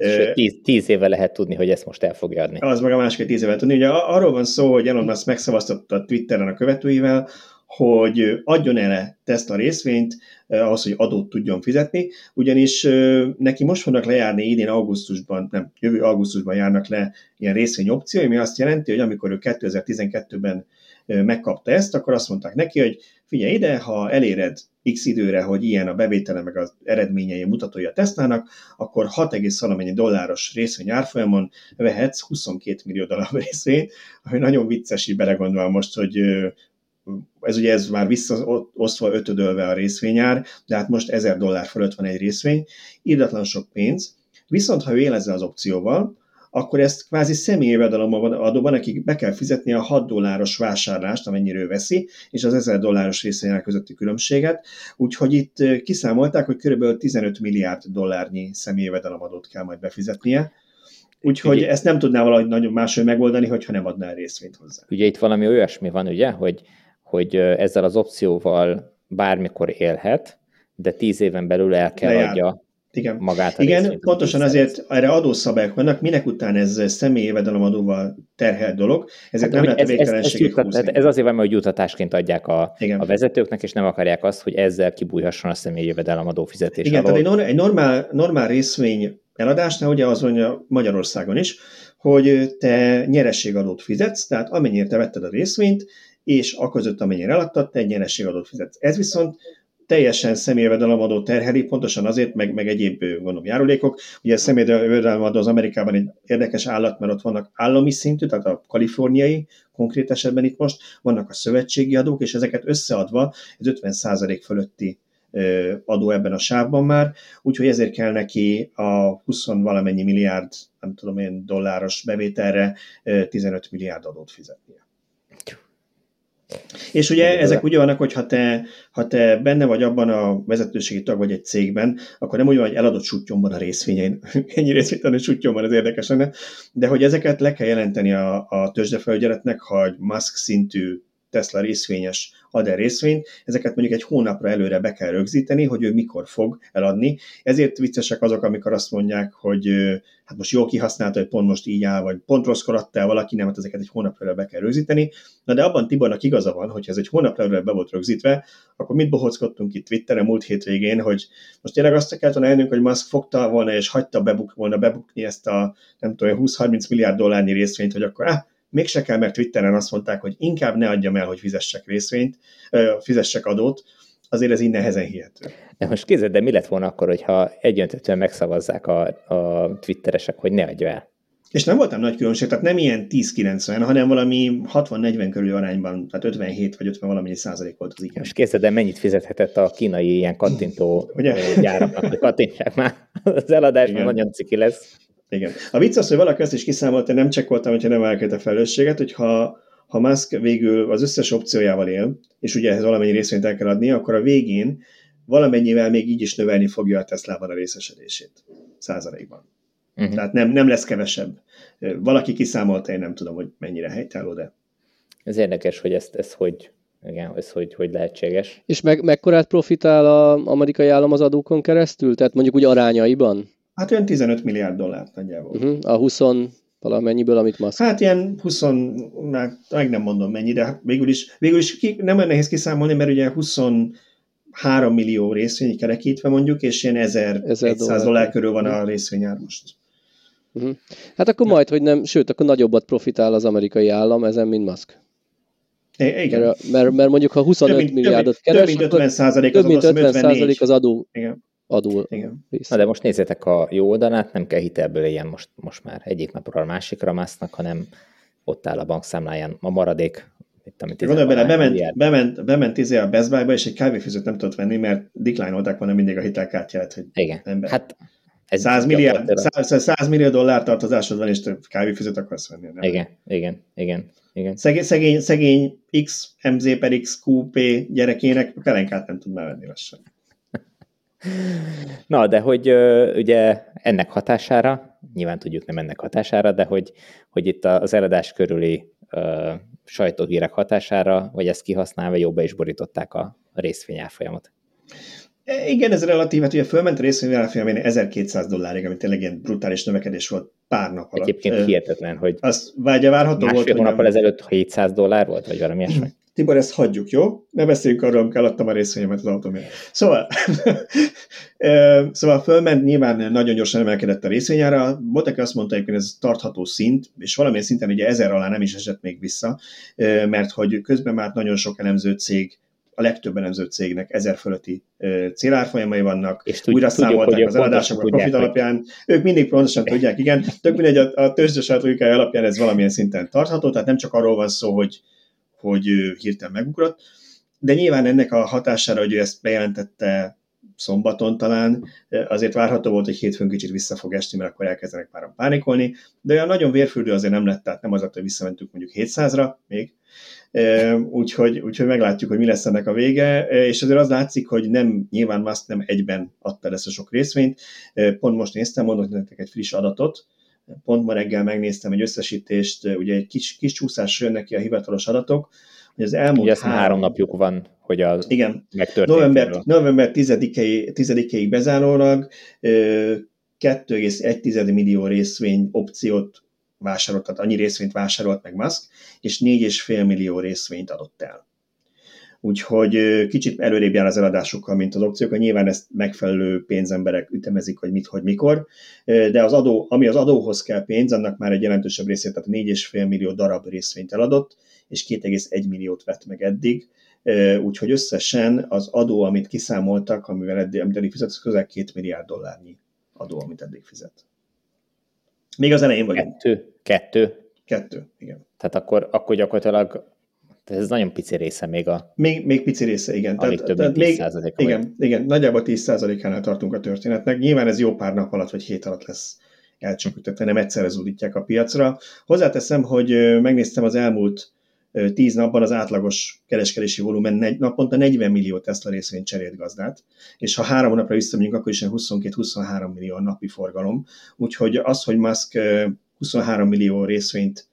Sőt, tíz, tíz éve lehet tudni, hogy ezt most el fogja adni. Az meg a másik tíz éve tudni. Ugye arról van szó, hogy Elon Musk megszavaztatta a Twitteren a követőivel, hogy adjon el Tesla részvényt eh, ahhoz, hogy adót tudjon fizetni, ugyanis eh, neki most fognak lejárni idén augusztusban, nem, jövő augusztusban járnak le ilyen részvényopció, ami azt jelenti, hogy amikor ő 2012-ben eh, megkapta ezt, akkor azt mondták neki, hogy figyelj ide, ha eléred x időre, hogy ilyen a bevétele meg az eredményei mutatója a Teslának, akkor 6, valamennyi dolláros részvény árfolyamon vehetsz 22 millió dollár részvényt, ami nagyon vicces így belegondolva most, hogy ez ugye ez már visszaosztva ötödölve a részvényár, de hát most 1000 dollár fölött van egy részvény, írdatlan sok pénz, viszont ha ő él ezzel az opcióval, akkor ezt kvázi személyi adóban nekik be kell fizetni a 6 dolláros vásárlást, amennyire ő veszi, és az 1000 dolláros részvényár közötti különbséget. Úgyhogy itt kiszámolták, hogy kb. 15 milliárd dollárnyi személyi kell majd befizetnie. Úgyhogy ugye, ezt nem tudná valahogy nagyon máshogy megoldani, hogyha nem adná részvényt hozzá. Ugye itt valami olyasmi van, ugye, hogy hogy ezzel az opcióval bármikor élhet, de tíz éven belül el kell Lejár. adja igen. magát a Igen, pontosan azért erre adószabályok vannak, minek után ez személyi jövedelemadóval terhelt dolog, ezért hát, nem lehet a végtelenségig ez, ez, ez, ez azért van, hogy jutatásként adják a, a vezetőknek, és nem akarják azt, hogy ezzel kibújhasson a személyi jövedelemadó fizetés Igen, alól. tehát egy normál, normál részvény eladásnál ugye az mondja Magyarországon is, hogy te nyerességadót fizetsz, tehát amennyire te vetted a részvényt, és a között, amennyire eladtad, te egy nyerességadót fizetsz. Ez viszont teljesen személyjövedelemadó terheli, pontosan azért, meg, meg egyéb gondolom járulékok. Ugye a személyjövedelemadó az Amerikában egy érdekes állat, mert ott vannak állami szintű, tehát a kaliforniai, konkrét esetben itt most, vannak a szövetségi adók, és ezeket összeadva ez 50% fölötti adó ebben a sávban már, úgyhogy ezért kell neki a 20 valamennyi milliárd, nem tudom én, dolláros bevételre 15 milliárd adót fizetnie. És ugye Én ezek úgy vannak, hogy ha te, ha te benne vagy abban a vezetőségi tag vagy egy cégben, akkor nem úgy van, hogy eladott sutyomban a részvényein. Ennyi részvényt a sutyomban, az érdekes lenne. De hogy ezeket le kell jelenteni a, a tőzsdefelügyeletnek, ha egy Musk szintű Tesla részvényes ad el részvényt, ezeket mondjuk egy hónapra előre be kell rögzíteni, hogy ő mikor fog eladni. Ezért viccesek azok, amikor azt mondják, hogy hát most jól kihasználta, hogy pont most így áll, vagy pont rosszkor adta el valaki, nem, hát ezeket egy hónapra előre be kell rögzíteni. Na de abban Tibornak igaza van, hogy ez egy hónapra előre be volt rögzítve, akkor mit bohockodtunk itt Twitteren múlt hétvégén, hogy most tényleg azt volna elnünk, hogy Musk fogta volna és hagyta bebuk, volna bebukni ezt a nem tudom, 20-30 milliárd dollárnyi részvényt, hogy akkor ah, mégse kell, mert Twitteren azt mondták, hogy inkább ne adjam el, hogy fizessek részvényt, fizessek adót, azért ez így nehezen hihető. De most képzeld, de mi lett volna akkor, hogyha egyöntetően megszavazzák a, a twitteresek, hogy ne adja el? És nem voltam nagy különbség, tehát nem ilyen 10-90, hanem valami 60-40 körül arányban, tehát 57 vagy 50 valamennyi százalék volt az igen. Most képzeld, de mennyit fizethetett a kínai ilyen kattintó gyáraknak, hogy kattintsák már, az eladás nagyon ciki lesz. Igen. A vicc az, hogy valaki ezt is kiszámolta, nem csekkoltam, hogyha nem elkezdte a felelősséget, hogy ha, Musk végül az összes opciójával él, és ugye ehhez valamennyi részvényt el kell adni, akkor a végén valamennyivel még így is növelni fogja a Teslában a részesedését százalékban. Uh-huh. Tehát nem, nem lesz kevesebb. Valaki kiszámolta, én nem tudom, hogy mennyire helytálló, de... Ez érdekes, hogy ezt, ezt hogy, igen, ez hogy, hogy lehetséges. És meg, mekkorát profitál az amerikai állam az adókon keresztül? Tehát mondjuk úgy arányaiban? Hát olyan 15 milliárd dollárt nagyjából. Uh-huh. A 20 valamennyiből, amit Musk. Hát ilyen 20, meg nem mondom mennyi, de végül is, végül is ki, nem olyan nehéz kiszámolni, mert ugye 23 millió részvény kerekítve mondjuk, és ilyen 1100 dollár, dollár körül van a részvényár most. Uh-huh. Hát akkor ja. majd, hogy nem, sőt, akkor nagyobbat profitál az amerikai állam ezen, mint Musk. É, igen. Mert, mert, mert mondjuk ha 25 több, milliárdot keres, több mint 50 százalék az, több mint 50 százalék az adó igen adó Igen. Na de most nézzétek a jó oldalát, nem kell hitelből éljen most, most már egyik napról a másikra másznak, hanem ott áll a bankszámláján a maradék, itt, amit Gondolj bele, bement, bement, bement izé a Best Buy-ba, és egy kávéfőzőt nem tudott venni, mert decline-olták volna mindig a hitelkártyát, hogy Igen. Ember. Hát ez 100 milliárd, 100, 100 millió dollár tartozásod van, és több kávéfőzőt akarsz venni. Nem? Igen, igen, igen. igen. Szegény, szegény, szegény X, MZ per X, QP gyerekének pelenkát nem tud venni lassan. Na, de hogy ugye ennek hatására, nyilván tudjuk nem ennek hatására, de hogy, hogy itt az eladás körüli uh, sajtóhírek hatására, vagy ezt kihasználva jobban is borították a részvényárfolyamot. E, igen, ez relatív, hát ugye fölment a részvényárfolyam 1200 dollárig, ami tényleg ilyen brutális növekedés volt pár nap alatt. Egyébként hihetetlen, hogy az vágya várható másfél volt. hónappal ezelőtt 700 dollár volt, vagy valami ilyesmi. Tibor, ezt hagyjuk, jó? Ne beszéljünk arról, amikor eladtam a részvényemet az autómért. Szóval, szóval fölment, nyilván nagyon gyorsan emelkedett a részvényára. Botek azt mondta, hogy ez tartható szint, és valamilyen szinten ugye ezer alá nem is esett még vissza, mert hogy közben már nagyon sok elemző cég a legtöbb elemző cégnek ezer fölötti célárfolyamai vannak, és tud, újra számolták az eladásokat a profit alapján, hogy... ők mindig pontosan tudják, igen, tök mindegy, a, a tőzsdes alapján ez valamilyen szinten tartható, tehát nem csak arról van szó, hogy hogy ő hirtelen megugrott, de nyilván ennek a hatására, hogy ő ezt bejelentette szombaton talán, azért várható volt, hogy hétfőn kicsit vissza fog esni, mert akkor elkezdenek már pánikolni, de olyan nagyon vérfürdő azért nem lett, tehát nem az, hogy visszamentünk mondjuk 700-ra még, úgyhogy, úgyhogy meglátjuk, hogy mi lesz ennek a vége, és azért az látszik, hogy nem, nyilván Musk nem egyben adta ezt a sok részvényt, pont most néztem, mondok nektek egy friss adatot, pont ma reggel megnéztem egy összesítést, ugye egy kis, kis csúszás jönnek ki a hivatalos adatok, hogy az elmúlt ugye három, három napjuk van, hogy a igen, november, november 10-ig, 10 bezárólag 2,1 millió részvény opciót vásárolt, tehát annyi részvényt vásárolt meg Musk, és 4,5 millió részvényt adott el úgyhogy kicsit előrébb jár az eladásokkal, mint az opciók, nyilván ezt megfelelő pénzemberek ütemezik, hogy mit, hogy mikor, de az adó, ami az adóhoz kell pénz, annak már egy jelentősebb részét, tehát 4,5 millió darab részvényt eladott, és 2,1 milliót vett meg eddig, úgyhogy összesen az adó, amit kiszámoltak, amivel eddig, amit eddig fizet, közel 2 milliárd dollárnyi adó, amit eddig fizet. Még az elején vagyunk. Kettő? Kettő? Kettő, igen. Tehát akkor, akkor gyakorlatilag tehát ez nagyon pici része még a... Még, még pici része, igen. Alig tehát, több mint 10 még, Igen, igen, nagyjából 10%-ánál tartunk a történetnek. Nyilván ez jó pár nap alatt, vagy hét alatt lesz elcsökkentve, nem egyszerre zúdítják a piacra. Hozzáteszem, hogy megnéztem az elmúlt 10 napban az átlagos kereskedési volumen naponta 40 millió Tesla részvény cserélt gazdát, és ha három napra visszamegyünk, akkor is 22-23 millió a napi forgalom. Úgyhogy az, hogy Musk 23 millió részvényt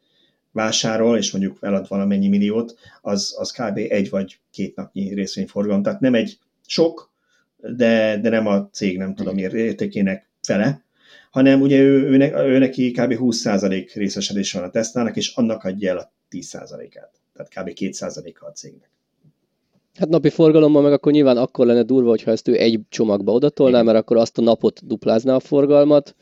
vásárol, és mondjuk elad valamennyi milliót, az, az kb. egy vagy két napnyi részvényforgalom. Tehát nem egy sok, de, de nem a cég, nem tudom, értékének fele, hanem ugye ő, ő, ő neki kb. 20% részesedés van a Tesla-nak, és annak adja el a 10%-át. Tehát kb. 2%-a a cégnek. Hát napi forgalommal meg akkor nyilván akkor lenne durva, hogyha ezt ő egy csomagba odatolná, mert akkor azt a napot duplázná a forgalmat,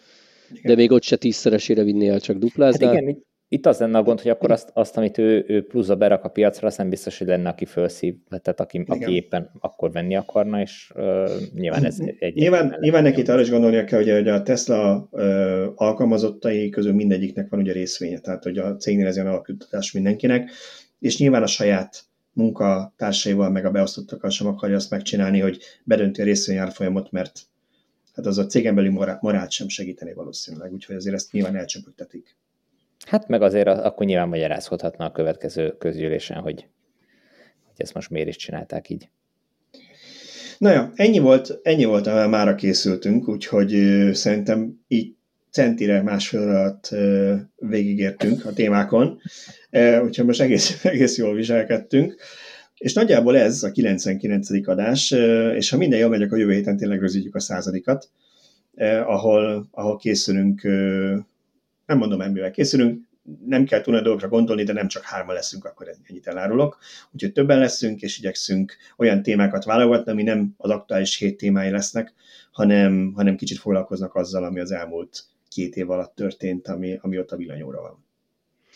igen. de még ott se tízszeresére vinné el, csak duplázná. Hát igen, itt az lenne a gond, hogy akkor azt, azt amit ő, ő pluszba berak a piacra, azt nem biztos, hogy lenne, aki felszív, tehát aki, aki éppen akkor venni akarna, és uh, nyilván ez egy... Nyilván, nyilván neki arra is gondolnia kell, hogy a Tesla uh, alkalmazottai közül mindegyiknek van ugye részvénye, tehát hogy a cégnél ez ilyen alapjutatás mindenkinek, és nyilván a saját munkatársaival, meg a beosztottakkal sem akarja azt megcsinálni, hogy bedönti a részvényárfolyamot, mert hát az a cégen belül morált sem segíteni valószínűleg, úgyhogy azért ezt nyilván elcsöpögtetik. Hát meg azért akkor nyilván magyarázhatna a következő közgyűlésen, hogy, hogy ezt most miért is csinálták így. Na ja, ennyi volt, ennyi volt, amivel mára készültünk, úgyhogy szerintem így centire másfél alatt végigértünk a témákon, úgyhogy most egész, egész jól viselkedtünk. És nagyjából ez a 99. adás, és ha minden jól megy, akkor jövő héten tényleg rögzítjük a századikat, ahol, ahol készülünk nem mondom, amivel készülünk, nem kell túl dolgokra gondolni, de nem csak hárma leszünk, akkor ennyit elárulok. Úgyhogy többen leszünk, és igyekszünk olyan témákat válogatni, ami nem az aktuális hét témái lesznek, hanem, hanem kicsit foglalkoznak azzal, ami az elmúlt két év alatt történt, ami, ami ott a villanyóra van.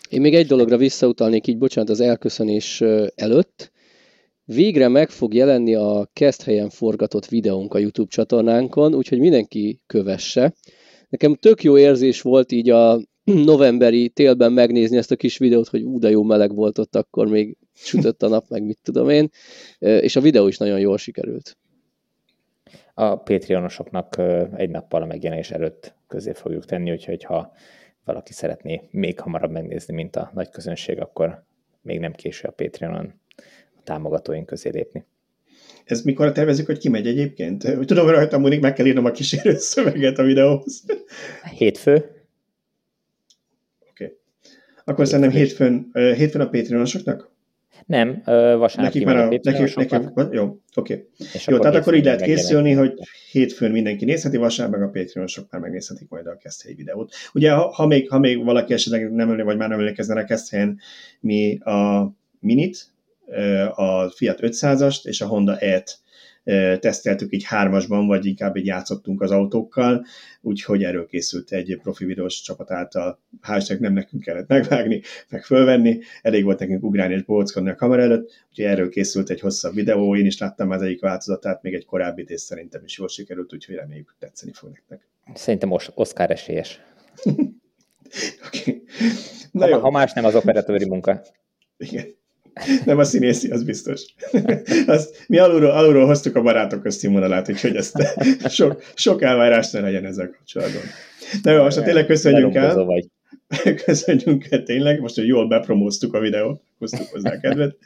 Én még egy dologra visszautalnék így, bocsánat, az elköszönés előtt. Végre meg fog jelenni a kezdhelyen forgatott videónk a YouTube csatornánkon, úgyhogy mindenki kövesse. Nekem tök jó érzés volt így a novemberi télben megnézni ezt a kis videót, hogy ú, jó meleg volt ott, akkor még sütött a nap, meg mit tudom én, és a videó is nagyon jól sikerült. A Patreonosoknak egy nappal a megjelenés előtt közé fogjuk tenni, úgyhogy ha valaki szeretné még hamarabb megnézni, mint a nagy közönség, akkor még nem késő a Patreonon a támogatóink közé lépni. Ez mikor tervezik, hogy kimegy egyébként? Tudom, hogy rajta múlik, meg kell írnom a kísérő szöveget a videóhoz. Hétfő. Oké. Okay. Akkor hétfő. szerintem hétfőn, hétfőn a Patreonosoknak? Nem, vasárnap nekik már a, nekik, nekik, jó, oké. Okay. Jó, tehát akkor így lehet készülni, hogy hétfőn mindenki nézheti, vasárnap meg a Patreonosok már megnézhetik majd a keszthelyi videót. Ugye, ha, ha, még, ha még valaki esetleg nem emlék, vagy már nem emlékezne a keszthelyen, mi a minit, a Fiat 500-ast és a Honda E-t teszteltük így hármasban, vagy inkább így játszottunk az autókkal, úgyhogy erről készült egy profi videós csapat által. Hálság nem nekünk kellett megvágni, meg fölvenni, elég volt nekünk ugrálni és bóckodni a kamera előtt, úgyhogy erről készült egy hosszabb videó, én is láttam az egyik változatát, még egy korábbi és szerintem is jól sikerült, úgyhogy reméljük tetszeni fog nektek. Szerintem Oscar esélyes. okay. Na ha, jó. ha más nem az operatőri munka. Igen. Nem a színészi, az biztos. Azt, mi alulról, alulról hoztuk a barátok közt színvonalát, úgyhogy ezt sok, sok elvárás ne legyen ezzel kapcsolatban. De jó, most tényleg köszönjünk el. Vagy. Köszönjünk el tényleg, most, hogy jól bepromóztuk a videót, hoztuk hozzá kedvet,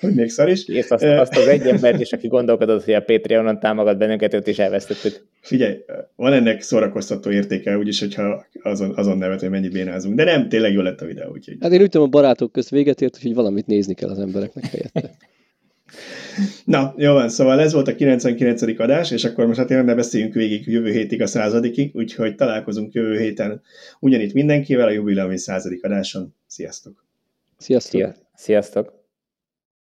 hogy még szar is. És azt, azt az egy embert is, aki gondolkodott, hogy a Patreonon támogat bennünket, őt is elvesztettük. Figyelj, van ennek szórakoztató értéke, úgyis, hogyha azon, azon nevet, hogy mennyit bénázunk. De nem, tényleg jó lett a videó. Úgyhogy... Hát én úgy tudom, a barátok közt véget ért, hogy valamit nézni kell az embereknek helyette. Na, jó van, szóval ez volt a 99. adás, és akkor most hát tényleg ne beszéljünk végig jövő hétig a századikig, úgyhogy találkozunk jövő héten ugyanitt mindenkivel a jubileumi századik adáson. Sziasztok! Sziasztok! Sziasztok!